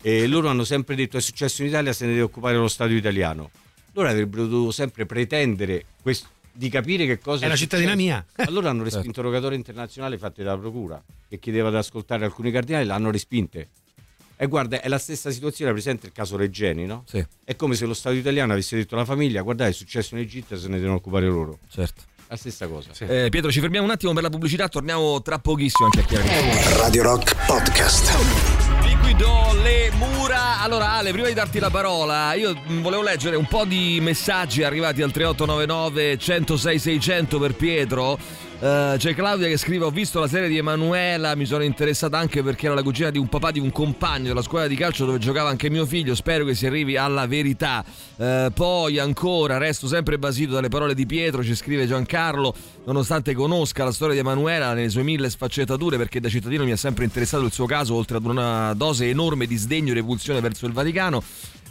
E loro hanno sempre detto è successo in Italia, se ne deve occupare lo Stato italiano. Loro avrebbero dovuto sempre pretendere questo- di capire che cosa È una successo. cittadina mia. *laughs* Allora hanno respinto rogatorie internazionali fatte dalla procura che chiedeva di ascoltare alcuni cardinali, l'hanno respinte. E guarda, è la stessa situazione, presente il caso Reggeni, no? Sì. È come se lo Stato italiano avesse detto alla famiglia, guardate, è successo in Egitto, se ne devono occupare loro. Certo. La stessa cosa. Eh, Pietro, ci fermiamo un attimo per la pubblicità, torniamo tra pochissimo anche a chiarire. Radio Rock Podcast. Liquido le mura. Allora, Ale, prima di darti la parola, io mh, volevo leggere un po' di messaggi arrivati al 3899 106 600 per Pietro. Eh, c'è Claudia che scrive: Ho visto la serie di Emanuela. Mi sono interessata anche perché era la cugina di un papà di un compagno della scuola di calcio dove giocava anche mio figlio. Spero che si arrivi alla verità. Eh, poi ancora, resto sempre basito dalle parole di Pietro. Ci scrive Giancarlo: Nonostante conosca la storia di Emanuela nelle sue mille sfaccettature, perché da cittadino mi ha sempre interessato il suo caso, oltre ad una dose enorme di sdegno e repulsione verso il Vaticano.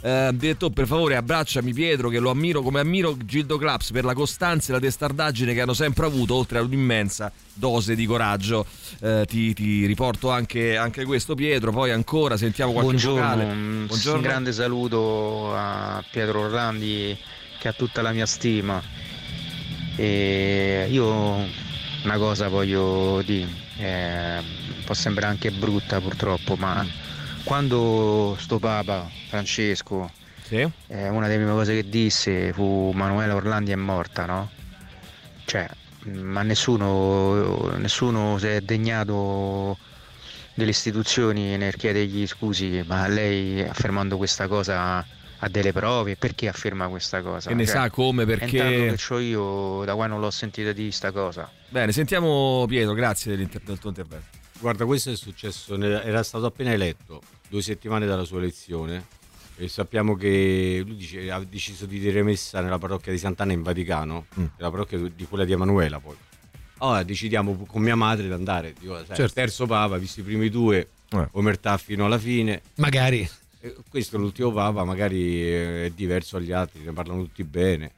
Eh, detto per favore abbracciami Pietro che lo ammiro come ammiro Gildo Claps per la costanza e la testardaggine che hanno sempre avuto oltre ad un'immensa dose di coraggio. Eh, ti, ti riporto anche, anche questo Pietro. Poi ancora sentiamo qualche Buongiorno, un- un grande saluto a Pietro Orlandi che ha tutta la mia stima. E io una cosa voglio dire, eh, può sembrare anche brutta purtroppo, ma quando sto Papa Francesco, Sì. eh, una delle prime cose che disse fu Manuela Orlandi è morta, no? Cioè, ma nessuno, nessuno si è degnato delle istituzioni nel chiedergli scusi, ma lei affermando questa cosa ha delle prove, perché afferma questa cosa? E ne Cioè, sa come, perché- che ho io da quando l'ho sentita di sta cosa. bene sentiamo Pietro grazie del tuo intervento Guarda, questo è successo, era stato appena eletto, due settimane dalla sua elezione, e sappiamo che lui dice- ha deciso di dire messa nella parrocchia di Sant'Anna in Vaticano, Mm. la parrocchia di quella di Emanuela poi. Allora decidiamo con mia madre di andare, dico, sai, Certo. terzo papa, visto i primi due, Eh. omertà fino alla fine. Magari. Eh, Questo è l'ultimo Papa, magari eh, è diverso agli altri, ne parlano tutti bene.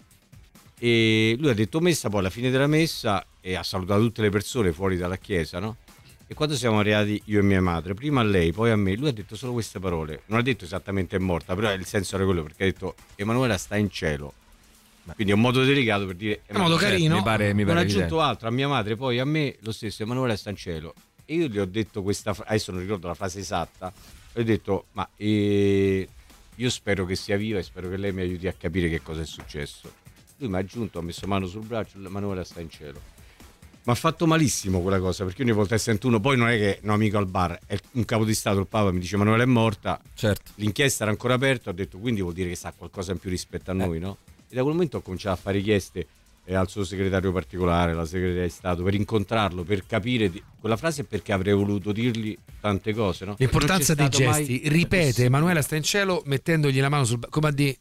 E lui ha detto messa, poi alla fine della messa e ha salutato tutte le persone fuori dalla chiesa, no? E quando siamo arrivati io e mia madre, prima a lei, poi a me, lui ha detto solo queste parole. Non ha detto esattamente è morta, però il senso era quello perché ha detto Emanuela sta in cielo. Quindi è un modo delicato per dire un modo carino. Mi pare, mi non pare ha aggiunto altro a mia madre, poi a me lo stesso, Emanuele sta in cielo. E io gli ho detto questa frase, adesso non ricordo la frase esatta, ho detto, ma eh, io spero che sia viva e spero che lei mi aiuti a capire che cosa è successo. Lui mi ha aggiunto, ha messo mano sul braccio, Emanuele sta in cielo. Mi ha fatto malissimo quella cosa, perché ogni volta che sento uno, poi non è che un amico al bar, è un capo di Stato, il Papa mi dice Emanuele è morta, Certo. l'inchiesta era ancora aperta, ho detto quindi vuol dire che sa qualcosa in più rispetto a noi, no? E da quel momento ho cominciato a fare richieste eh, al suo segretario particolare, alla segretaria di Stato, per incontrarlo, per capire di- quella frase e perché avrei voluto dirgli tante cose, no? L'importanza dei stato mai- gesti. Ripete Emanuela sta in cielo mettendogli la mano sul come a dire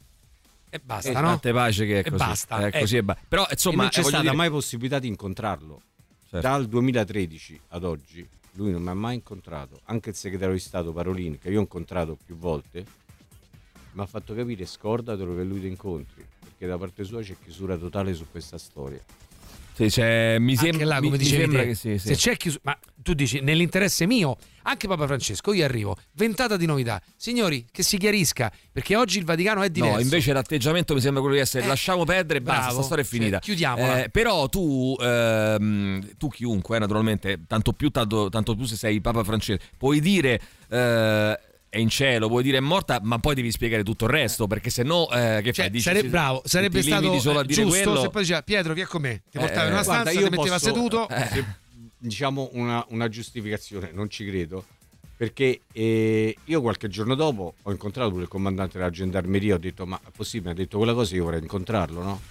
e basta, Eh, no? Fate pace che è E così. basta, È ecco. così e ba- Però E insomma, non c'è eh, stata dire- mai possibilità di incontrarlo. Certo. Dal 2013 ad oggi lui non mi ha mai incontrato. Anche il segretario di Stato Parolin, che io ho incontrato più volte, mi ha fatto capire scordatelo che lui ti incontri, perché da parte sua c'è chiusura totale su questa storia. Sì, c'è- mi, sem- Anche là, mi- come mi sembra te, che sì, sì. se c'è chiusura, ma tu dici nell'interesse mio, anche Papa Francesco, io arrivo, ventata di novità. Signori, che si chiarisca, perché oggi il Vaticano è diverso. No, invece l'atteggiamento mi sembra quello di essere Eh, lasciamo perdere e basta, bravo, sta storia è cioè, finita. chiudiamola. Eh, però tu, ehm, tu chiunque, eh, naturalmente, tanto più, tanto, tanto più se sei Papa Francesco, puoi dire eh, è in cielo, puoi dire è morta, ma poi devi spiegare tutto il resto, perché se no, eh, che Cioè, fai? Dici, sare- bravo, sarebbe stato solo a eh, dire giusto quello. se poi diceva Pietro, via con me, ti Eh, portava in una Guarda, stanza, io ti metteva posso- seduto. Eh. se- diciamo una, una giustificazione, non ci credo. Perché eh, io qualche giorno dopo ho incontrato pure il comandante della gendarmeria, ho detto ma è possibile, mi ha detto quella cosa, io vorrei incontrarlo, no?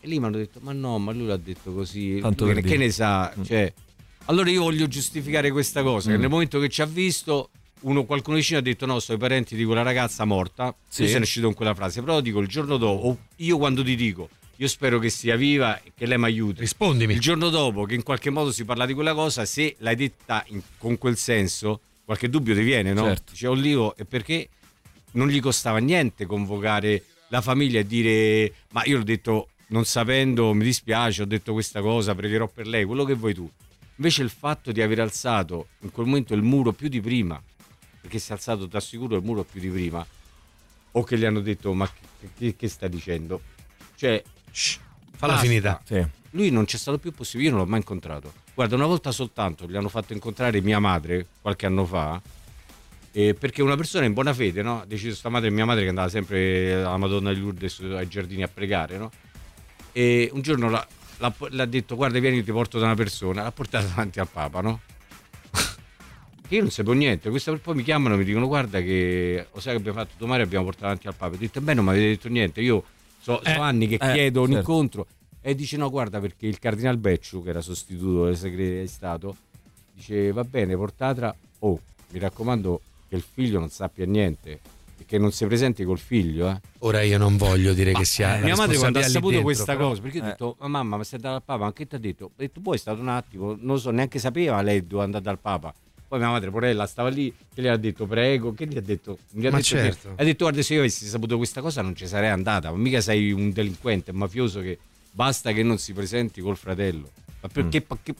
E lì mi hanno detto ma no, ma lui l'ha detto così, Tanto Lui che, dire. che ne sa? Cioè, allora io voglio giustificare questa cosa, che Mm. nel momento che ci ha visto, uno, qualcuno vicino ha detto no, sono i parenti di quella ragazza morta, Sì. io se ne è uscito con quella frase, però dico il giorno dopo, io quando ti dico, io spero che sia viva e che lei mi aiuti. Rispondimi. Il giorno dopo che in qualche modo si parla di quella cosa, se l'hai detta in- con quel senso, qualche dubbio ti viene, no? Certo. Dice Olivo, e perché non gli costava niente convocare la famiglia e dire ma io l'ho detto non sapendo, mi dispiace, ho detto questa cosa, pregherò per lei, quello che vuoi tu. Invece il fatto di aver alzato in quel momento il muro più di prima, perché si è alzato, ti assicuro, il muro più di prima, o che gli hanno detto ma che, che- che sta dicendo? Cioè, Falla basta. finita. Sì. Lui non c'è stato più possibile, io non l'ho mai incontrato. Guarda, una volta soltanto gli hanno fatto incontrare mia madre qualche anno fa. eh, perché una persona in buona fede no? ha deciso sta madre mia madre che andava sempre alla Madonna di Lourdes ai giardini a pregare no? e un giorno l'ha, l'ha- l'ha detto guarda vieni ti porto da una persona l'ha portata *laughs* davanti al Papa no? Che io non sapevo niente questa, poi mi chiamano e mi dicono guarda che lo sai che abbiamo fatto domani abbiamo portato davanti al Papa ho detto beh non mi avete detto niente io so, so Eh, anni che eh, chiedo un certo. incontro e dice no guarda perché il cardinal Becciu che era sostituto del segreto di Stato dice va bene portatela oh mi raccomando che il figlio non sappia niente che non si presenti col figlio eh. Ora io non voglio dire che sia la mia madre quando ha saputo dentro, questa però- cosa perché io ho Eh. detto ma mamma ma sei andata al Papa ma che ti ha detto? ho detto poi è stato un attimo non so neanche sapeva lei dove andare dal Papa poi mia madre porella stava lì che le ha detto prego. Che gli ha detto? Gli ha Ma detto certo. ha detto guarda se io avessi saputo questa cosa non ci sarei andata ma mica sei un delinquente un mafioso che basta che non si presenti col fratello. Ma perché pa- che,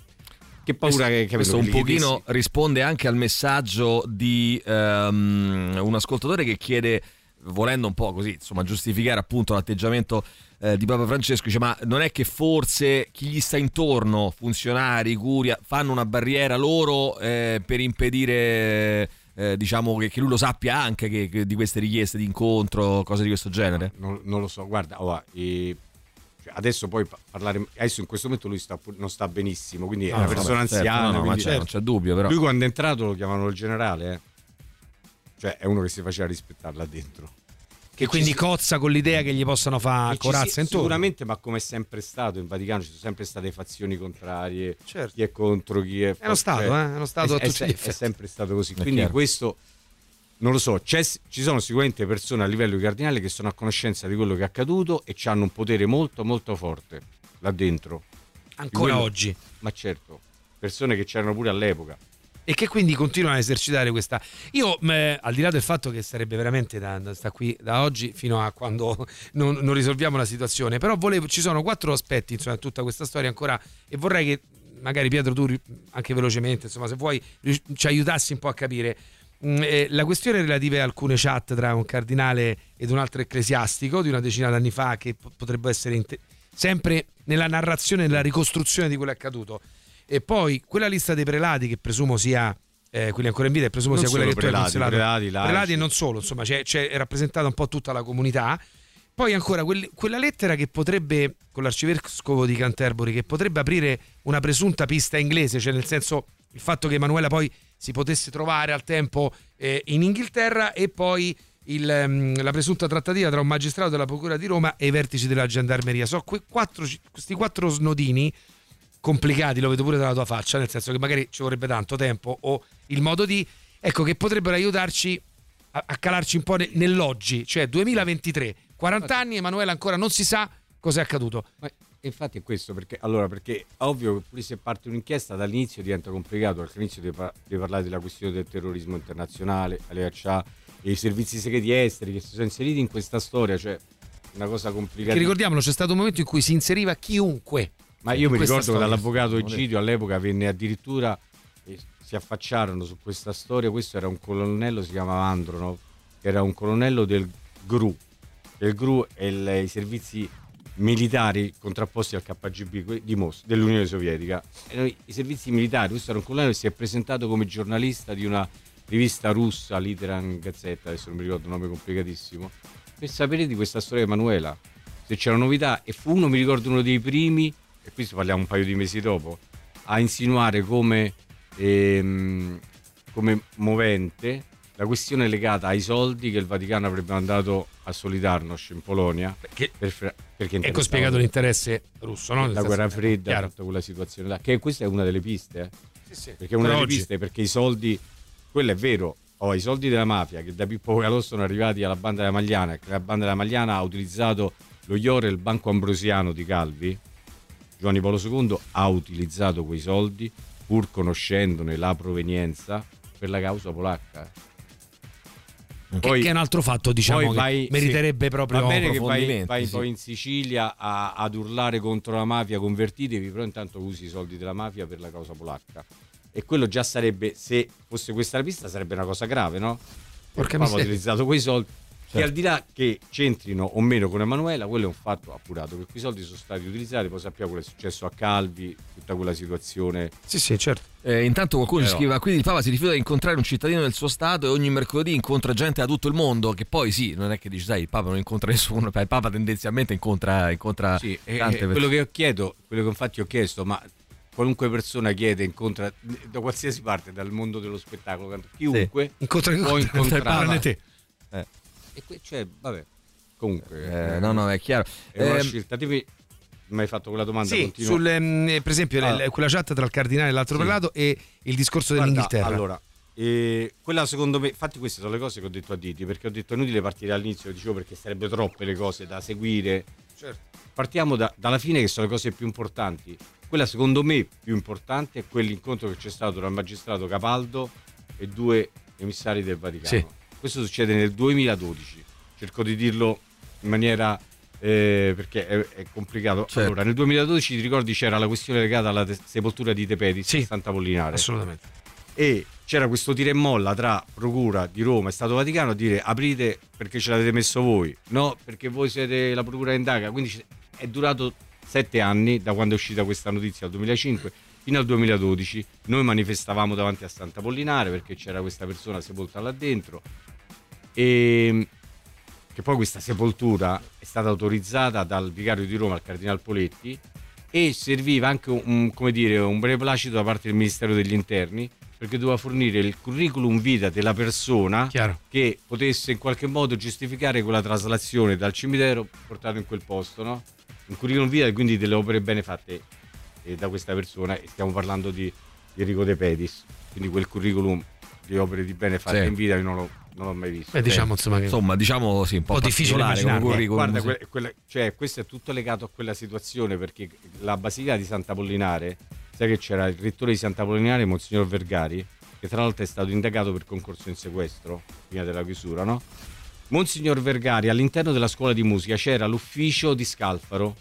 che paura che, che questo un pochino risponde anche al messaggio di ehm, un ascoltatore che chiede volendo un po' così insomma giustificare appunto l'atteggiamento eh, di Papa Francesco dice ma non è che forse chi gli sta intorno funzionari, curia fanno una barriera loro eh, per impedire eh, diciamo che, che lui lo sappia anche che- che di queste richieste di incontro cose di questo genere non, non lo so, guarda, ora, eh, cioè, adesso poi pa- parlare, adesso in questo momento lui sta non sta benissimo, quindi è No, una no, persona vabbè, certo, anziana. no, no, ma quindi- c'è- non c'è dubbio, però. Lui quando è entrato lo chiamavano il generale, eh. Cioè è uno che si faceva rispettare là dentro. Che quindi si- cozza con l'idea che gli possano fare corazza si- intorno. Sicuramente, ma come è sempre stato in Vaticano ci sono sempre state fazioni contrarie, Certo. chi è contro, chi è... È uno Stato, cioè, eh, è uno Stato a è, tutti è- è sempre stato così. È Quindi chiaro. questo non lo so, c'è- ci sono sicuramente persone a livello di cardinale che sono a conoscenza di quello che è accaduto e hanno un potere molto molto forte là dentro. Ancora quello- oggi. Ma certo, persone che c'erano pure all'epoca. E che quindi continuano a esercitare questa. Io, mh, al di là del fatto che sarebbe veramente da, da qui da oggi fino a quando *laughs* non, non risolviamo la situazione, però volevo, ci sono quattro aspetti insomma, tutta questa storia ancora e vorrei che magari Pietro tu anche velocemente, insomma, se vuoi ci aiutassi un po' a capire. Eh, la questione relativa a alcune chat tra un cardinale ed un altro ecclesiastico di una decina d'anni fa che potrebbe essere sempre nella narrazione, nella ricostruzione di quello accaduto. E poi quella lista dei prelati che presumo sia eh, quelli ancora in vita, presumo Non sia quella che solo tu hai prelati, prelati, prelati e non solo, insomma, c'è, c'è- è rappresentata un po' tutta la comunità. Poi ancora quel- quella lettera che potrebbe, con l'arcivescovo di Canterbury, che potrebbe aprire una presunta pista inglese, cioè nel senso il fatto che Emanuela poi si potesse trovare al tempo eh, in Inghilterra e poi il, ehm, la presunta trattativa tra un magistrato della Procura di Roma e i vertici della gendarmeria. So, que- quattro- questi quattro snodini complicati, lo vedo pure dalla tua faccia, nel senso che magari ci vorrebbe tanto tempo o il modo di, ecco, che potrebbero aiutarci a, a calarci un po' ne- nell'oggi, cioè 2023, 40 anni, Emanuela ancora non si sa cosa è accaduto. Ma infatti è questo, perché allora, perché ovvio che pure se parte un'inchiesta dall'inizio diventa complicato, perché all'inizio devi, par- devi parlare della questione del terrorismo internazionale, Aleaccia e i servizi segreti esteri che si sono inseriti in questa storia, cioè una cosa complicata. Che ricordiamolo, c'è stato un momento in cui si inseriva chiunque. Ma io mi ricordo che dall'avvocato Egidio all'epoca venne addirittura e si affacciarono su questa storia. Questo era un colonnello, si chiamava Andronov, che era un colonnello del GRU. Il GRU il- i servizi militari contrapposti al KGB Mos- dell'Unione Sovietica. Erano i i servizi militari, questo era un colonnello che si è presentato come giornalista di una rivista russa, Literan Gazzetta, adesso non mi ricordo un nome complicatissimo, per sapere di questa storia di Emanuela, se c'era novità. E fu uno, mi ricordo, uno dei primi, e qui parliamo un paio di mesi dopo, a insinuare come, ehm, come movente la questione legata ai soldi che il Vaticano avrebbe mandato a Solidarnosc in Polonia. Perché, perché Ecco spiegato l'interesse russo, no? La guerra fredda, Chiaro. tutta quella situazione là. Che questa è una delle piste, eh? Sì, sì. Perché è una Per delle oggi. piste, perché i soldi, quello è vero, oh, i soldi della mafia che da Pippo Calò sono arrivati alla banda della Magliana, che la banda della Magliana ha utilizzato lo IOR e il Banco Ambrosiano di Calvi, Giovanni Paolo II ha utilizzato quei soldi pur conoscendone la provenienza per la causa polacca. Che- che è un altro fatto, diciamo, che meriterebbe proprio va bene che vai, vai sì. poi in Sicilia a- ad urlare contro la mafia convertitevi però intanto usi i soldi della mafia per la causa polacca e quello già sarebbe se fosse questa la pista sarebbe una cosa grave no? Ha miseria. utilizzato quei soldi che Certo. al di là che c'entrino o meno con Emanuela quello è un fatto appurato che quei soldi sono stati utilizzati poi sappiamo quello che è successo a Calvi tutta quella situazione sì sì certo Eh, intanto qualcuno ci Però- scrive: Quindi il Papa si rifiuta di incontrare un cittadino del suo Stato e ogni mercoledì incontra gente da tutto il mondo. Che poi sì, non è che dici, sai, il Papa non incontra nessuno. *laughs* Il Papa tendenzialmente incontra, incontra Sì, e- tante e quello persone. che io chiedo, quello che infatti ho chiesto, ma qualunque persona chiede, incontra da qualsiasi parte, dal mondo dello spettacolo, chiunque Incontra può incontra- incontrare. te. Eh. E que- cioè, vabbè, comunque. Eh, no, no, è chiaro. È una Ehm, scelta. Ti mi hai fatto quella domanda? Sì, sul, ehm, eh, per esempio Ah. quella chat tra il cardinale e l'altro Sì. prelato e il discorso Guarda, dell'Inghilterra. Allora, eh, quella secondo me, infatti queste sono le cose che ho detto a Diti, perché ho detto è inutile partire all'inizio, dicevo perché sarebbe troppe le cose da seguire. Certo. Partiamo da- dalla fine che sono le cose più importanti. Quella secondo me più importante è quell'incontro che c'è stato tra il magistrato Capaldo e due emissari del Vaticano. Sì. Questo succede nel 2012, cerco di dirlo in maniera... eh, perché è, è complicato. Certo. Allora, nel 2012 ti ricordi c'era la questione legata alla te- sepoltura di Tepedis a Sant'Apollinare assolutamente. e c'era questo tira e molla tra Procura di Roma e Stato Vaticano a dire aprite perché ce l'avete messo voi, no perché voi siete la Procura indaga, quindi è durato sette anni da quando è uscita questa notizia, dal 2005 fino al 2012, noi manifestavamo davanti a Sant'Apollinare perché c'era questa persona sepolta là dentro e che poi questa sepoltura è stata autorizzata dal vicario di Roma, il Cardinal Poletti, e serviva anche un, come dire, un beneplacito da parte del Ministero degli Interni perché doveva fornire il curriculum vita della persona Chiaro. che potesse in qualche modo giustificare quella traslazione dal cimitero portato in quel posto, no? Un curriculum vita e quindi delle opere bene fatte eh, da questa persona e stiamo parlando di, di Enrico De Pedis, quindi quel curriculum di opere di bene fatte Sì. in vita io non l'ho, non l'ho mai visto. Beh, diciamo, insomma, che- Insomma, diciamo sì, un po', Un po' difficile curriculum, Guarda, que- quella- cioè, questo è tutto legato a quella situazione perché la Basilica di Sant'Apollinare, sai che c'era il rettore di Sant'Apollinare, Monsignor Vergari, che tra l'altro è stato indagato per concorso in sequestro prima della chiusura, no? Monsignor Vergari, all'interno della scuola di musica c'era l'ufficio di Scalfaro,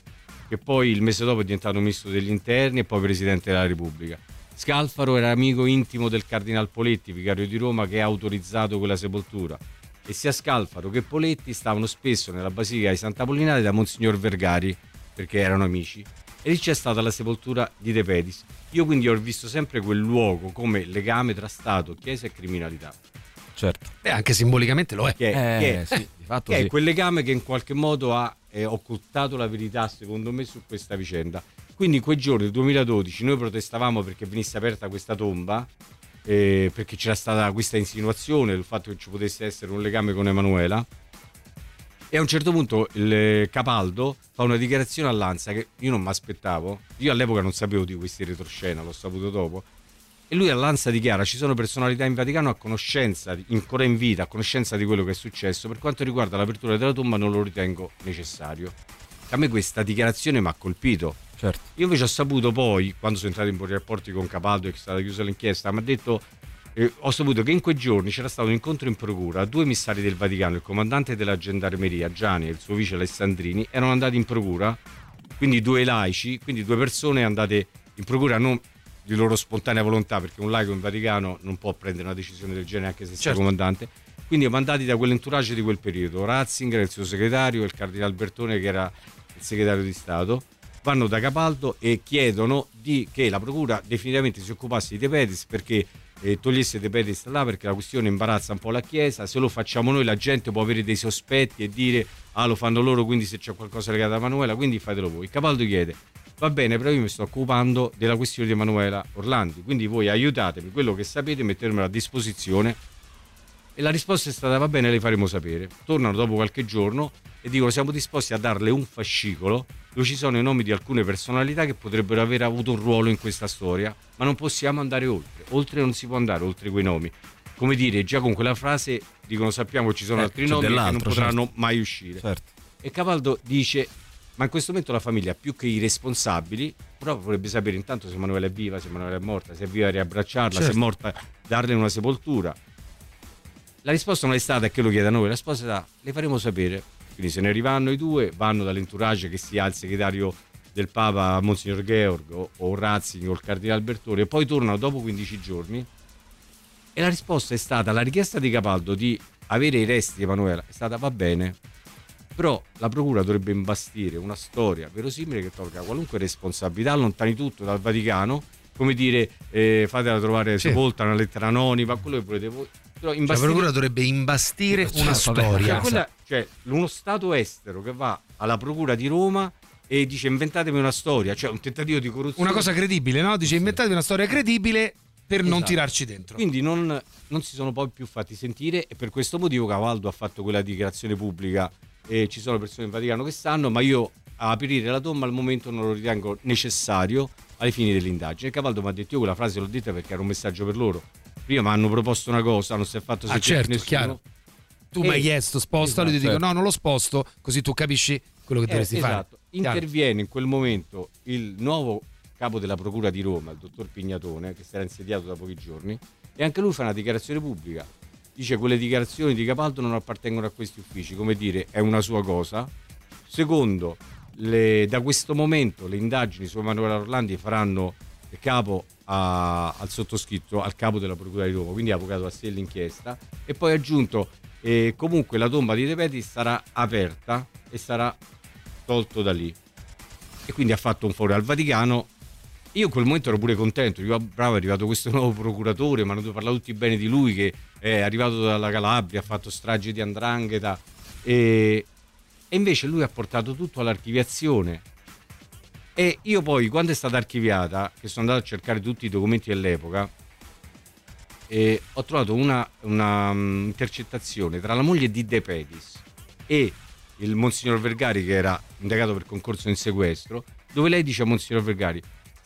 che poi il mese dopo è diventato ministro degli interni e poi presidente della Repubblica. Scalfaro era amico intimo del cardinal Poletti, vicario di Roma, che ha autorizzato quella sepoltura. E sia Scalfaro che Poletti stavano spesso nella basilica di Santa Apollinare da Monsignor Vergari, perché erano amici. E lì c'è stata la sepoltura di De Pedis. Io quindi ho visto sempre quel luogo come legame tra Stato, Chiesa e criminalità. Certo. Beh, anche simbolicamente lo è. Che è, Eh, che è- sì, di fatto che è sì. quel legame che in qualche modo ha eh, occultato la verità, secondo me, su questa vicenda. Quindi in quei giorni del 2012 noi protestavamo perché venisse aperta questa tomba, eh, perché c'era stata questa insinuazione del fatto che ci potesse essere un legame con Emanuela. E a un certo punto il Capaldo fa una dichiarazione all'Anza che io non mi aspettavo. Io all'epoca non sapevo di questi retroscena, l'ho saputo dopo. E lui all'Ansa dichiara ci sono personalità in Vaticano a conoscenza, ancora in vita, a conoscenza di quello che è successo. Per quanto riguarda l'apertura della tomba non lo ritengo necessario. A me questa dichiarazione mi ha colpito. Certo. Io invece ho saputo poi, quando sono entrato in buoni rapporti con Capaldo e che è stata chiusa l'inchiesta, mi ha detto, eh, ho saputo che in quei giorni c'era stato un incontro in procura, due emissari del Vaticano, il comandante della gendarmeria Gianni e il suo vice Alessandrini, erano andati in procura, quindi due laici, quindi due persone andate in procura non di loro spontanea volontà, perché un laico in Vaticano non può prendere una decisione del genere anche se sia Certo. comandante, quindi mandati da quell'entourage di quel periodo, Ratzinger, il suo segretario, il cardinal Bertone che era il segretario di Stato, vanno da Capaldo e chiedono di- che la procura definitivamente si occupasse di De Pedis perché eh, togliesse De Pedis là perché la questione imbarazza un po' la Chiesa, se lo facciamo noi la gente può avere dei sospetti e dire ah lo fanno loro quindi se c'è qualcosa legato a Emanuela quindi fatelo voi. Capaldo chiede va bene però io mi sto occupando della questione di Emanuela Orlandi quindi voi aiutatemi, quello che sapete mettermelo a disposizione e la risposta è stata va bene, le faremo sapere. Tornano dopo qualche giorno e dicono siamo disposti a darle un fascicolo dove ci sono i nomi di alcune personalità che potrebbero aver avuto un ruolo in questa storia, ma non possiamo andare oltre. Oltre non si può andare, oltre quei nomi. Come dire, già con quella frase dicono sappiamo ci sono Eh, altri nomi che non potranno certo. mai uscire. Certo. E Cavaldo dice ma in questo momento la famiglia più che i responsabili però vorrebbe sapere intanto se Emanuela è viva, se Emanuela è morta, se è viva riabbracciarla, se Certo. è morta darle una sepoltura. La risposta non è stata che lo chiede a noi, la risposta è stata le faremo sapere. Quindi se ne arrivano i due, vanno dall'entourage che sia il segretario del Papa Monsignor Georg o, o Ratzinger o il Cardinale Bertone e poi tornano dopo 15 giorni e la risposta è stata la richiesta di Capaldo di avere i resti di Emanuela è stata va bene però la procura dovrebbe imbastire una storia verosimile che tolga qualunque responsabilità allontani tutto dal Vaticano come dire eh, fatela trovare Sì. sepolta una lettera anonima quello che volete voi però Cioè, la imbastire- procura dovrebbe imbastire Certo, una vabbè, storia. cioè, quella- cioè, uno Stato estero che va alla procura di Roma e dice inventatemi una storia, cioè un tentativo di corruzione. Una cosa credibile, no? Dice inventatevi una storia credibile per non Esatto. tirarci dentro. Quindi non, non si sono poi più fatti sentire e per questo motivo Cavaldo ha fatto quella dichiarazione pubblica e ci sono persone in Vaticano che sanno, ma io aprire la tomba al momento non lo ritengo necessario ai fini dell'indagine. E Cavaldo mi ha detto io quella frase l'ho detta perché era un messaggio per loro. Prima mi hanno proposto una cosa, non si è fatto Ah, certo, nessuno. chiaro. Tu mi hai chiesto spostalo, io ti dico Esatto, no, non lo sposto, così tu capisci quello che Eh, dovresti esatto. fare. Chiaro. Interviene in quel momento il nuovo capo della Procura di Roma, il dottor Pignatone, che si era insediato da pochi giorni, e anche lui fa una dichiarazione pubblica. Dice quelle dichiarazioni di Capaldo non appartengono a questi uffici, come dire, è una sua cosa. Secondo, le- da questo momento le indagini su Emanuele Orlandi faranno capo a- al sottoscritto, al capo della Procura di Roma, quindi avvocato a sé l'inchiesta, e poi ha aggiunto eh, comunque la tomba di De Petris sarà aperta e sarà tolto da lì. E quindi ha fatto un foro al Vaticano. Io in quel momento ero pure contento, "Ah, bravo, è arrivato questo *laughs* nuovo procuratore, mi hanno parlato tutti bene di lui che è arrivato dalla Calabria, ha fatto strage di Andrangheta e, e invece lui ha portato tutto all'archiviazione. E io poi, quando è stata archiviata, che sono andato a cercare tutti i documenti dell'epoca, e ho trovato una, una, mm, intercettazione tra la moglie di De Pedis e il Monsignor Vergari che era indagato per concorso in sequestro, dove lei dice a Monsignor Vergari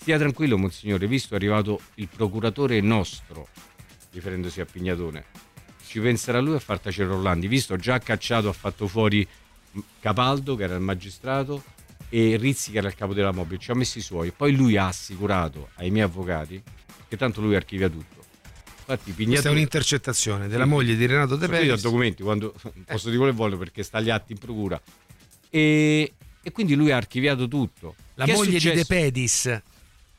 stia tranquillo Monsignore, visto è arrivato il procuratore nostro, riferendosi a Pignatone, ci penserà lui a far tacere Orlandi, visto già cacciato, ha fatto fuori Capaldo che era il magistrato e Rizzi che era il capo della mobile, ci ha messi i suoi, poi lui ha assicurato ai miei avvocati che tanto lui archivia tutto. Infatti, Questa è Pignatone- un'intercettazione della moglie di Renato De qui Pedis. da documenti quando *laughs* posso dire quello che voglio perché sta agli atti in procura. E, e quindi lui ha archiviato tutto. La Che moglie di? De Pedis,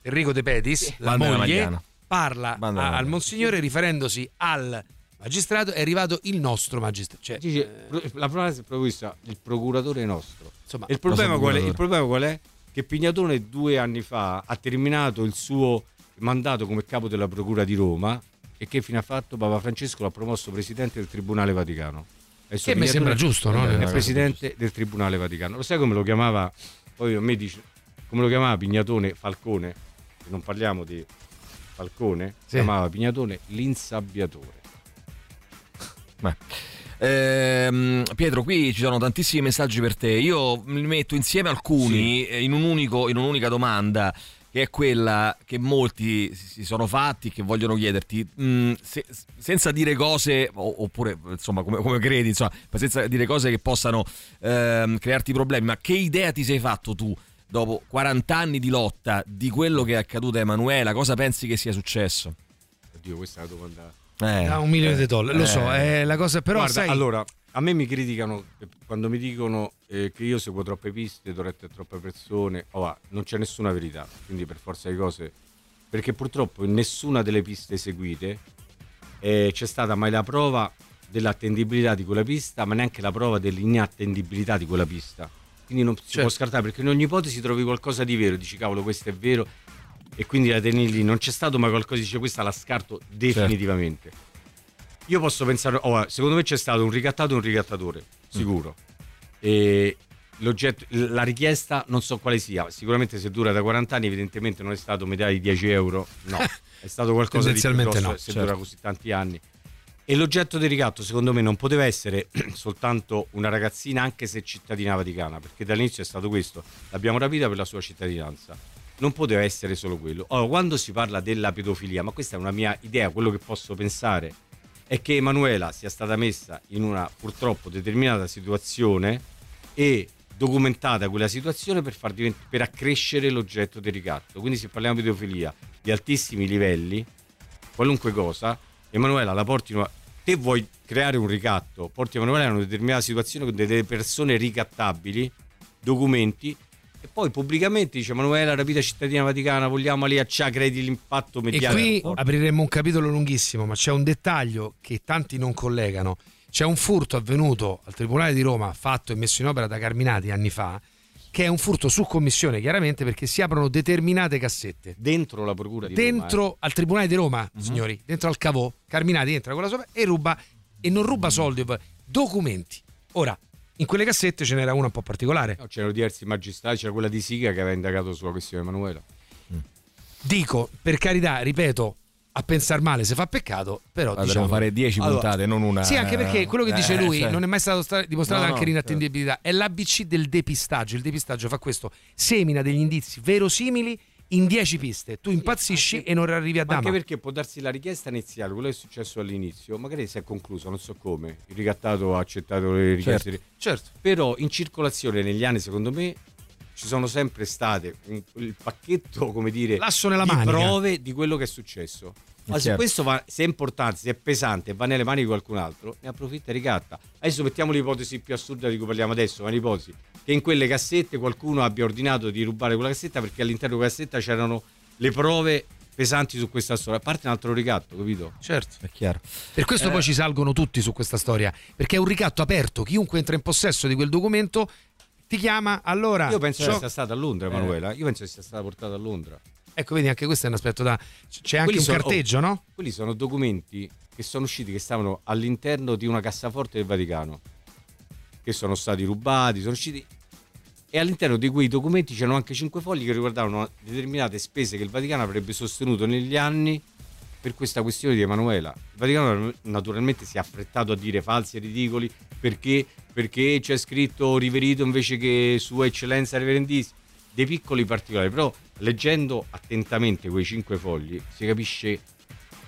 Enrico De Pedis, la Banda della moglie, parla a- al. Monsignore riferendosi al magistrato, è arrivato il nostro magistrato. Cioè, Dice, la frase è proprio questa, il procuratore nostro. Insomma, il, problema qual è? il problema qual è? Che Pignatone due anni fa ha terminato il suo mandato come capo della Procura di Roma e che fine ha fatto? Papa Francesco l'ha promosso presidente del Tribunale Vaticano. Che mi Pignatone sembra giusto, no? È presidente del Tribunale Vaticano. Lo sai come lo chiamava? Poi a me dice come lo chiamava Pignatone Falcone? E non parliamo di Falcone, Sì. chiamava Pignatone l'insabbiatore. Beh. Ehm, Pietro, qui ci sono tantissimi messaggi per te. Io li metto insieme alcuni eh, in, un unico- in un'unica domanda, che è quella che molti si si sono fatti, che vogliono chiederti, mm, se- senza dire cose, oppure insomma come, come credi, insomma, ma senza dire cose che possano ehm, crearti problemi, ma che idea ti sei fatto tu? Dopo 40 anni di lotta di quello che è accaduto a Emanuela, cosa pensi che sia successo? Oddio, questa è una domanda Eh, da un milione eh, di dollari, lo so, eh. è la cosa, però Guarda, sai, allora, a me mi criticano eh, quando mi dicono eh, che io seguo troppe piste, troppe persone. Oh, va, non c'è nessuna verità, quindi per forza di cose. Perché purtroppo in nessuna delle piste seguite eh, c'è stata mai la prova dell'attendibilità di quella pista, ma neanche la prova dell'inattendibilità di quella pista. Quindi non si Certo. può scartare perché in ogni ipotesi trovi qualcosa di vero, dici cavolo questo è vero e quindi la tieni lì. Non c'è stato mai qualcosa dice questa la scarto definitivamente. Io posso pensare, oh, secondo me c'è stato un ricattato e un ricattatore, sicuro. L'oggetto, la richiesta non so quale sia, sicuramente se dura da 40 anni evidentemente non è stato medaglia di 10 euro, no, *laughs* è stato qualcosa di grosso no, se certo. dura così tanti anni. E l'oggetto del ricatto secondo me non poteva essere *clears throat* soltanto una ragazzina anche se cittadina vaticana, perché dall'inizio è stato questo, l'abbiamo rapita per la sua cittadinanza. Non poteva essere solo quello. Ora, quando si parla della pedofilia, ma questa è una mia idea, quello che posso pensare, è che Emanuela sia stata messa in una purtroppo determinata situazione e documentata quella situazione per, divent- per accrescere l'oggetto del ricatto. Quindi se parliamo di pedofilia di altissimi livelli, qualunque cosa, Emanuela la portino a... Te vuoi creare un ricatto, porti Emanuela in una determinata situazione con delle persone ricattabili, documenti, e poi pubblicamente dice Emanuela, rapita cittadina vaticana, vogliamo lì a Cia, credi l'impatto E mediatico. qui apriremmo un capitolo lunghissimo, ma c'è un dettaglio che tanti non collegano. C'è un furto avvenuto al Tribunale di Roma, fatto e messo in opera da Carminati anni fa, che è un furto su commissione, chiaramente perché si aprono determinate cassette. Dentro la procura di Roma, Dentro eh. al Tribunale di Roma, signori, dentro al cavò, Carminati entra con la sua e ruba, e non ruba soldi, documenti. Ora, in quelle cassette ce n'era una un po' particolare. No, c'erano diversi magistrati, c'era quella di Siga che aveva indagato sulla questione Emanuela. Dico, per carità, ripeto, a pensare male se fa peccato, però Dovremmo diciamo... fare 10 Allora, puntate, non una. Sì, anche perché quello che dice Eh, lui cioè. non è mai stato sta- dimostrato No, anche no, l'inattendibilità. È l'ABC del depistaggio. Il depistaggio fa questo: semina degli indizi verosimili in 10 piste. Tu impazzisci e non arrivi a Ma anche dama. perché può darsi la richiesta iniziale, quello che è successo all'inizio, magari si è concluso, non so come. Il ricattato ha accettato le richieste. Certo, certo. Però in circolazione negli anni, secondo me, ci sono sempre state un- il pacchetto, come dire, L'asso nella di manica. prove di quello che è successo. Ma se Certo. questo va- se è importante, se è pesante e va nelle mani di qualcun altro, ne approfitta e ricatta. Adesso mettiamo l'ipotesi più assurda di cui parliamo adesso, ma l'ipotesi che in quelle cassette qualcuno abbia ordinato di rubare quella cassetta perché all'interno di quella cassetta c'erano le prove pesanti su questa storia. A parte un altro ricatto, capito? Certo. È chiaro. Per questo Eh. poi ci salgono tutti su questa storia. Perché è un ricatto aperto. Chiunque entra in possesso di quel documento ti chiama. Allora. Io penso ciò- che sia stata a Londra, Emanuela. Io penso che sia stata portata a Londra. Ecco, vedi, anche questo è un aspetto da. C'è anche Quelli un sono- carteggio, oh, no? Quelli sono documenti che sono usciti, che stavano all'interno di una cassaforte del Vaticano, che sono stati rubati, sono usciti. E all'interno di quei documenti c'erano anche cinque fogli che riguardavano determinate spese che il Vaticano avrebbe sostenuto negli anni per questa questione di Emanuela. Il Vaticano naturalmente si è affrettato a dire falsi e ridicoli perché, perché c'è scritto riverito invece che Sua Eccellenza Reverendissima. Dei piccoli particolari, però leggendo attentamente quei cinque fogli si capisce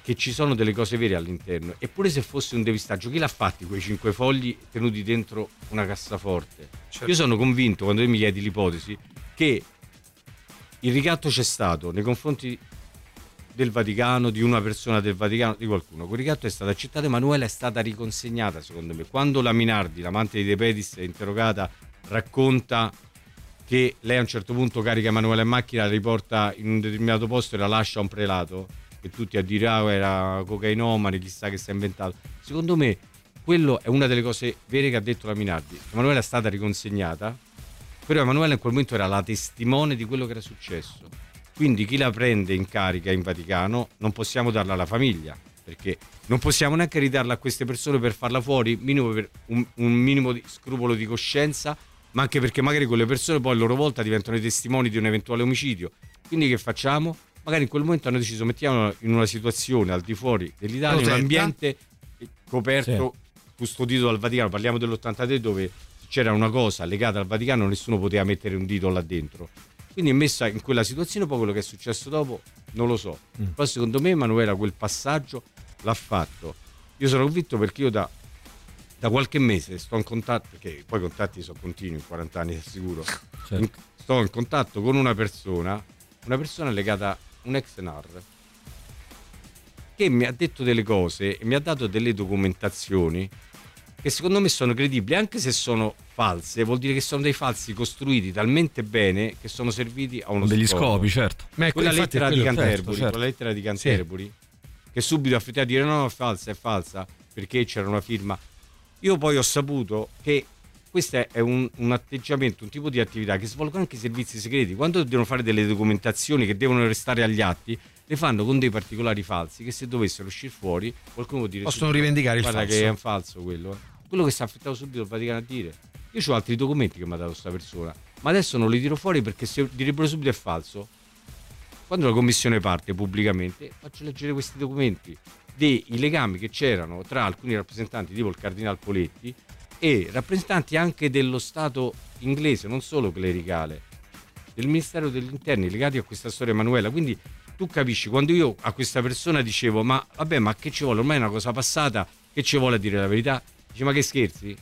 che ci sono delle cose vere all'interno. Eppure se fosse un depistaggio, chi l'ha fatti quei cinque fogli tenuti dentro una cassaforte? Io sono convinto, quando mi chiedi l'ipotesi, che il ricatto c'è stato nei confronti del Vaticano, di una persona del Vaticano, di qualcuno. Quel ricatto è stato accettato, Emanuela è stata riconsegnata secondo me. Quando la Minardi, l'amante di De Pedis, è interrogata, racconta che lei a un certo punto carica Emanuela in macchina, la riporta in un determinato posto e la lascia a un prelato, e tutti a dire ah, era cocainomane, chissà che si è inventato. Secondo me quello è una delle cose vere che ha detto la Minardi. Emanuela è stata riconsegnata, però Emanuela in quel momento era la testimone di quello che era successo. Quindi chi la prende in carica in Vaticano non possiamo darla alla famiglia, perché non possiamo neanche ridarla a queste persone per farla fuori, minimo per un, un minimo di scrupolo di coscienza, ma anche perché magari quelle persone poi a loro volta diventano i testimoni di un eventuale omicidio. Quindi che facciamo? Magari in quel momento hanno deciso mettiamola in una situazione al di fuori dell'Italia, in un ambiente coperto, custodito dal Vaticano. Parliamo dell'83 dove c'era una cosa legata al Vaticano, nessuno poteva mettere un dito là dentro. Quindi è messa in quella situazione, poi quello che è successo dopo non lo so. Mm. Però secondo me Emanuela quel passaggio l'ha fatto. Io sono convinto perché io da, da qualche mese sto in contatto, perché poi i contatti sono continui, in 40 anni sicuro. Certo. In- sto in contatto con una persona, una persona legata a un ex NAR, che mi ha detto delle cose e mi ha dato delle documentazioni che secondo me sono credibili, anche se sono false, vuol dire che sono dei falsi costruiti talmente bene che sono serviti a uno Degli scopo. scopi, certo. Ma quella infatti è lettera di quello- Canterbury, certo, certo. quella lettera di Canterbury, che subito ha affrettato a dire no, no, è falsa, è falsa, perché c'era una firma. Io poi ho saputo che questo è un, un atteggiamento, un tipo di attività che svolgono anche i servizi segreti. Quando devono fare delle documentazioni che devono restare agli atti, le fanno con dei particolari falsi che se dovessero uscire fuori qualcuno può dire Possono rivendicare il guarda falso. che è un falso quello. eh. Quello che si è affrettato subito il Vaticano a dire. Io ho altri documenti che mi ha dato questa persona, ma adesso non li tiro fuori perché se direbbero subito è falso, quando la commissione parte pubblicamente, faccio leggere questi documenti dei legami che c'erano tra alcuni rappresentanti, tipo il Cardinal Poletti, e rappresentanti anche dello Stato inglese, non solo clericale, del Ministero degli Interni legati a questa storia Emanuela. Quindi tu capisci, quando io a questa persona dicevo, ma vabbè, ma che ci vuole? Ormai è una cosa passata, che ci vuole a dire la verità? Dice, ma che scherzi?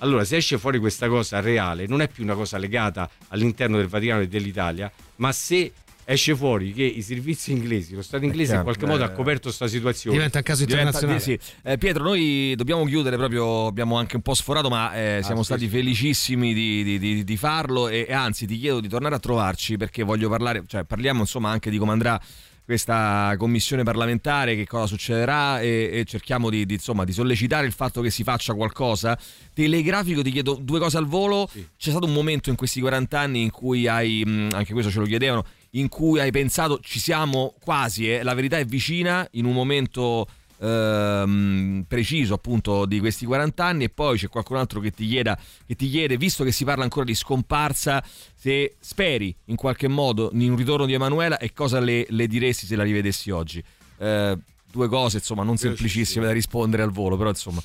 Allora, se esce fuori questa cosa reale, non è più una cosa legata all'interno del Vaticano e dell'Italia, ma se esce fuori che i servizi inglesi, lo Stato inglese in chiaro, qualche modo eh, ha coperto questa situazione. Diventa un caso Diventa- internazionale. sì, sì. Eh, Pietro, noi dobbiamo chiudere proprio, abbiamo anche un po' sforato, ma eh, siamo sì, stati sì. felicissimi di, di- di- di farlo e, e anzi ti chiedo di tornare a trovarci perché voglio parlare, cioè parliamo insomma anche di come andrà questa commissione parlamentare, che cosa succederà e, e cerchiamo di, di, insomma, di sollecitare il fatto che si faccia qualcosa. Telegrafico, ti chiedo due cose al volo. C'è stato un momento in questi 40 anni in cui hai, anche questo ce lo chiedevano, in cui hai pensato ci siamo quasi, eh, la verità è vicina, in un momento ehm, preciso appunto di questi 40 anni e poi c'è qualcun altro che ti, chieda, che ti chiede, visto che si parla ancora di scomparsa, se speri in qualche modo in un ritorno di Emanuela e cosa le, le diresti se la rivedessi oggi. Eh, due cose insomma non semplicissime da rispondere al volo, però insomma...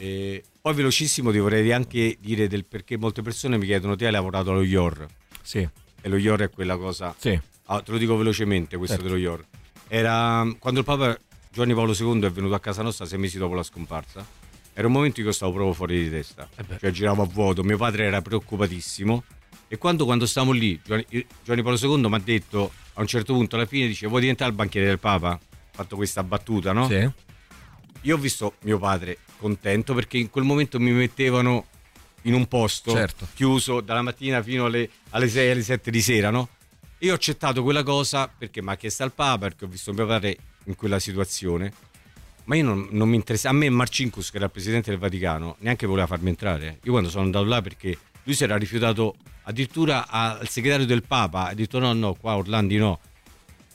E poi velocissimo ti vorrei anche dire del perché molte persone mi chiedono te hai lavorato allo IOR sì. E lo IOR è quella cosa Sì. Ah, te lo dico velocemente questo Certo. dello IOR era quando il Papa Giovanni Paolo II è venuto a casa nostra sei mesi dopo la scomparsa era un momento in cui stavo proprio fuori di testa cioè giravo a vuoto mio padre era preoccupatissimo e quando, quando stavamo lì Giovanni, Giovanni Paolo II mi ha detto a un certo punto alla fine dice vuoi diventare il banchiere del Papa ha fatto questa battuta no? Sì. io ho visto mio padre contento perché in quel momento mi mettevano in un posto Certo. chiuso dalla mattina fino alle, alle 6 alle 7 di sera no? io ho accettato quella cosa perché mi ha chiesto al Papa perché ho visto mio padre in quella situazione ma io non, non mi interessa a me Marcinkus che era il presidente del Vaticano neanche voleva farmi entrare io quando sono andato là perché lui si era rifiutato addirittura al segretario del Papa ha detto no no qua Orlandi no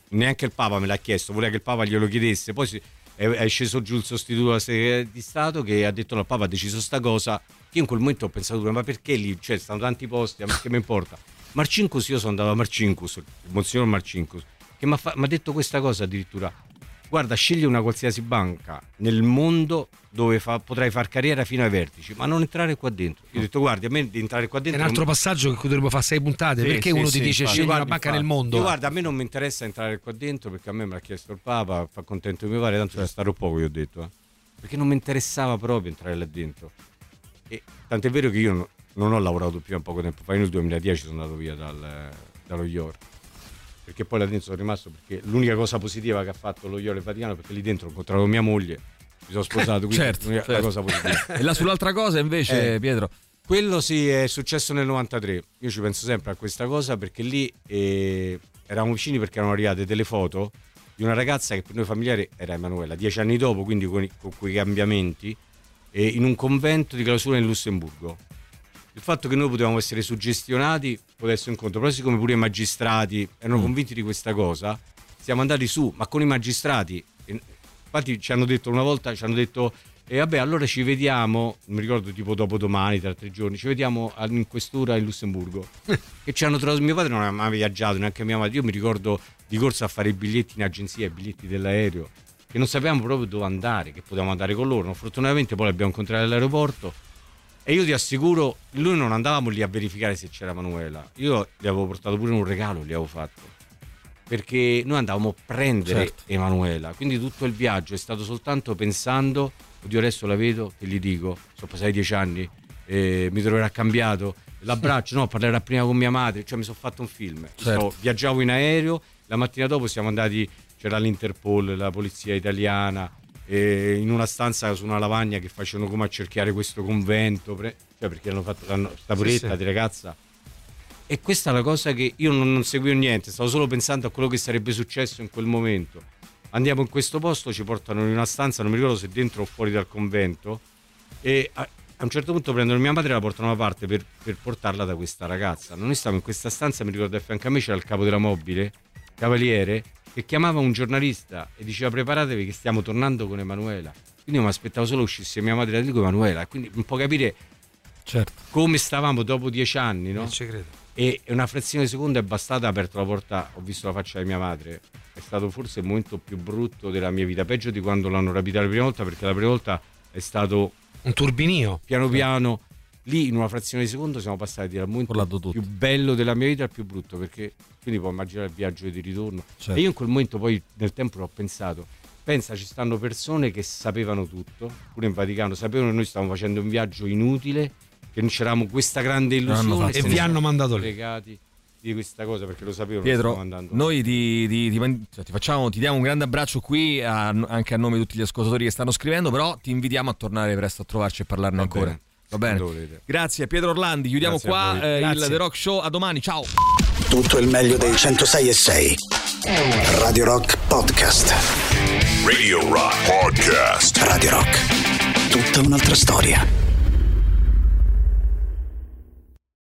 neanche il Papa me l'ha chiesto, voleva che il Papa glielo chiedesse. Poi si- è, è sceso giù il sostituto della segreteria di Stato che ha detto no, Papa ha deciso sta cosa. Io in quel momento ho pensato, ma perché lì? Cioè, stanno tanti posti, a me che mi importa? Marcinkus, io sono andato a Marcinkus, il Monsignor Marcinkus, che mi ha detto questa cosa addirittura. Guarda, scegli una qualsiasi banca nel mondo dove fa- potrai far carriera fino ai vertici, ma non entrare qua dentro. Io ho detto, guardi, a me di entrare qua È dentro... un altro non- passaggio che dovremmo fare sei puntate. sì, perché sì, uno sì, ti dice scegli una banca nel mondo? Io guarda, a me non mi interessa entrare qua dentro perché a me me l'ha chiesto il Papa, fa contento mio padre, tanto ci starò poco, io ho detto. eh. Perché non mi interessava proprio entrare là dentro. E tant'è vero che io no- non ho lavorato più a poco tempo fa, io nel 2010 sono andato via dal, dallo IOR. Perché poi là dentro sono rimasto perché l'unica cosa positiva che ha fatto lo Iole Vaticano perché lì dentro ho incontrato mia moglie mi sono sposato *laughs* quindi certo, certo. cosa positiva *laughs* E là sull'altra cosa invece, Eh, Pietro. quello sì è successo nel 93 io ci penso sempre a questa cosa perché lì eh, eravamo vicini perché erano arrivate delle foto di una ragazza che per noi familiari era Emanuela dieci anni dopo quindi con, con quei cambiamenti eh, in un convento di clausura in Lussemburgo il fatto che noi potevamo essere suggestionati poteva essere un conto, però siccome pure i magistrati erano convinti di questa cosa, siamo andati su, ma con i magistrati. Infatti ci hanno detto una volta, ci hanno detto, e vabbè allora ci vediamo, non mi ricordo tipo dopo domani, tra tre giorni, ci vediamo in questura in Lussemburgo. *laughs* e ci hanno trovato, mio padre non aveva mai viaggiato, neanche mia madre, io mi ricordo di corsa a fare i biglietti in agenzia, i biglietti dell'aereo, che non sapevamo proprio dove andare, che potevamo andare con loro. Fortunatamente poi l'abbiamo incontrato all'aeroporto e io ti assicuro, noi non andavamo lì a verificare se c'era Manuela. Io gli avevo portato pure un regalo, gli avevo fatto. Perché noi andavamo a prendere Certo. Emanuela. Quindi tutto il viaggio è stato soltanto pensando, oddio adesso la vedo, che gli dico, sono passati dieci anni, eh, mi troverà cambiato. L'abbraccio, no, parlerà prima con mia madre. Cioè mi sono fatto un film. Certo. Sto- viaggiavo in aereo, la mattina dopo siamo andati, c'era l'Interpol, la polizia italiana, eh, in una stanza su una lavagna che facevano come a cerchiare questo convento, pre- cioè perché hanno fatto l'hanno- sta Sì, puretta sì. di ragazza. E questa è la cosa che io non, non seguivo niente, stavo solo pensando a quello che sarebbe successo in quel momento. Andiamo in questo posto, ci portano in una stanza, non mi ricordo se dentro o fuori dal convento, e a, a un certo punto prendono mia madre e la portano da parte per, per portarla da questa ragazza. Noi stavamo in questa stanza, mi ricordo a fianco a me c'era il capo della mobile, Cavaliere, che chiamava un giornalista e diceva preparatevi che stiamo tornando con Emanuela. Quindi io mi aspettavo solo uscisse mia madre da lì con Emanuela, quindi un po' capire come stavamo dopo dieci anni, no? Non ci credo. E una frazione di secondo è bastata, ha aperto la porta, ho visto la faccia di mia madre. È stato forse il momento più brutto della mia vita, peggio di quando l'hanno rapita la prima volta, perché la prima volta è stato un turbinio. Piano piano, lì in una frazione di secondo siamo passati dal momento più bello della mia vita al più brutto, perché quindi puoi immaginare il viaggio di ritorno. Certo. E io in quel momento poi nel tempo ho pensato, pensa ci stanno persone che sapevano tutto, pure in Vaticano, sapevano che noi stavamo facendo un viaggio inutile, che non c'eravamo questa grande illusione E vi hanno mandato lì. fregati di questa cosa perché lo sapevano Pietro, noi ti, ti- ti cioè, ti facciamo, ti diamo un grande abbraccio qui a- anche a nome di tutti gli ascoltatori che stanno scrivendo, però ti invitiamo a tornare presto a trovarci e parlarne Va ancora. bene. Va bene? Grazie Pietro Orlandi, chiudiamo Grazie qua eh, il. The Rock Show, a domani, ciao! Tutto il meglio dei 106 e 6. Radio Rock Podcast. Radio Rock Podcast. Radio Rock. Tutta un'altra storia.